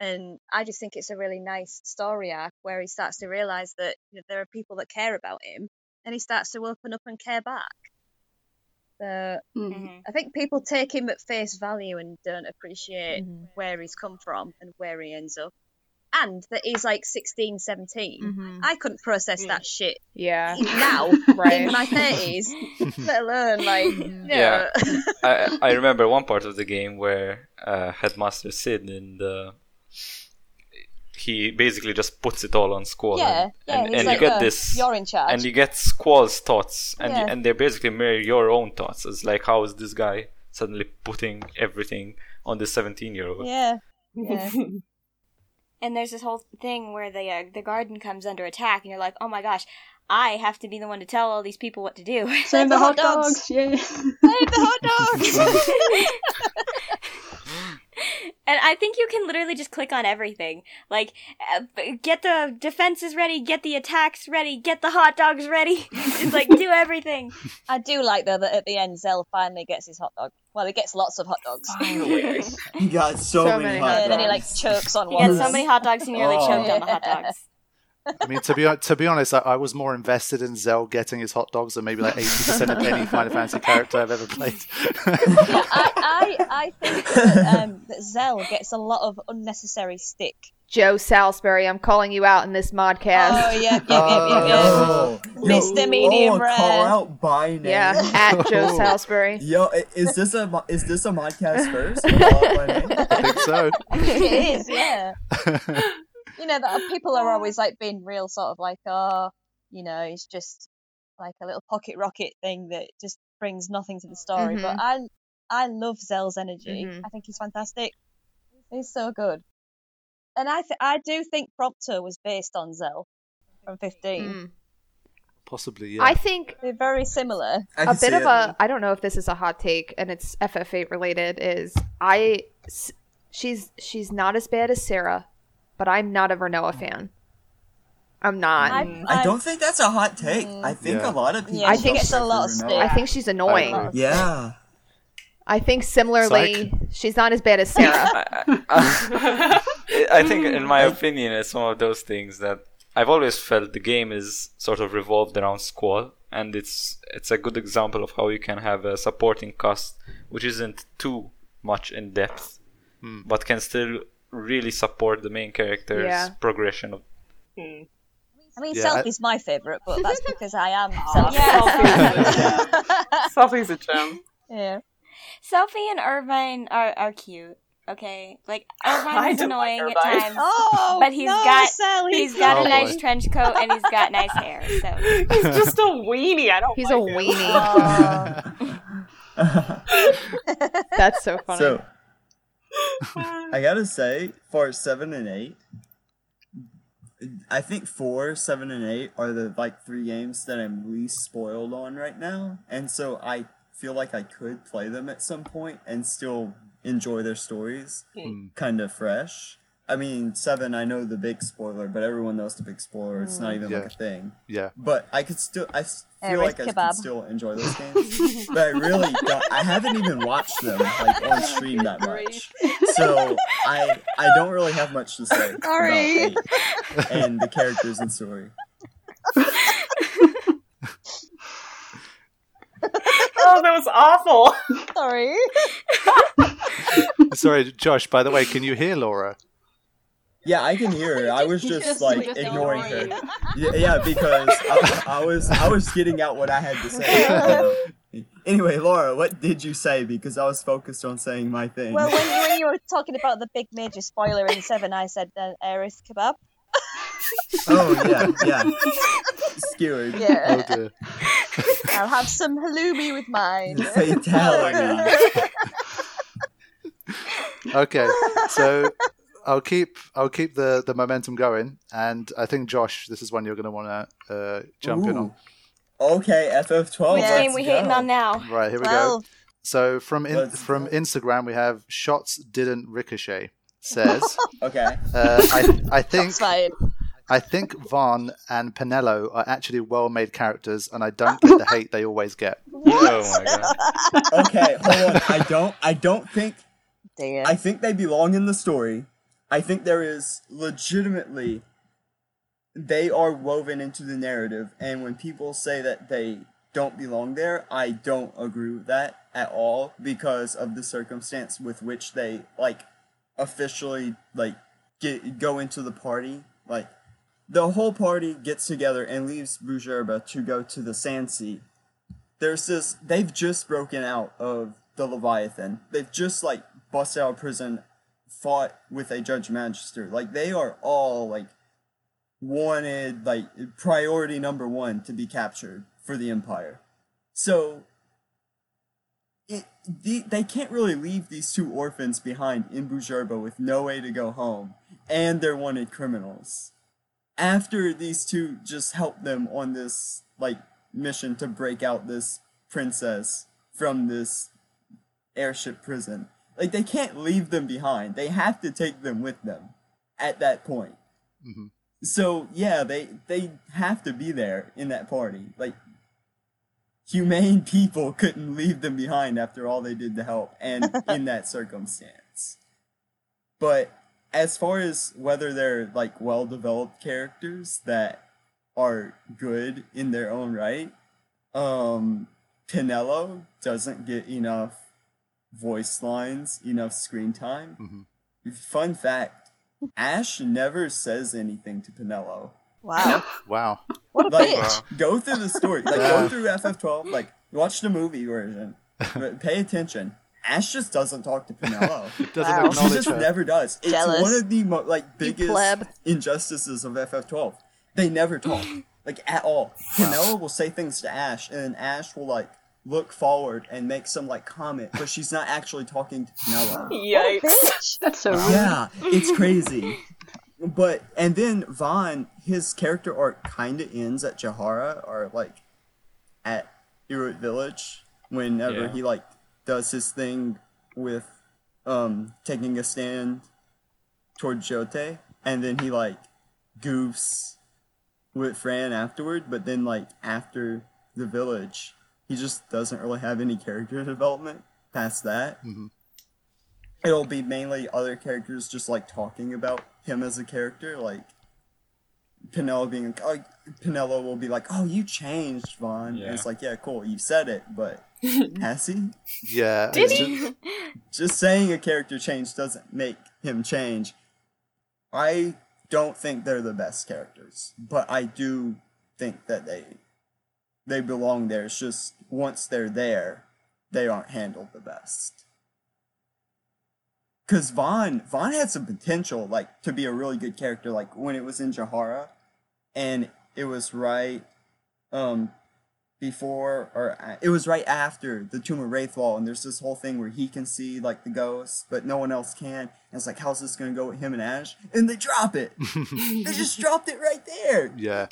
And I just think it's a really nice story arc where he starts to realize that you know, there are people that care about him, and he starts to open up and care back. So Mm. Mhm. I think people take him at face value and don't appreciate Mhm. where he's come from and where he ends up. And that he's like 16, 17. Mhm. I couldn't process that shit Yeah, now [laughs] Right. in my 30s, [laughs] let alone like, Yeah. yeah. I I remember one part of the game where uh, Headmaster Cid in the he basically just puts it all on Squall. yeah, and, yeah. and, he's and like, you get "Oh, this You're in charge. and you get Squall's thoughts and you, and they basically mirror your own thoughts. It's like how is this guy suddenly putting everything on this 17 year old? yeah. Yeah. [laughs] And there's this whole thing where the uh, the garden comes under attack, and you're like, "Oh my gosh, I have to be the one to tell all these people what to do." Save [laughs] the the hot hot dogs. dogs, yeah. [laughs] Save the hot dogs! And I think you can literally just click on everything. Like, uh, get the defenses ready, get the attacks ready, get the hot dogs ready. [laughs] Just like do [laughs] everything. I do like though that at the end Zell finally gets his hot dog. Well, he gets lots of hot dogs. Finally. He got so, So many, many hot Yeah, dogs. then he like chokes on He one. gets so many hot dogs, he nearly Oh. choked on the hot dogs. I mean, to be to be honest, I, I was more invested in Zell getting his hot dogs than maybe like eighty percent of any Final Fantasy character I've ever played. [laughs] I, I, I think that, um, that Zell gets a lot of unnecessary stick. Joe Salisbury, I'm calling you out in this modcast. Oh, yeah, yeah, yeah, yeah, yeah. Oh, Mr. Medium oh, Rare. Call out by name. Yeah, at Joe [laughs] Salisbury. Yo, is this a is this a modcast first? [laughs] Call out by name? I think so. it is, yeah. You know, that people are always like being real sort of like, oh, you know, it's just like a little pocket rocket thing that just brings nothing to the story. But I, I love Zell's energy. Mhm. I think he's fantastic. He's so good. And I, th- I do think Prompto was based on Zell from 15. Mm. Possibly, yeah. I think They're very similar. a bit of it. a I don't know if this is a hot take and it's FF8 related is I s- she's she's not as bad as Serah, but I'm not a Vernoa fan. I'm not. I, I, I don't think that's a hot take. I think Yeah. a lot of people. Yeah, she don't gets a prefer lot of Rinoa. stick. think she's annoying. I I, think similarly she's not as bad as Serah. [laughs] I, I think, in my opinion, it's one of those things that I've always felt the game is sort of revolved around Squall, and it's it's a good example of how you can have a supporting cast which isn't too much in depth, Hmm. but can still really support the main character's Yeah. progression of Hmm. I mean, Yeah, I- my favourite, but that's [laughs] because I am Aw, Selphie. Selphie's- [laughs] Selphie's a gem. yeah. Selphie and Irvine are, are cute. Okay, like [laughs] I Irvine is don't like annoying at times, Oh, but he's no, got Sally. he's got Oh, a nice boy. trench coat and he's got nice hair. So He's just a weenie. I don't. He's a like him. weenie. That's so funny. so [laughs] I gotta say, for seven and eight, I think four, seven, and eight are the like three games that I'm least spoiled on right now, and so I feel like I could play them at some point and still enjoy their stories, Hmm. kind of fresh. I mean, seven, I know the big spoiler, but everyone knows the big spoiler. It's not mm. even Yeah. like a thing. Yeah. But I could still, I feel Eric like I kebab. could still enjoy those games. but I really [laughs] don't. I haven't even watched them like on stream that much, so I I don't really have much to say Sorry. about eight and the characters and story. Oh, that was awful. Sorry. [laughs] Sorry, Josh. By the way, can you hear Laura? Yeah, I can hear her. I was [laughs] just, Just like just ignoring her. [laughs] Yeah, yeah, because I, I was I was getting out what I had to say. anyway, Laura, what did you say? Because I was focused on saying my thing. Well, when you, when you were talking about the big major spoiler in Seven, I said uh, Aerith kebab. [laughs] oh yeah, yeah, skewered. Yeah. Oh. I'll have some halloumi with mine. Fatality. Okay, so I'll keep I'll keep the the momentum going, and I think Josh, this is one you're going to want to uh, jump in on. Okay, FF12. which game we hating on now? Right here we go. So from in, from. Instagram we have shots didn't ricochet says [laughs] Okay. uh, I I think that's fine. I think Vaan and Penelo are actually well made characters, and I don't get the [laughs] hate they always get. [laughs] oh my god Okay, hold on. I don't. I don't think. Dear. I think they belong in the story. I think there is legitimately. They are woven into the narrative, and when people say that they don't belong there, I don't agree with that at all because of the circumstance with which they like officially like get go into the party. Like the whole party gets together and leaves Bhujerba to go to the Sand Sea. There's this. They've just broken out of the Leviathan. They've just like busted out of prison, fought with a judge magister. Like they are all like wanted, like priority number one to be captured for the Empire. So it, the, they can't really leave these two orphans behind in Bhujerba with no way to go home, and they're wanted criminals. After these two just help them on this like mission to break out this princess from this airship prison, like they can't leave them behind. They have to take them with them at that point. Mhm. So yeah, they they have to be there in that party. Like humane [laughs] people couldn't leave them behind after all they did to help and [laughs] in that circumstance. But as far as whether they're like well developed characters that are good in their own right, um Penelo doesn't get enough voice lines, enough screen time. Mm-hmm. Fun fact, Ashe never says anything to Penelo. Wow. Wow. What a Like, bitch. go through the story. Like, go through FF12. Like, watch the movie version. But pay attention. Ashe just doesn't talk to Penelo. [laughs] Doesn't Wow. He acknowledge just her. never does. It's Jealous. one of the mo- like biggest injustices of FF12. They never talk, [gasps] like at all. Penelo will say things to Ashe, and then Ashe will like look forward and make some like comment, but she's not actually talking to Penelo. [laughs] Yikes. That's so rude. Yeah, it's crazy. [laughs] But and then Vaan, his character arc kind of ends at Jahara or like at Eruyt Village whenever Yeah. he like does his thing with um taking a stand toward Jote, and then he like goofs with Fran afterward. But then like after the village, he just doesn't really have any character development past that mm-hmm. it'll be mainly other characters just like talking about him as a character like Penelo being oh, Penelo will be like, "Oh, you changed, Vaan." And Yeah. it's like, "Yeah, cool, you said it, but [laughs] has he?" Yeah, Did it's he? ju- [laughs] Just saying a character change doesn't make him change. I don't think they're the best characters, but I do think that they they belong there. It's just once they're there, they aren't handled the best. Cause Vaan Vaan had some potential, like to be a really good character, like when it was in Jahara, and it was right, um, before or it was right after the Tomb of Raithwall, and there's this whole thing where he can see like the ghosts, but no one else can. And it's like, how's this gonna go with him and Ashe? And they drop it. [laughs] they just dropped it right there. yeah.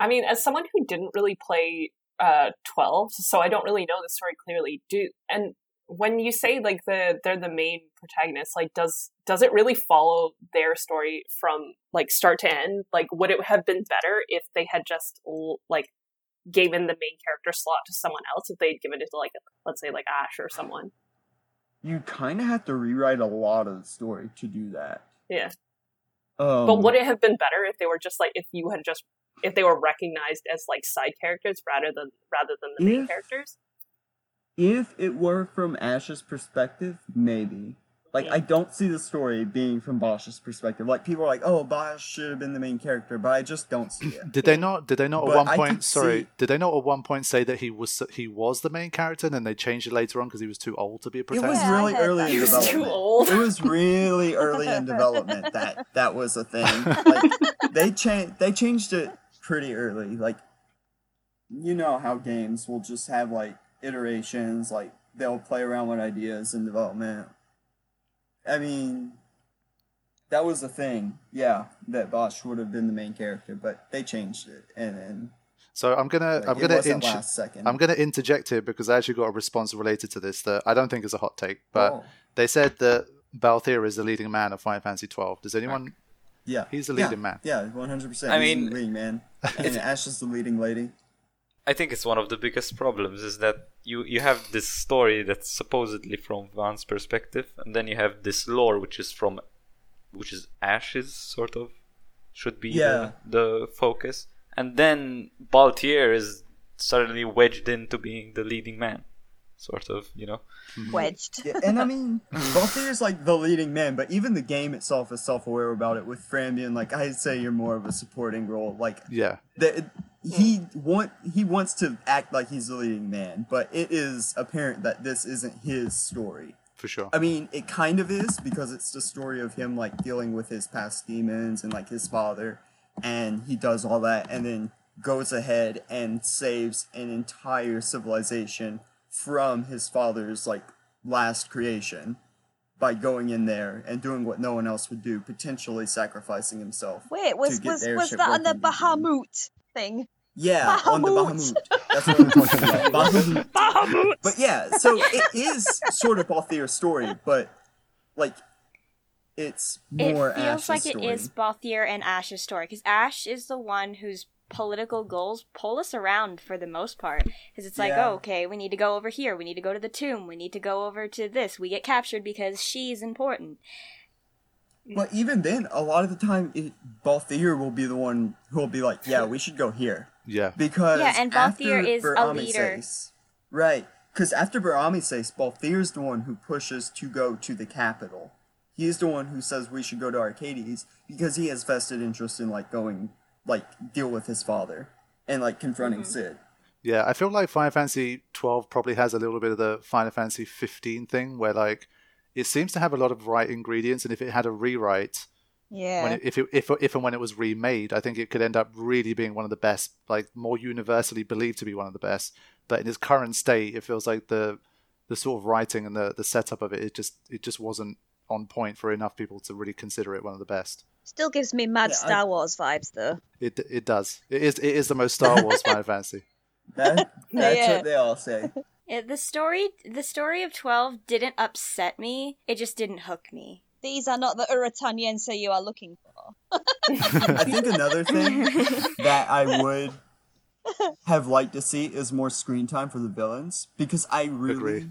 I mean, as someone who didn't really play uh 12, so I don't really know the story clearly. Do and when you say like the they're the main protagonist, like does does it really follow their story from like start to end? Like would it have been better if they had just like given the main character slot to someone else if they'd given it to like let's say like Ashe or someone? You kind of have to rewrite a lot of the story to do that. Yeah. Um, But would it have been better if they were just like if you had just if they were recognized as like side characters rather than rather than the main characters? If it were from Ashe's perspective, maybe. Like, I don't see the story being from Basch's perspective. Like, people are like, oh, Basch should have been the main character, but I just don't see it. [clears throat] Did they not? Did they not But at one I point? Sorry, see- did they not at one point say that he was he was the main character, and then they changed it later on because he was too old to be a protagonist? It was? Yeah, really early that. in He was development. too old. It was really early in [laughs] development that that was a thing. [laughs] Like, they changed they changed it pretty early. Like, you know how games will just have like iterations. Like, they'll play around with ideas in development. I mean, that was the thing. Yeah, that Basch would have been the main character, but they changed it, and then So I'm gonna like, I'm gonna wasn't last second. I'm gonna interject here because I actually got a response related to this that I don't think is a hot take, but Oh, they said that Balthier is the leading man of Final Fantasy 12. Does anyone? Yeah, He's the yeah, leading man. Yeah, one hundred percent. I He's mean- the leading man, [laughs] and Ashe is the leading lady. I think it's one of the biggest problems is that you you have this story that's supposedly from Vaan's perspective, and then you have this lore which is from, which is Ashe's sort of, should be Yeah. the, the focus, and then Balthier is suddenly wedged into being the leading man, sort of, you know. Mm-hmm. Wedged. Yeah, and I mean, [laughs] Balthier is like the leading man, but even the game itself is self-aware about it. With Fran being like, I'd say you're more of a supporting role. Like, Yeah, the, he want he wants to act like he's the leading man, but it is apparent that this isn't his story. for sure. I mean, it kind of is because it's the story of him like dealing with his past demons and like his father, and he does all that and then goes ahead and saves an entire civilization from his father's like last creation by going in there and doing what no one else would do, potentially sacrificing himself. Wait, was get was was that on the. Bahamut thing? Yeah, on the Bahamut. Bahamut. That's what I'm talking about. [laughs] Bahamut. Bahamut. But yeah, so it is sort of Balthier's story, but like it's more Ashe's it feels Ashe's like story. it is Balthier and Ashe's story because Ashe is the one whose political goals pull us around for the most part because it's like Yeah. oh okay we need to go over here we need to go to the tomb we need to go over to this we get captured because she's important But even then, a lot of the time, it, Balthier will be the one who will be like, "Yeah, we should go here," Yeah, because Yeah, and after Balthier is a Bur-Omisace- leader. right? Because after Bur-Omisace, Balthier's the one who pushes to go to the capital. he is the one who says we should go to Archades because he has vested interest in like going, like deal with his father and like confronting Mm-hmm. Cid. yeah. I feel like Final Fantasy 12 probably has a little bit of the Final Fantasy 15 thing where like it seems to have a lot of right ingredients, and if it had a rewrite, Yeah. when it, if it, if if and when it was remade, I think it could end up really being one of the best, like more universally believed to be one of the best. But in its current state, it feels like the the sort of writing and the the setup of it, it just it just wasn't on point for enough people to really consider it one of the best. Still gives me mad Yeah, I- Star Wars vibes though. It it does. It is it is the most Star Wars Final [laughs] Fantasy. That, that's [laughs] Yeah. what they all say. [laughs] It, the story the story of 12 didn't upset me it just didn't hook me These are not the Urutan-Yensa you are looking for. I think another thing that I would have liked to see is more screen time for the villains because I really Agreed.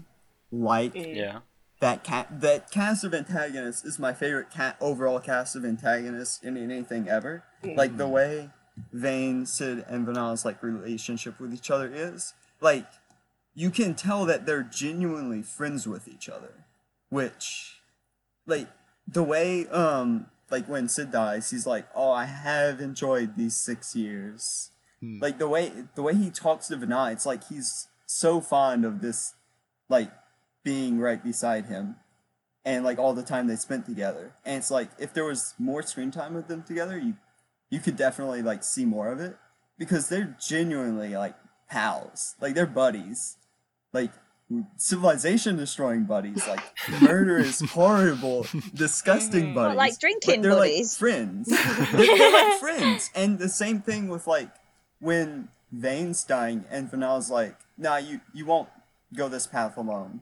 like Yeah. That cat that cast of antagonists is my favorite cat overall cast of antagonists in anything ever. Like the way Vayne, Cid, and Vanana's like relationship with each other is like you can tell that they're genuinely friends with each other, which like the way um like when Cid dies, he's like, "Oh, I have enjoyed these six years." Hmm. Like the way the way he talks to Vanna, it's like he's so fond of this, like being right beside him, and like all the time they spent together. And it's like if there was more screen time with them together, you you could definitely like see more of it because they're genuinely like pals, like they're buddies, like civilization destroying buddies, like [laughs] murderous, horrible, disgusting mm-hmm. buddies. like drinking but they're buddies. like friends. [laughs] they're, they're like friends, and the same thing with like when Vayne's dying and Venat's like, "Nah, you you won't go this path alone.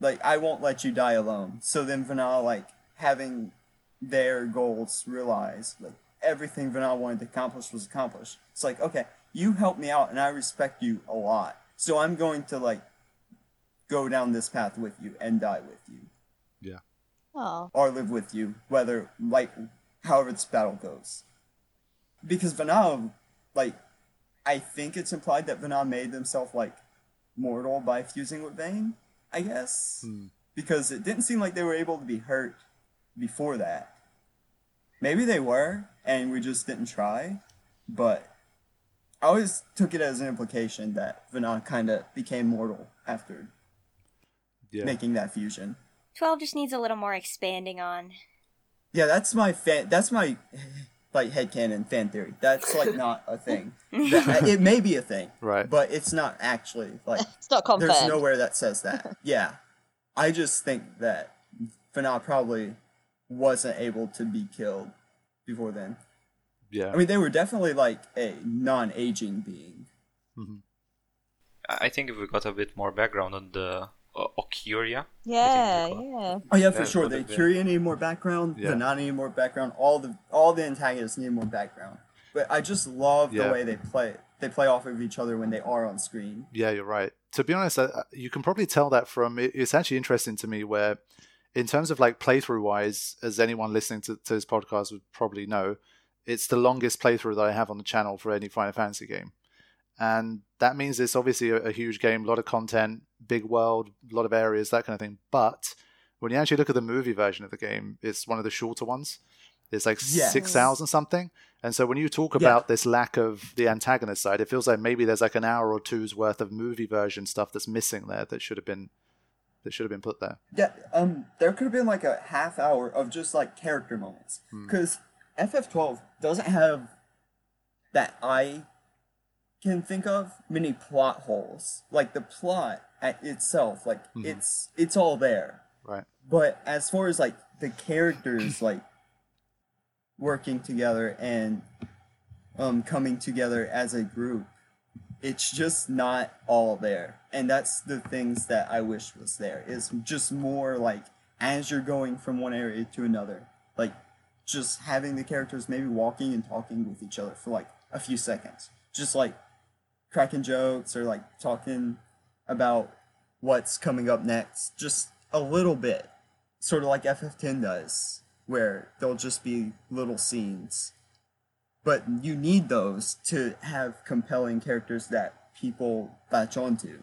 Like, like I won't let you die alone." So then Venat like having their goals realized, like everything Venat wanted to accomplish was accomplished. It's like, okay, you helped me out, and I respect you a lot. So I'm going to like go down this path with you and die with you, Yeah. Oh, or live with you, whether like however this battle goes. Because Venat, like, I think it's implied that Venat made himself like mortal by fusing with Vayne. I guess Hmm. because it didn't seem like they were able to be hurt before that. Maybe they were, and we just didn't try. But I always took it as an implication that Venat kind of became mortal after Yeah. making that fusion. 12 just needs a little more expanding on. Yeah, that's my fan. That's my like headcanon fan theory. That's like [laughs] not a thing. That- it may be a thing, [laughs] Right. but it's not actually like. [laughs] it's not confirmed. There's nowhere that says that. yeah, I just think that Fanal probably wasn't able to be killed before then. Yeah. I mean, they were definitely like a non-aging being. Mm-hmm. I think if we got a bit more background on the uh, Occuria, yeah, yeah. Oh yeah, for That sure. would The have been- Curia need more background. Yeah. The Nani need more background. All the all the antagonists need more background. But I just love Yeah. the way they play. They play off of each other when they are on screen. Yeah, you're right. To be honest, uh, you can probably tell that from it- it's actually interesting to me where, in terms of like playthrough wise, as anyone listening to, to this podcast would probably know, it's the longest playthrough that I have on the channel for any Final Fantasy game. And that means it's obviously a, a huge game, a lot of content, big world, a lot of areas, that kind of thing. But when you actually look at the movie version of the game, it's one of the shorter ones. It's like Yes. six hours and something. And so when you talk Yeah. about this lack of the antagonist side, it feels like maybe there's like an hour or two's worth of movie version stuff that's missing there that should have been that should have been put there. Yeah, um, there could have been like a half hour of just like character moments Hmm. because FF12 doesn't have that I can think of many plot holes. Like the plot at itself, like Mhm. it's it's all there. Right. But as far as like the characters [clears throat] like working together and um coming together as a group, it's just not all there. And that's the things that I wish was there. Is just more like as you're going from one area to another, like just having the characters maybe walking and talking with each other for like a few seconds. Just like cracking jokes or like talking about what's coming up next. Just a little bit. Sort of like FF10 does, where there'll just be little scenes. But you need those to have compelling characters that people latch onto.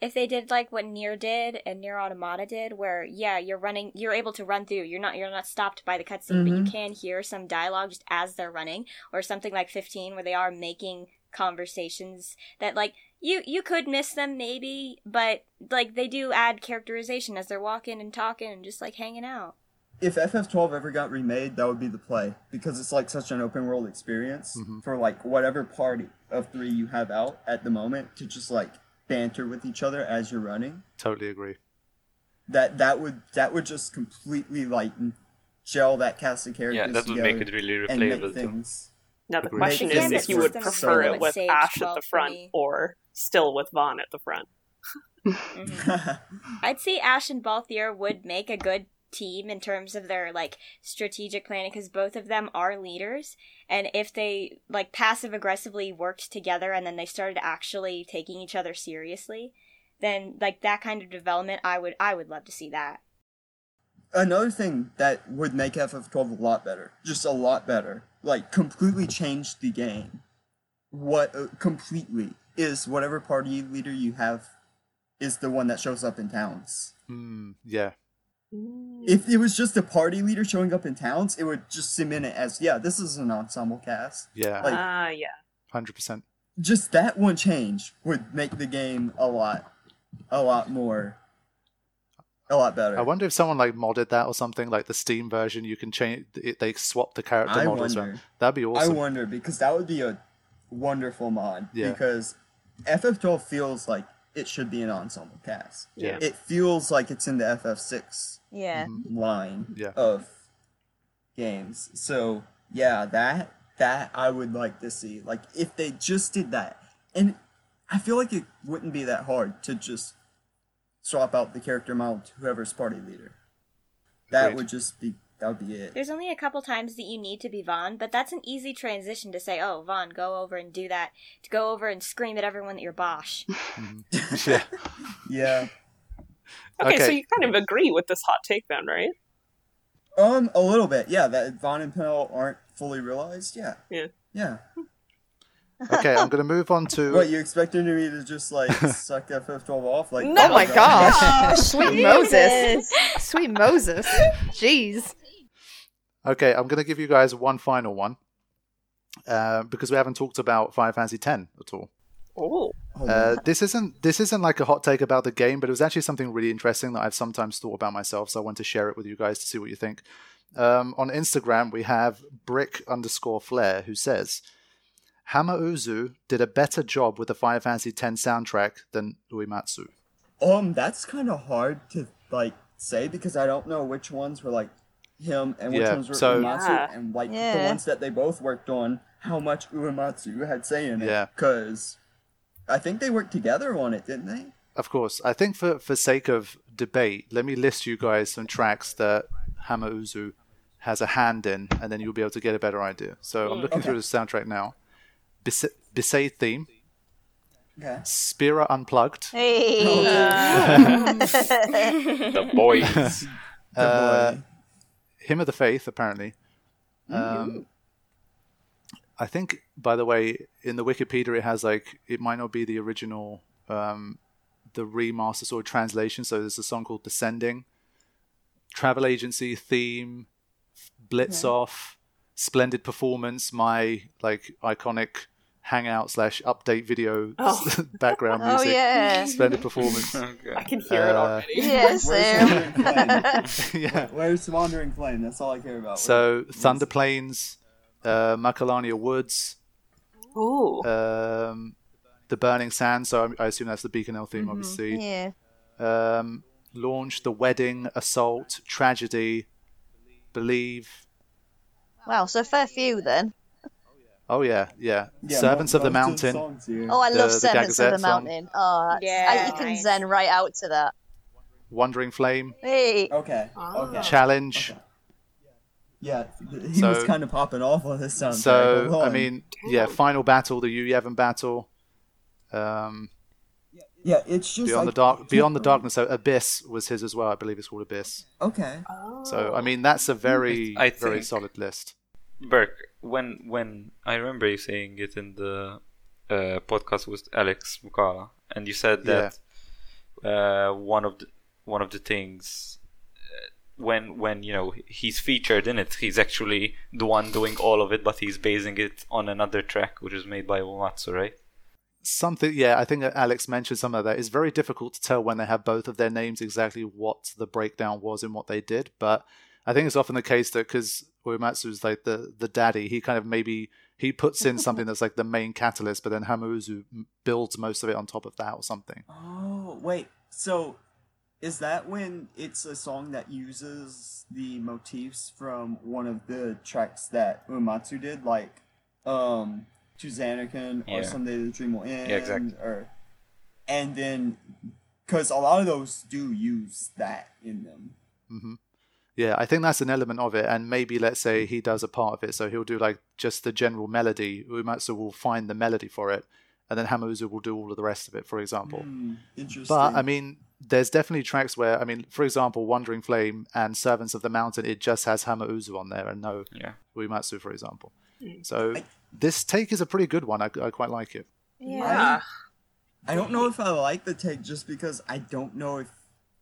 If they did like what NieR did and NieR Automata did, where yeah, you're running, you're able to run through. You're not, you're not stopped by the cutscene, but you Mhm. can hear some dialogue just as they're running, or something like 15, where they are making conversations that like you you could miss them maybe, but like they do add characterization as they're walking and talking and just like hanging out. If FF12 ever got remade, that would be the play because it's like such an open world experience Mhm. for like whatever party of three you have out at the moment to just like banter with each other as you're running. Totally agree. That that would that would just completely like gel that cast of characters. yeah, that would make it together really and make replayable too. things. Now the Agreed. question Again, is if you would prefer it with Ashe at the front or still with Vaan at the front. Mhm. I'd say Ashe and Balthier would make a good team in terms of their like strategic planning because both of them are leaders and if they like passive aggressively worked together and then they started actually taking each other seriously then like that kind of development, I would I would love to see that. Another thing that would make FF12 a lot better, just a lot better, like completely change the game. What uh, completely is whatever party leader you have is the one that shows up in towns. Mm, yeah. If it was just a party leader showing up in towns, it would just cement it as yeah, this is an ensemble cast. Yeah. Like- Ah, yeah. Hundred percent. Just that one change would make the game a lot, a lot more, a lot better. I wonder if someone like modded that or something, like the Steam version. You can change. It, they swap the character I models wonder. around. That'd be awesome. I wonder because that would be a wonderful mod. Yeah. Because FF12 feels like it should be an ensemble cast. Yeah. It feels like it's in the FF6 Yeah. Mm-hmm. line Yeah. of games. So yeah, that that I would like to see. Like if they just did that, and I feel like it wouldn't be that hard to just swap out the character model to whoever's party leader. That Agreed. would just be that would be it. There's only a couple times that you need to be Vaan, but that's an easy transition to say, "Oh, Vaan, go over and do that." To go over and scream at everyone that you're Basch. [laughs] [laughs] yeah. Yeah. Okay, so you kind of agree with this hot take then, right? Um, a little bit, yeah. That Vaan and Pell aren't fully realized, yeah. Yeah. Yeah. Okay, I'm going to move on to. What you expecting me to just like [laughs] suck that FF12 off? Like, Oh my [laughs] gosh. Sweet Moses. Sweet Moses. Jeez. Okay, I'm going to give you guys one final one uh, because we haven't talked about Final Fantasy X at all. Oh. Oh, Uh, this isn't this isn't like a hot take about the game, but it was actually something really interesting that I've sometimes thought about myself. So I want to share it with you guys to see what you think. Um, on Instagram, we have brick underscore flare who says, Hamauzu did a better job with the Final Fantasy X soundtrack than Uematsu. Um, that's kind of hard to like say because I don't know which ones were like him and which Yeah, ones were so- Uematsu Yeah. and like the ones that they both worked on. How much Uematsu had say in it? Yeah. Because I think they worked together on it, didn't they? Of course, I think for for sake of debate, let me list you guys some tracks that Hamauzu has a hand in, and then you'll be able to get a better idea. So I'm looking Okay. through the soundtrack now. Bis- Besaid theme, Okay. Spira Unplugged, Hey. [laughs] The boys. [laughs] uh, boy. Hymn of the Faith, apparently. Um, I think, by the way, in the Wikipedia, it has like it might not be the original, um, the remaster sort of translation. So there's a song called "Descending," travel agency theme, Blitz off, splendid performance, my like iconic hangout slash update video Oh. [laughs] background [laughs] oh music, yeah. splendid performance. [laughs] I can hear it Uh, already. Yeah, Where's Wandering Sam. Yeah. Where's Wandering Flame? That's all I care about. So Thunder Plains, uh, Macalania Woods, Ooh. um, the Burning Sand. So I, I assume that's the Bikanel theme, obviously. Yeah. Um, Launch, The Wedding, Assault, Tragedy, Believe. Wow, so fair few then. Oh yeah, yeah. Yeah, Servants of the Mountain. songs here. Oh, I The- love the Servants of Gagazette the song. Mountain. Oh, Yeah, I, you can nice. zen right out to that. Wandering Flame, Hey. Okay. Oh. Okay. Challenge. Okay. Yeah, he So- was kind of popping off on this soundtrack. So Hold I on. mean, yeah, Final Battle, the Yu Yevon battle. Um, yeah, it's just Beyond like, the dark, Beyond the Darkness. So Abyss was his as well. I believe it's called Abyss. Okay. So I mean, that's a very, I very solid list. Burke, when when I remember you saying it in the uh, podcast with Alex Mukala, and you said that uh, one of the one of the things uh, when when you know he's featured in it, he's actually the one doing all of it, but he's basing it on another track which is made by Uematsu, right? something yeah i think alex mentioned some of that it's very difficult to tell when they have both of their names exactly what the breakdown was and what they did but i think it's often the case that because uematsu is like the the daddy he kind of maybe he puts in something that's like the main catalyst but then hamauzu builds most of it on top of that or something Oh wait, so is that when it's a song that uses the motifs from one of the tracks that Uematsu did, like um to Zanarkand or Yeah. Someday the Dream Will End, Yeah, exactly. or and then because a lot of those do use that in them. hmm yeah i think that's an element of it and maybe let's say he does a part of it so he'll do like just the general melody uematsu will find the melody for it and then Hamauzu will do all of the rest of it, for example. Hmm, interesting. But I mean, there's definitely tracks where I mean, for example, Wandering Flame and Servants of the Mountain, it just has Hamauzu on there and no Yeah. Uematsu, for example. Mm. So I- this take is a pretty good one. I, I quite like it. Yeah. I don't know if I like the take just because I don't know if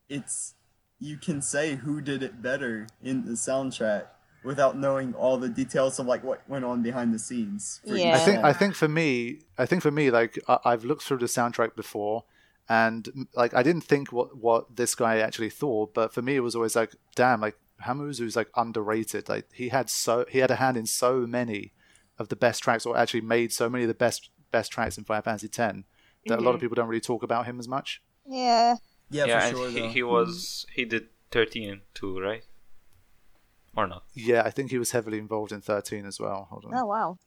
it's you can say who did it better in the soundtrack without knowing all the details of like what went on behind the scenes. Yeah. I think I think for me, I think for me, like I, I've looked through the soundtrack before, and like I didn't think what what this guy actually thought, but for me it was always like, damn, like Hamauzu's like underrated. Like he had so he had a hand in so many of the best tracks, or actually made so many of the best best tracks in Final Fantasy X that a lot of mm-hmm. people don't really talk about him as much. Yeah. Yeah, yeah, for and sure. he, though. he was he did 13 too, right? Or not? Yeah, I think he was heavily involved in thirteen as well. Hold on. Oh wow.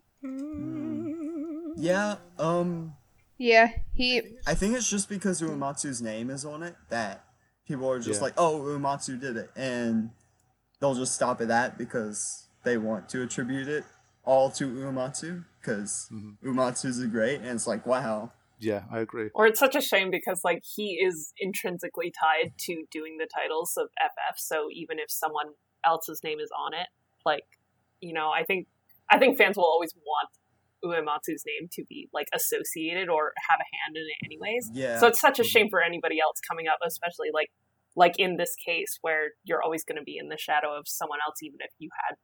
Yeah, um, Yeah, he I think it's just because Uematsu's name is on it that people are just Yeah. like, oh, Uematsu did it, and they'll just stop at that because they want to attribute it all to Uematsu because Mhm. Uematsu's a great, and it's like, wow, Yeah, I agree. Or it's such a shame because like he is intrinsically tied to doing the titles of FF. So even if someone else's name is on it, like you know, I think I think fans will always want Uematsu's name to be like associated or have a hand in it anyways. yeah. So it's such a shame for anybody else coming up, especially like like in this case where you're always going to be in the shadow of someone else, even if you had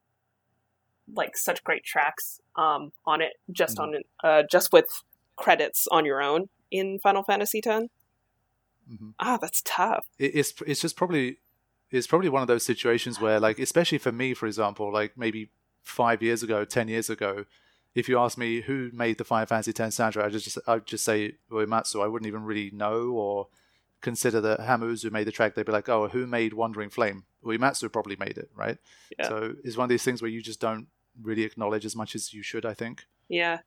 like such great tracks um, on it, just Mhm. on uh, just with credits on your own in Final Fantasy X. Mhm. Ah, that's tough. it, it's it's just probably it's probably one of those situations where like especially for me for example like maybe five years ago ten years ago if you ask me who made the Final Fantasy X soundtrack I just I'd just say Uematsu I wouldn't even really know or consider that Hamauzu made the track they'd be like oh who made Wandering Flame Uematsu probably made it right Yeah. so it's one of these things where you just don't really acknowledge as much as you should I think Yeah.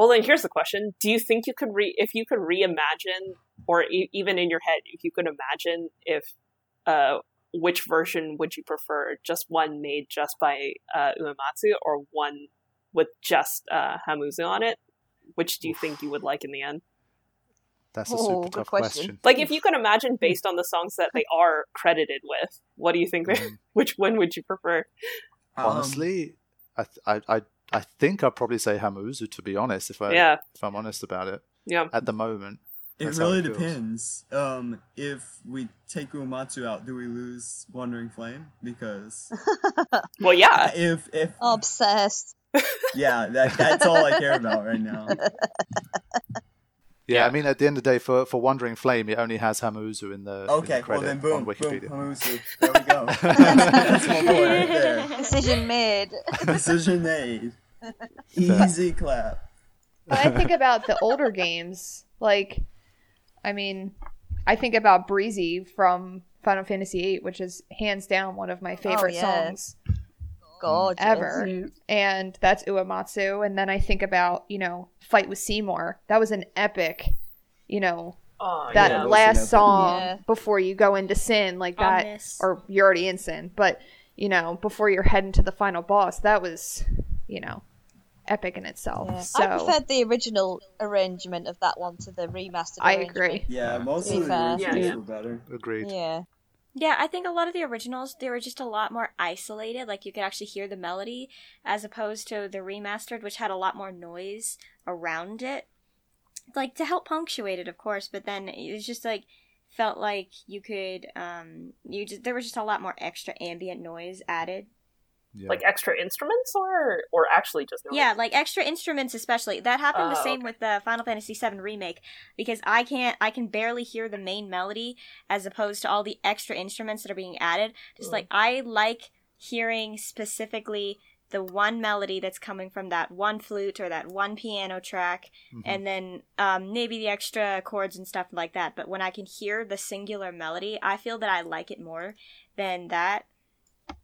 Well, then here's the question: Do you think you could re if you could reimagine, or e- even in your head, if you could imagine if uh, which version would you prefer? Just one made just by uh, Uematsu, or one with just uh, Hamauzu on it? Which do you think you would like in the end? that's a Oh, super good tough question. question, Like, if you can imagine based on the songs that they are credited with, what do you think? Mhm. [laughs] which one would you prefer? Um, honestly I, th- I I I think I'd probably say Hamauzu to be honest if I yeah, if I'm honest about it yeah. at the moment It really it depends. Um, if we take Uematsu out, do we lose Wandering Flame? Because [laughs] Well, yeah. if if Obsessed. [laughs] yeah, that that's all I care about right now. Yeah, Yeah. I mean, at the end of the day, for, for Wandering Flame, it only has Hamauzu in the, in the Okay, well then boom, on boom, Wikipedia. Hamauzu. There we go. [laughs] that's my boy right there. Decision made. Decision made. Easy clap. But I think about the older games, like, I mean, I think about Breezy from Final Fantasy VIII, which is hands down one of my oh, favorite yeah. songs Gorgeous. ever, and that's Uematsu. And then I think about, you know, Fight with Seymour. That was an epic, you know, Oh, that yeah. that was an last song Yeah. before you go into Sin, like that, Omnis. or you're already in Sin, but you know, before you're heading to the final boss, that was, you know, epic in itself. Yeah. So I preferred the original arrangement of that one to the remastered. I agree. Yeah, most of the fair. originals Yeah, yeah. were better. Agreed. Yeah. Yeah, I think a lot of the originals they were just a lot more isolated. Like you could actually hear the melody, as opposed to the remastered, which had a lot more noise around it, like to help punctuate it, of course. But then it just like felt like you could, um, you just there was just a lot more extra ambient noise added. Yeah. like extra instruments or or actually just noise? Yeah, like extra instruments, especially that happened the Oh, same okay. with the Final Fantasy VII remake because I can't, I can barely hear the main melody as opposed to all the extra instruments that are being added. Just like I like hearing specifically the one melody that's coming from that one flute or that one piano track, Mhm. and then um, maybe the extra chords and stuff like that. But when I can hear the singular melody, I feel that I like it more than that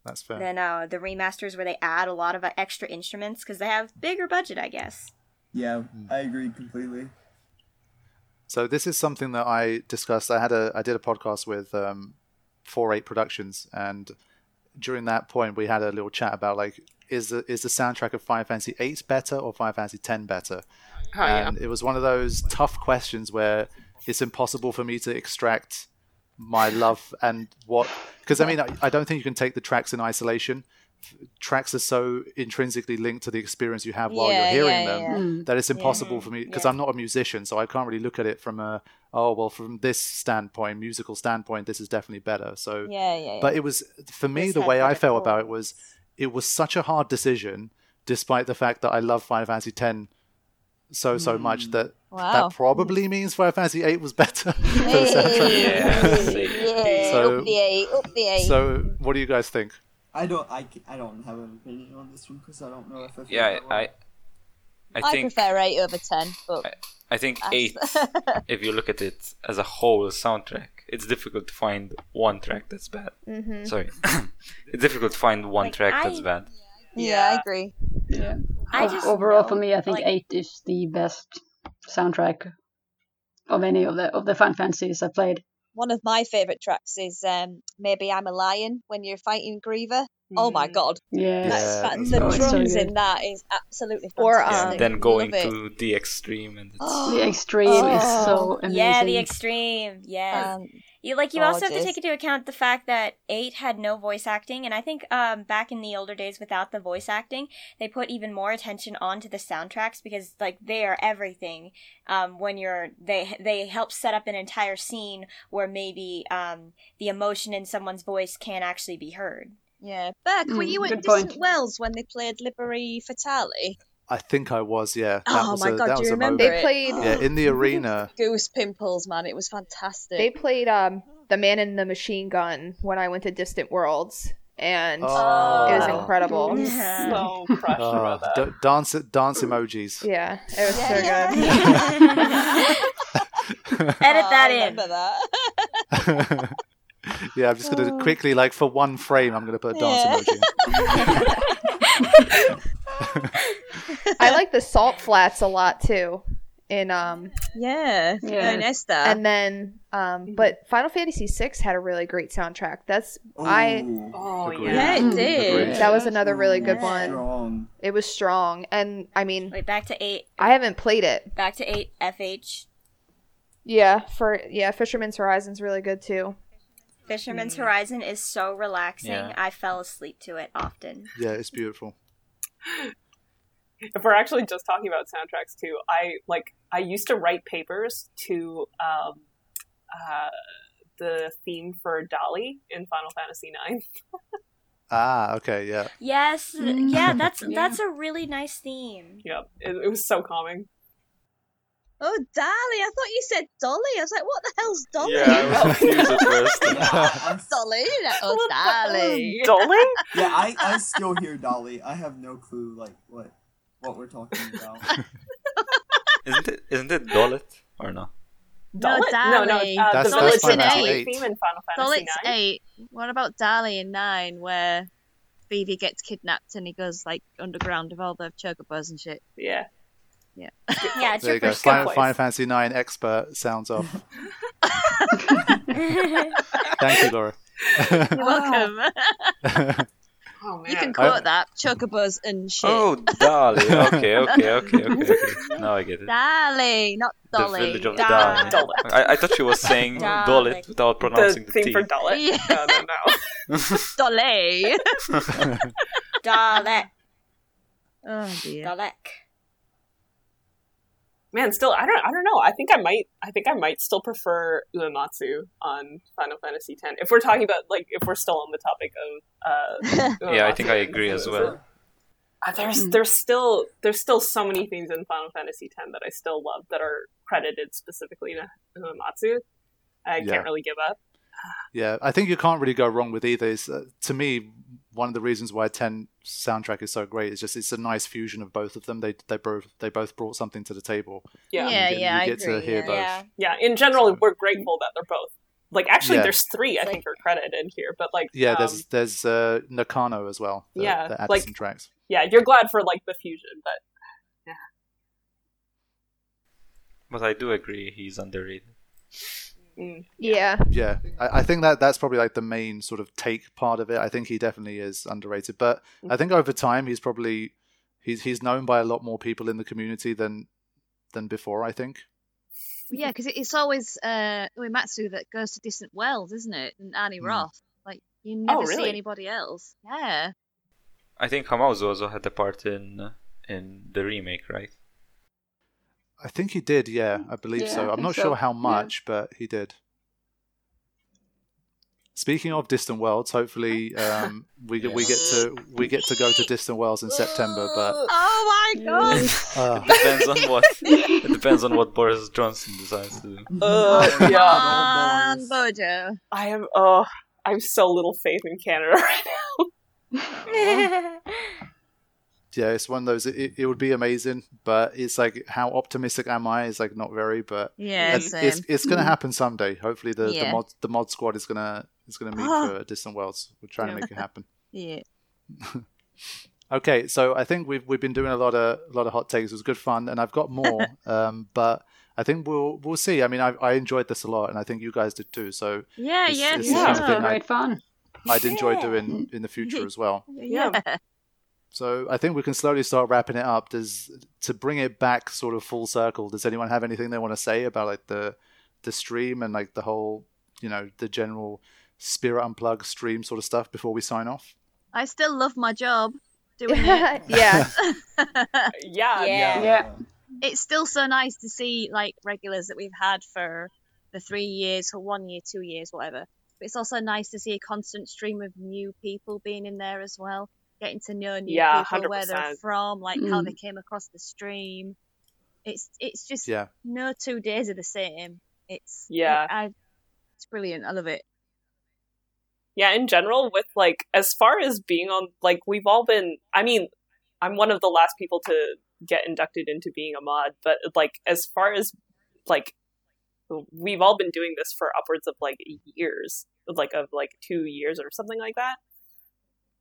That's fair. than uh, the remasters where they add a lot of uh, extra instruments because they have bigger budget, I guess. Yeah, I agree completely. So this is something that I discussed. I had a I did a podcast with um, Four Eight Productions, and during that point we had a little chat about like is the is the soundtrack of Final Fantasy VIII better or Final Fantasy X better? Oh, yeah. and it was one of those tough questions where it's impossible for me to extract my love and what because I mean I, I don't think you can take the tracks in isolation. Tracks are so intrinsically linked to the experience you have while Yeah, you're hearing yeah, them yeah. Mm. that it's impossible for me because Yeah. I'm not a musician, so I can't really look at it from a oh well from this standpoint, musical standpoint, this is definitely better. So, Yeah, yeah, yeah. but it was for me This the way I felt about it was it was such a hard decision, despite the fact that I love Final Fantasy X so so much that Wow. that probably means Final Fantasy VIII was better [laughs] for the soundtrack. Yeah. yeah, So- up the eight, up the eight. So, what do you guys think? I don't. I, I don't have an opinion on this one because I don't know if I. Yeah, that. I I I think prefer eight over ten, but I think eight. [laughs] if you look at it as a whole soundtrack, it's difficult to find one track that's bad. Mm-hmm. Sorry, [coughs] it's difficult to find one Like, track I- that's bad. yeah, I agree. Yeah. I O- just Overall, know, for me, I think like- eight is the best soundtrack of any of the of the Final Fantasies I played. One of my favorite tracks is um, "Maybe I'm a Lion" when you're fighting Griever. Oh my Mm. god, Yeah. That's Yeah, that's the Oh, it's so drums in that is absolutely Or, fantastic. um, And then going to the extreme and it's [gasps] The extreme is so amazing. Yeah, the extreme. Yeah. Um, You like you also have to take into account the fact that eight had no voice acting, and I think um, back in the older days, without the voice acting, they put even more attention onto the soundtracks because like they are everything. Um, when you're they they help set up an entire scene where maybe um, the emotion in someone's voice can't actually be heard. yeah, Beck, were Mm, you at good Distant point. Worlds when they played Liberi Fatali? I think I was, yeah. That Oh was my a, God, that do was you a remember. They played. Yeah, in the [laughs] arena. Goose pimples, man, it was fantastic. They played um the Man in the Machine Gun when I went to Distant Worlds, and Oh. it was Oh. incredible. I'm [laughs] so crushed Oh, about that. d- dance dance emojis. Yeah, it was so Yeah. good. [laughs] Edit Oh, that I in. remember that. yeah, I'm just gonna quickly, like for one frame, I'm gonna put a dance Yeah. emoji. [laughs] I like the salt flats a lot too. In um yeah, Yeah. and Esthar. and then um but Final Fantasy VI had a really great soundtrack. That's I Oh Agreed. yeah, it Mm. did. Agreed. that was another really good Yeah. one. strong. It was strong, and I mean Wait, back to eight. I haven't played it. Back to eight. FH. Yeah, for yeah, Fisherman's Horizon's really good too. Fisherman's Horizon is so relaxing. Yeah. I fell asleep to it often. Yeah, it's beautiful. If we're actually just talking about soundtracks too, I like I used to write papers to um, uh, the theme for Dali in Final Fantasy IX. [laughs] Ah, okay, yeah. Yes, Mm. yeah, that's [laughs] Yeah. that's a really nice theme. Yep, it, it was so calming. Oh, Dolly! I thought you said Dolly. I was like, what the hell's Dolly? Yeah, I was [laughs] confused at first. [laughs] [laughs] Dolly? Like, oh, What the hell Dolly. Dolly? yeah, I, I still hear Dolly. I have no clue like what what we're talking about. Isn't it? Isn't it Dollet or no? No, Dolly? No, no, Dolly. uh, That's- the that's village Final Fantasy eight. theme in Final Fantasy Dolly's IX. eight. What about Dolly in nine, where Vivi gets kidnapped and he goes like underground with all the chocobos and shit? Yeah. Yeah. Yeah, it's There your you go. first Final. Final Fantasy Nine expert sounds off. [laughs] [laughs] Thank you, Laura. You're welcome. Oh man. you can I- quote that chocobos and shit. Oh, Dolly. Okay, okay, okay, okay, okay. Now I get it. Dolly, not The Dolly. village of Dolly. Dolly. I, I thought she was saying Dolly. Dollet without the pronouncing the, theme T. for Dolly. Yeah. No, no, no. [laughs] Dolly. Dalek. oh dear. Dalek. Man, still, I don't, I don't know. I think I might, I think I might still prefer Uematsu on Final Fantasy X. If we're talking about like, if we're still on the topic of, uh, [laughs] Yeah, I think I agree as well. Uh, there's, Mm. there's still, there's still so many things in Final Fantasy X that I still love that are credited specifically to Uematsu. I Yeah. can't really give up. [sighs] Yeah, I think you can't really go wrong with either. It's, uh, to me, one of the reasons why Ten soundtrack is so great It's just it's a nice fusion of both of them. They they both they both brought something to the table. Yeah, Yeah, you get, yeah, you I get to agree, hear yeah. both. Yeah. yeah. In general, So- we're grateful that they're both. Like, actually, Yeah. there's three I It's think are credited in here, but like, Yeah, um, there's there's uh, Nakano as well. That, Yeah, that added like- some tracks. yeah, you're glad for like the fusion, but yeah. But I do agree he's underrated. Mm. Yeah. Yeah, I, I think that that's probably like the main sort of take part of it. I think he definitely is underrated, but I think over time he's probably he's he's known by a lot more people in the community than than before. I think. Yeah, because it's always uh, Uematsu that goes to distant worlds, isn't it? And Arnie Mm. Roth. Like you never see really? anybody else. Yeah. I think Hamauzu also had a part in uh, in the remake, right? I think he did. Yeah, I believe Yeah, so. I'm not so. sure how Yeah. much, but he did. Speaking of distant worlds, hopefully um, we get we get to we get to go to distant worlds in September. But [gasps] Oh my god. uh, It [laughs] depends on what [laughs] it depends on what Boris Johnson decides to do. Uh, [laughs] yeah, Man, Bojo. I am. Oh, I have so little faith in Canada right yeah, it's one of those. It, it would be amazing, but it's like how optimistic am I? It's like not very, but Yeah, it's it's, it's going to happen someday. Hopefully, the, the mod the mod squad is gonna is gonna meet Ah. for distant worlds. We're trying to make it happen. [laughs] Yeah. [laughs] Okay, so I think we've we've been doing a lot of a lot of hot takes. It was good fun, and I've got more. [laughs] um, but I think we'll we'll see. I mean, I I enjoyed this a lot, and I think you guys did too. So Yeah, It's- yeah, it's Yeah, something I- great fun. I'd enjoy Yeah. doing in the future as well. yeah. So I think we can slowly start wrapping it up. Does to bring it back sort of full circle? Does anyone have anything they want to say about like the the stream and like the whole you know the general Spira Unplugged stream sort of stuff before we sign off? I still love my job doing [laughs] it. yeah. [laughs] now. Yeah, Yeah. Yeah. it's still so nice to see like regulars that we've had for the three years, for one year, two years, whatever. But it's also nice to see a constant stream of new people being in there as well, getting to know new Yeah, people, where they're from, like how Mm. they came across the stream. It's it's just Yeah, no two days are the same. It's Yeah. I, it's brilliant. I love it. yeah in general with like as far as being on like we've all been i mean i'm one of the last people to get inducted into being a mod but like as far as like we've all been doing this for upwards of like years like of like two years or something like that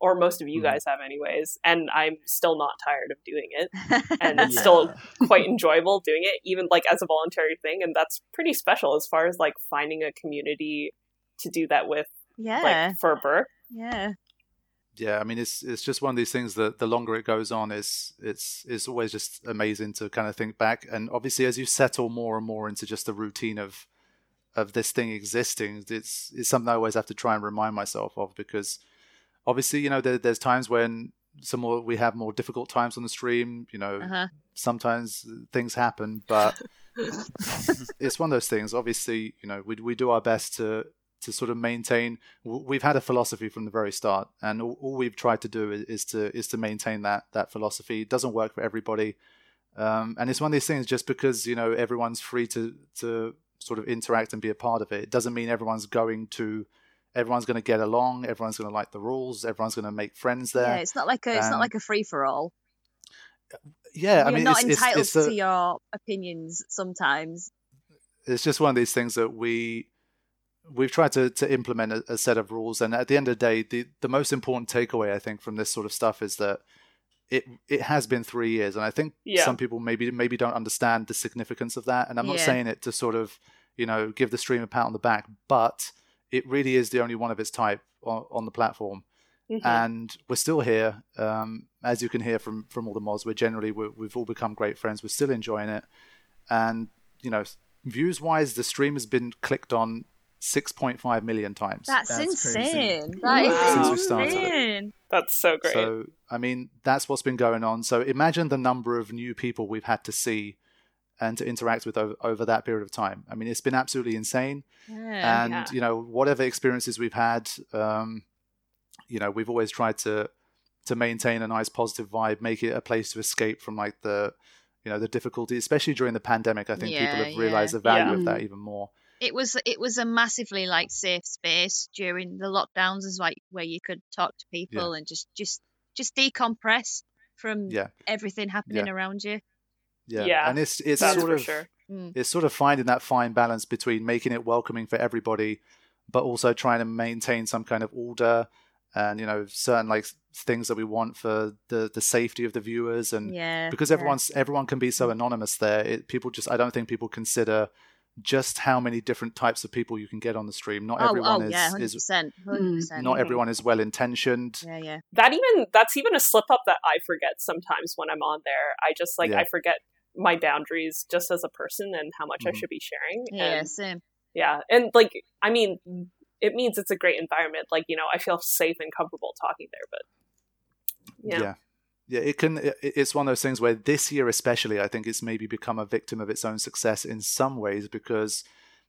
or most of you Mhm. guys have anyways and i'm still not tired of doing it [laughs] and it's Yeah. still quite enjoyable doing it even like as a voluntary thing and that's pretty special as far as like finding a community to do that with yeah, like for Burr. yeah. yeah. I mean, it's it's just one of these things that the longer it goes on, is it's it's always just amazing to kind of think back. And obviously, as you settle more and more into just the routine of of this thing existing, it's it's something I always have to try and remind myself of because obviously, you know, there, there's times when some more we have more difficult times on the stream. You know, Uh-huh. sometimes things happen, but [laughs] it's one of those things. Obviously, you know, we we do our best to to sort of maintain. We've had a philosophy from the very start, and all, all we've tried to do is, is to is to maintain that that philosophy. It doesn't work for everybody, um, and it's one of these things. Just because you know everyone's free to to sort of interact and be a part of it, it doesn't mean everyone's going to. Everyone's going to get along. Everyone's going to like the rules. Everyone's going to make friends there. Yeah, it's not like a it's Um, not like a free for all. Yeah, I You're mean, not it's, it's, entitled it's a- to your opinions sometimes. it's just one of these things that we we've tried to, to implement a, a set of rules and at the end of the day the, the most important takeaway i think from this sort of stuff is that it it has been three years and i think Yeah. some people maybe maybe don't understand the significance of that and i'm not Yeah. saying it to sort of you know give the stream a pat on the back but it really is the only one of its type on, on the platform Mhm. and we're still here. Um, as you can hear from from all the mods, we're generally we we've all become great friends. We're still enjoying it, and you know, views wise, the stream has been clicked on six point five million times. That's, That's crazy. insane. That is Wow. Since we insane. That's so great. So I mean, that's what's been going on. So imagine the number of new people we've had to see and to interact with over, over that period of time. I mean, it's been absolutely insane. Yeah. and Yeah. you know whatever experiences we've had um you know we've always tried to to maintain a nice positive vibe make it a place to escape from like the you know the difficulty especially during the pandemic i think people have realized yeah. the value Yeah. of that even more it was it was a massively like safe space during the lockdowns as like where you could talk to people and just just just decompress from Yeah. everything happening around you. Yeah, Yeah, and it's it's sort of sure. Mm. it's sort of finding that fine balance between making it welcoming for everybody but also trying to maintain some kind of order and you know certain like things that we want for the the safety of the viewers and Yeah. because yeah. everyone's everyone can be so mm. anonymous there it, people just i don't think people consider just how many different types of people you can get on the stream. Not Oh, everyone oh is, yeah, hundred is percent, mm, hundred percent. not everyone is well intentioned. Yeah, yeah. that even that's even a slip up that I forget sometimes when I'm on there. I just like Yeah. I forget my boundaries just as a person and how much I Mhm. should be sharing. Yeah, And same. yeah, and like I mean, it means it's a great environment. Like you know, I feel safe and comfortable talking there. But yeah, yeah yeah it can it, it's one of those things where this year especially i think it's maybe become a victim of its own success in some ways because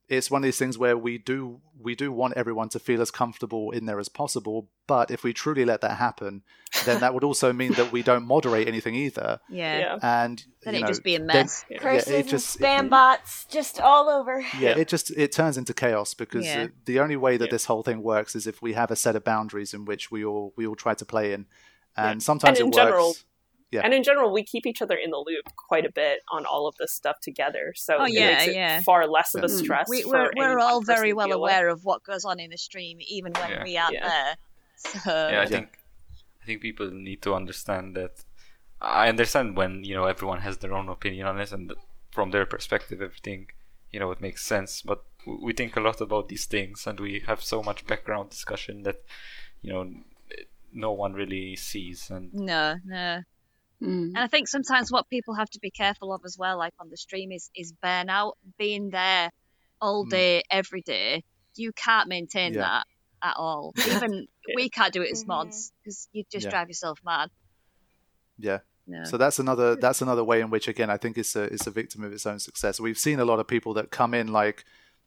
it's one of these things where we do we do want everyone to feel as comfortable in there as possible but if we truly let that happen then that would also mean that we don't moderate anything either Yeah. yeah. and Then you it'd know, just be a then- mess. yeah, Curses it and just spam bots just all over. yeah, it just it turns into chaos because Yeah. uh, the only way that Yeah. this whole thing works is if we have a set of boundaries in which we all we all try to play in and Yeah. sometimes And it in general- works Yeah. And in general, we keep each other in the loop quite a bit on all of this stuff together. So Oh, it yeah, makes it yeah. far less of a Mm. stress. We, we're any we're all very well deal with. aware of what goes on in the stream, even when Yeah. we aren't Yeah. there. [laughs] So yeah, I think I think people need to understand that. I understand when you know everyone has their own opinion on it, and from their perspective, everything you know it makes sense. But we think a lot about these things, and we have so much background discussion that you know no one really sees. And no, no. Mm. And I think sometimes what people have to be careful of as well, like on the stream, is is burnout. Being there all Mm. day, every day, you can't maintain Yeah. that at all. [laughs] Even we can't do it as mods because you just Yeah. drive yourself mad. yeah No. So that's another that's another way in which again I think it's a it's a victim of its own success. We've seen a lot of people that come in like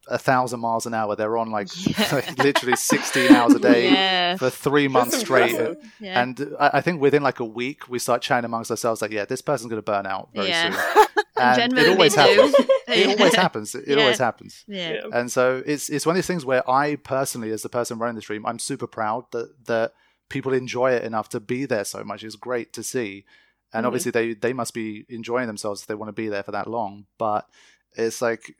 a thousand miles an hour. They're on like, Yeah. [laughs] like literally sixteen hours a day yeah, for three months That's straight. yeah. And I, I think within like a week we start chatting amongst ourselves like, yeah, this person's going to burn out very Yeah. soon. [laughs] And it always [laughs] happens. It always happens. It Yeah. always happens. yeah. Yeah. And so it's it's one of these things where I personally, as the person running the stream, I'm super proud that that people enjoy it enough to be there so much. It's great to see, and Mhm. obviously they they must be enjoying themselves if they want to be there for that long. But it's like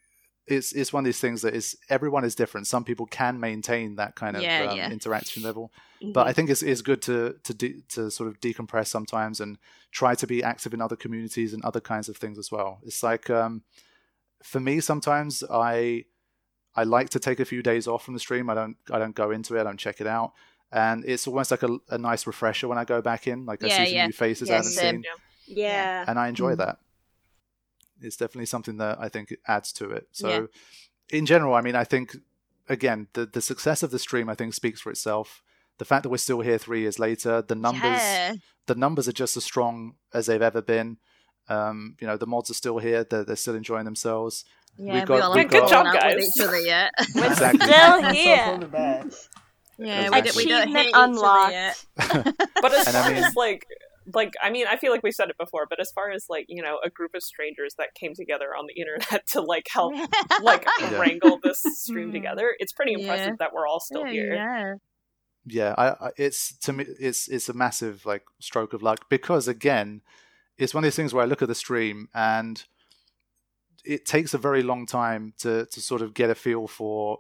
it's it's one of these things that is everyone is different. Some people can maintain that kind of Yeah, um, yeah. interaction level, Mhm. but I think it's, it's good to to de- to sort of decompress sometimes and try to be active in other communities and other kinds of things as well. It's like um, for me sometimes I I like to take a few days off from the stream. I don't I don't go into it. I don't check it out, and it's almost like a, a nice refresher when I go back in. Like I see some yeah. new faces Yeah, I haven't same. seen, Yeah. and I enjoy Mm. that. It's definitely something that I think adds to it. So, Yeah. in general, I mean, I think again the the success of the stream I think speaks for itself. The fact that we're still here three years later, the numbers Yeah. the numbers are just as strong as they've ever been. Um, you know, the mods are still here; they're, they're still enjoying themselves. Yeah, We've we all we've have got- Good job, fallen out with guys. each other yet. We're Exactly. still here. on the yeah, we we don't Achievement hate each other unlocked. yet. But as And far as like like I mean, I feel like we said it before, but as far as like, you know, a group of strangers that came together on the internet [laughs] to like help like [laughs] Yeah. wrangle this stream Mm. together, it's pretty impressive Yeah. that we're all still yeah, here. yeah. yeah, I, I, it's to me, it's it's a massive like stroke of luck because again, it's one of these things where I look at the stream and it takes a very long time to to sort of get a feel for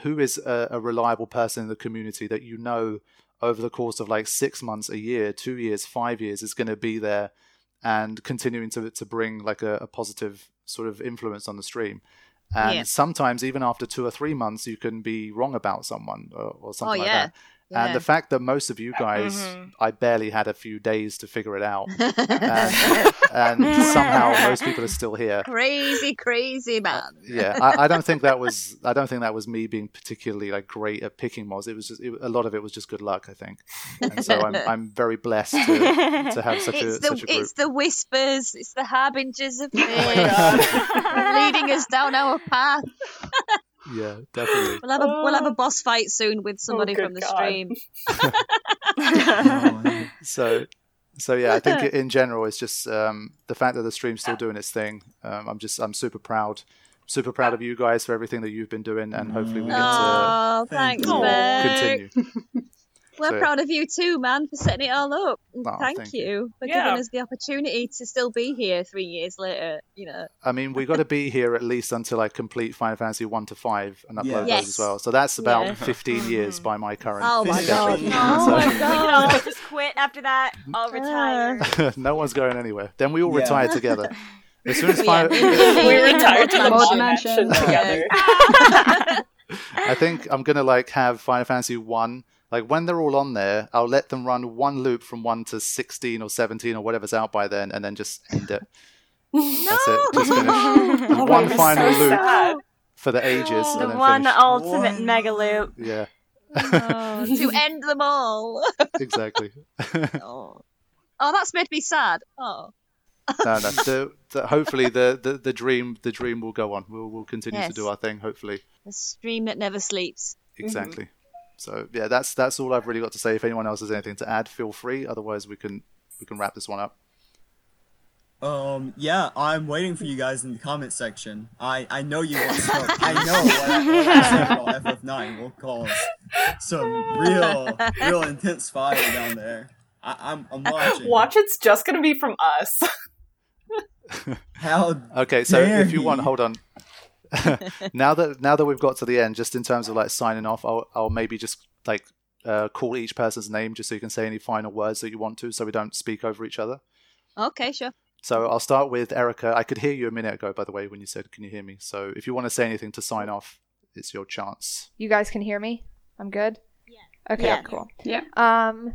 who is a, a reliable person in the community that you know over the course of like six months, a year, two years, five years is going to be there and continuing to to bring like a, a positive sort of influence on the stream. And Yeah. sometimes even after two or three months, you can be wrong about someone or, or something Oh, like yeah. that. And the fact that most of you uh, guys, Mhm. I barely had a few days to figure it out, and, [laughs] uh, and somehow most people are still here. crazy, crazy man. Uh, yeah, I, I don't think that was I don't think that was me being particularly like great at picking mods. It was just it, a lot of it was just good luck, I think. And so I'm I'm very blessed to, to have such a the such a group. it's the whispers, it's the harbingers of Oh god. leading us down our path. [laughs] Yeah, definitely. We'll have a we'll have a boss fight soon with somebody good from the God. stream. [laughs] so so yeah i think [laughs] in general it's just um, the fact that the stream's still doing its thing um, i'm just i'm super proud super proud of you guys for everything that you've been doing and hopefully we get to Oh, thanks, continue [laughs] We're So- proud of you too, man, for setting it all up. And Oh, thank, thank you for Yeah. giving us the opportunity to still be here three years later. You know, i mean we got to be here at least until i complete final fantasy 1 to 5 and upload Yeah. those Yes. as well so that's about Yeah. 15 [laughs] years by my current Oh my schedule. God. [laughs] Oh So- my [laughs] god. We can all just quit after that. I'll uh. retire. no one's going anywhere then we all Yeah. retire together As soon as Yeah. Final, we retired to the Mod mod mansion. mansion together. I think I'm gonna like have Final Fantasy one. Like when they're all on there, I'll let them run one loop from one to sixteen or seventeen or whatever's out by then, and then just end it. [laughs] That's it. Just finish. [laughs] Oh, one final so loop sad. for the ages, the and then one finish. ultimate One. mega loop. Yeah, Oh, to [laughs] end them all. exactly. oh. oh, that's made me sad. Oh, no, no. The, the, hopefully, the, the, the dream the dream will go on. We'll, we'll continue to do our thing. Hopefully, the stream that never sleeps. exactly. So yeah, that's that's all I've really got to say. If anyone else has anything to add, feel free. Otherwise, we can we can wrap this one up. Um, yeah, I'm waiting for you guys in the comment section. I, I know you want smoke. I know what what I say about FF9 will cause some real, real intense fire down there. I, I'm, I'm watching. Watch it's just gonna be from us. How [laughs] Okay, so if you want, hold on. [laughs] now that now that we've got to the end, just in terms of like signing off, I'll I'll maybe just like uh, call each person's name just so you can say any final words that you want to, so we don't speak over each other. Okay, sure. So I'll start with Erica. I could hear you a minute ago, by the way, when you said, "Can you hear me?" So if you want to say anything to sign off, it's your chance. You guys can hear me? I'm good? Yeah. Okay, Yeah. cool. Yeah. Um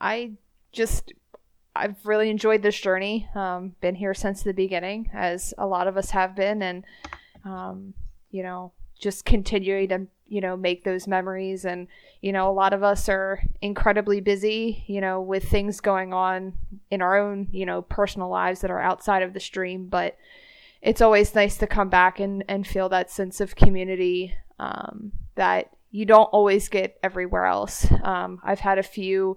I just I've really enjoyed this journey. Um been here since the beginning as a lot of us have been and um you know, just continuing to, you know, make those memories and you know, a lot of us are incredibly busy, you know, with things going on in our own, you know, personal lives that are outside of the stream, but it's always nice to come back and, and feel that sense of community um, that you don't always get everywhere else. Um, I've had a few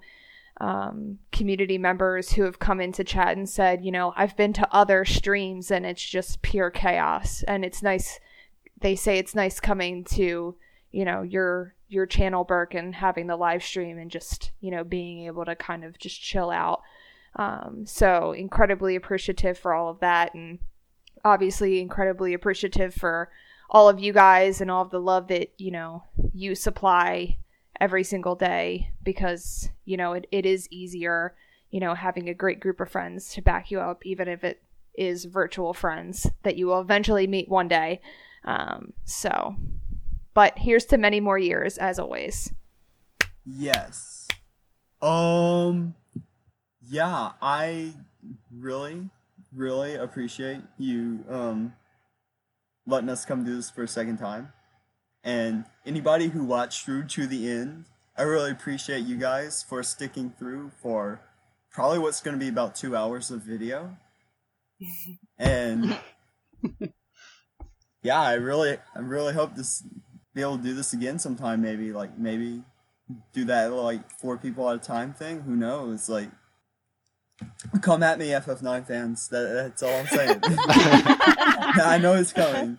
um, community members who have come into chat and said, you know, I've been to other streams and it's just pure chaos. And it's nice. They say it's nice coming to, you know, your your channel, Burke, and having the live stream and just, you know, being able to kind of just chill out. Um, so incredibly appreciative for all of that and obviously incredibly appreciative for all of you guys and all of the love that you know you supply every single day because you know it, it is easier you know having a great group of friends to back you up even if it is virtual friends that you will eventually meet one day um, so but here's to many more years as always Yes. Um. Yeah, I really, really appreciate you um letting us come do this for a second time. And anybody who watched through to the end, I really appreciate you guys for sticking through for probably what's going to be about two hours of video. [laughs] And yeah, I really, I really hope this be able to do this again sometime. Maybe like maybe do that like four people at a time thing. Who knows? Like, come at me, FF9 fans. That, that's all I'm saying. [laughs] [laughs] I know it's coming.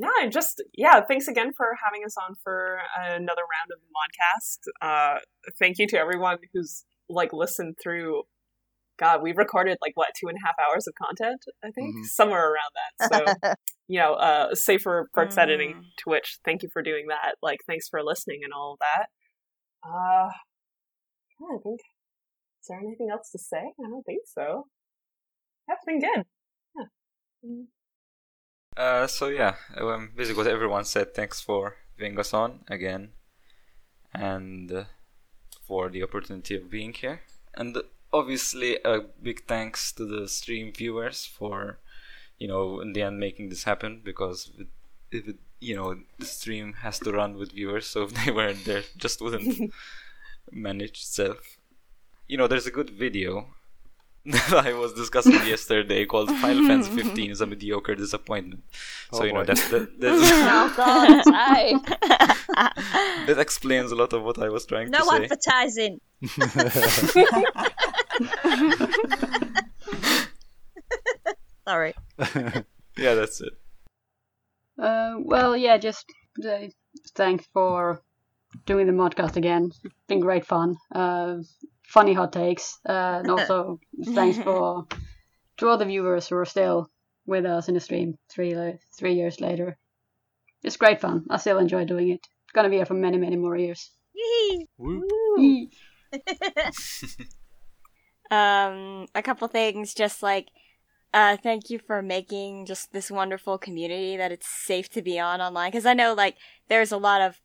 Yeah, and just yeah, thanks again for having us on for another round of the Modcast. Uh, thank you to everyone who's like listened through. God, we've recorded like what two and a half hours of content, I think, Mhm. somewhere around that. So [laughs] you know, uh, save for Burke's editing Mm. to which thank you for doing that. Like, thanks for listening and all of that. Uh, yeah, I think. Is there anything else to say? I don't think so. That's been good. Yeah. Uh, so yeah, um, basically what everyone said. Thanks for having us on again, and uh, for the opportunity of being here. And obviously, a big thanks to the stream viewers for, you know, in the end making this happen. Because if it, you know, the stream has to run with viewers, so if [laughs] they weren't there, just wouldn't [laughs] manage itself. You know, there's a good video that [laughs] I was discussing yesterday called Final [laughs] Fantasy 15 is a mediocre disappointment. So Oh, you know boy. that that, [laughs] that's, Oh God, aye. that explains a lot of what I was trying no to say. No advertising. Sorry. yeah, that's it. Uh, well, yeah, just uh, thanks for doing the modcast again. It's been great fun. Uh, funny hot takes. Uh, and also [laughs] thanks for to all the viewers who are still with us in the stream three three years later. It's great fun. I still enjoy doing it. It's gonna be here for many, many more years. Yee. Woo. Yee. [laughs] Um, a couple things, just like, uh, thank you for making just this wonderful community that it's safe to be on online. Cause I know, like, there's a lot of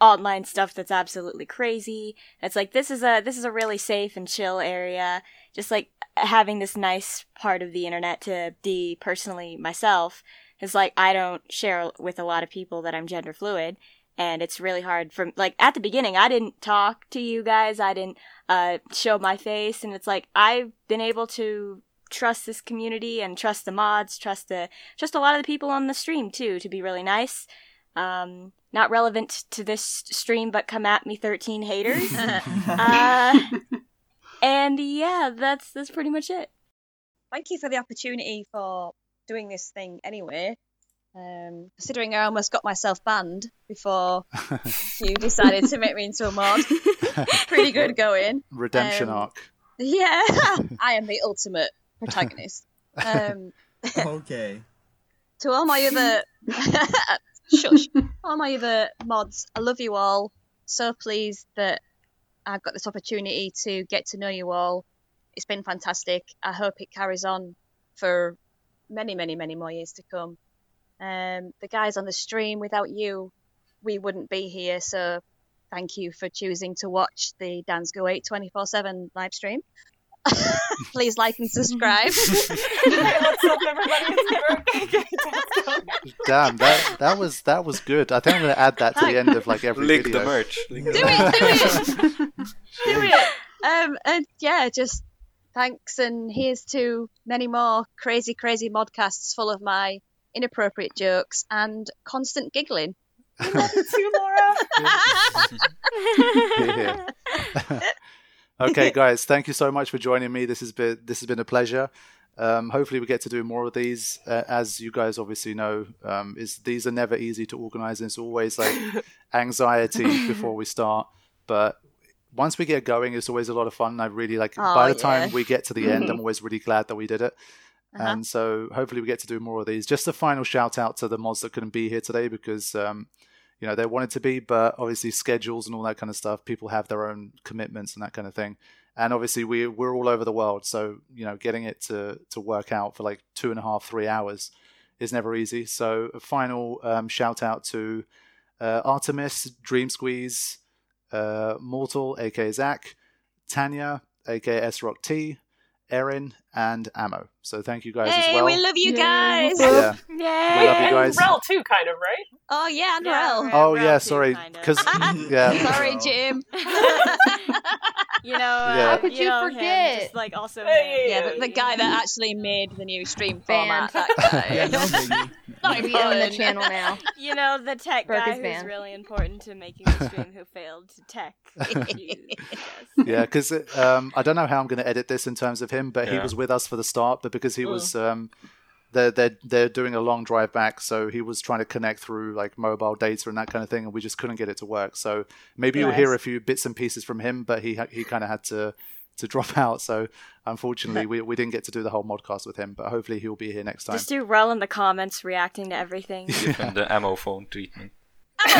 online stuff that's absolutely crazy. It's like, this is a, this is a really safe and chill area. Just like having this nice part of the internet to be personally myself. is like, I don't share with a lot of people that I'm gender fluid and it's really hard from like at the beginning i didn't talk to you guys i didn't uh, show my face and it's like i've been able to trust this community and trust the mods trust the just a lot of the people on the stream too to be really nice um, not relevant to this stream but come at me 13 haters [laughs] uh, and yeah that's that's pretty much it Thank you for the opportunity for doing this thing anyway. Um, considering I almost got myself banned before [laughs] you decided to make me into a mod. [laughs] Pretty good going. Redemption Um, arc. Yeah, I am the ultimate protagonist. Um, okay. to all my other shush, [laughs] all my other mods, I love you all. So pleased that I've got this opportunity to get to know you all. It's been fantastic. I hope it carries on for many, many, many more years to come. Um, the guys on the stream, without you, we wouldn't be here. So thank you for choosing to watch the Dance Go 8 24 7 live stream. [laughs] Please like and subscribe. Okay, let's hope everybody gets their okay, let's go. Damn, that that was that was good. I think I'm gonna add that to the end of like every Link video. the merch. Link the do merch. it, do it, [laughs] do it. Um, and yeah, just thanks, and here's to many more crazy, crazy modcasts full of my inappropriate jokes and constant giggling. [laughs] To Laura. Yeah. Okay, [laughs] guys, thank you so much for joining me. This has been this has been a pleasure. Um, hopefully, we get to do more of these. Uh, as you guys obviously know, um, is these are never easy to organize. And it's always like [laughs] anxiety before we start, but once we get going, it's always a lot of fun. I really like. Oh, by the time we get to the end, I'm [laughs] always really glad that we did it. Uh-huh. And so hopefully we get to do more of these. Just a final shout out to the mods that couldn't be here today because um, you know they wanted to be, but obviously schedules and all that kind of stuff. People have their own commitments and that kind of thing. And obviously we we're all over the world, so you know getting it to to work out for like two and a half three hours is never easy. So a final um, shout out to uh, Artemis, Dream Squeeze, uh, Mortal, aka Zach, Tanya, aka Rock T, Erin, and Ammo. So thank you guys Hey, as well. we love you Yay. guys. yeah. Yay! We love you and guys. Rel too, kind of, right? Oh yeah, and Yeah, Rel. Rel. Oh Rel yeah, too, sorry, kinda. because [laughs] yeah, Sorry, Jim. [laughs] you know, uh, Yeah. How could you know him, forget? just like also Hey, him. yeah, the, the guy that actually made the new stream format. [laughs] That guy. Yeah, no biggie. [laughs] Not We own the channel now. [laughs] you know the tech Broke guy who's van. really important to making the stream who failed to tech yeah, because um, I don't know how I'm going to edit this in terms of him, but he was with us for the start, but because he was. Um, they're, they're they're doing a long drive back, so he was trying to connect through like mobile data and that kind of thing, and we just couldn't get it to work. So maybe you'll hear a few bits and pieces from him, but he he kind of had to to [laughs] drop out. So unfortunately, we, we didn't get to do the whole modcast with him, but hopefully he'll be here next time. Just do Rel in the comments reacting to everything. [laughs] Give him the ammo phone treatment. [laughs]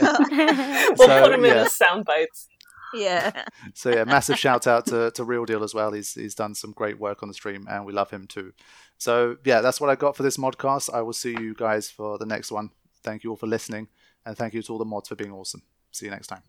We'll So, put him in yeah. as sound bites. yeah. So yeah, massive shout out to, to Real Deal as well. He's he's done some great work on the stream, and we love him too. So yeah, that's what I got for this modcast. I will see you guys for the next one. Thank you all for listening, and thank you to all the mods for being awesome. See you next time.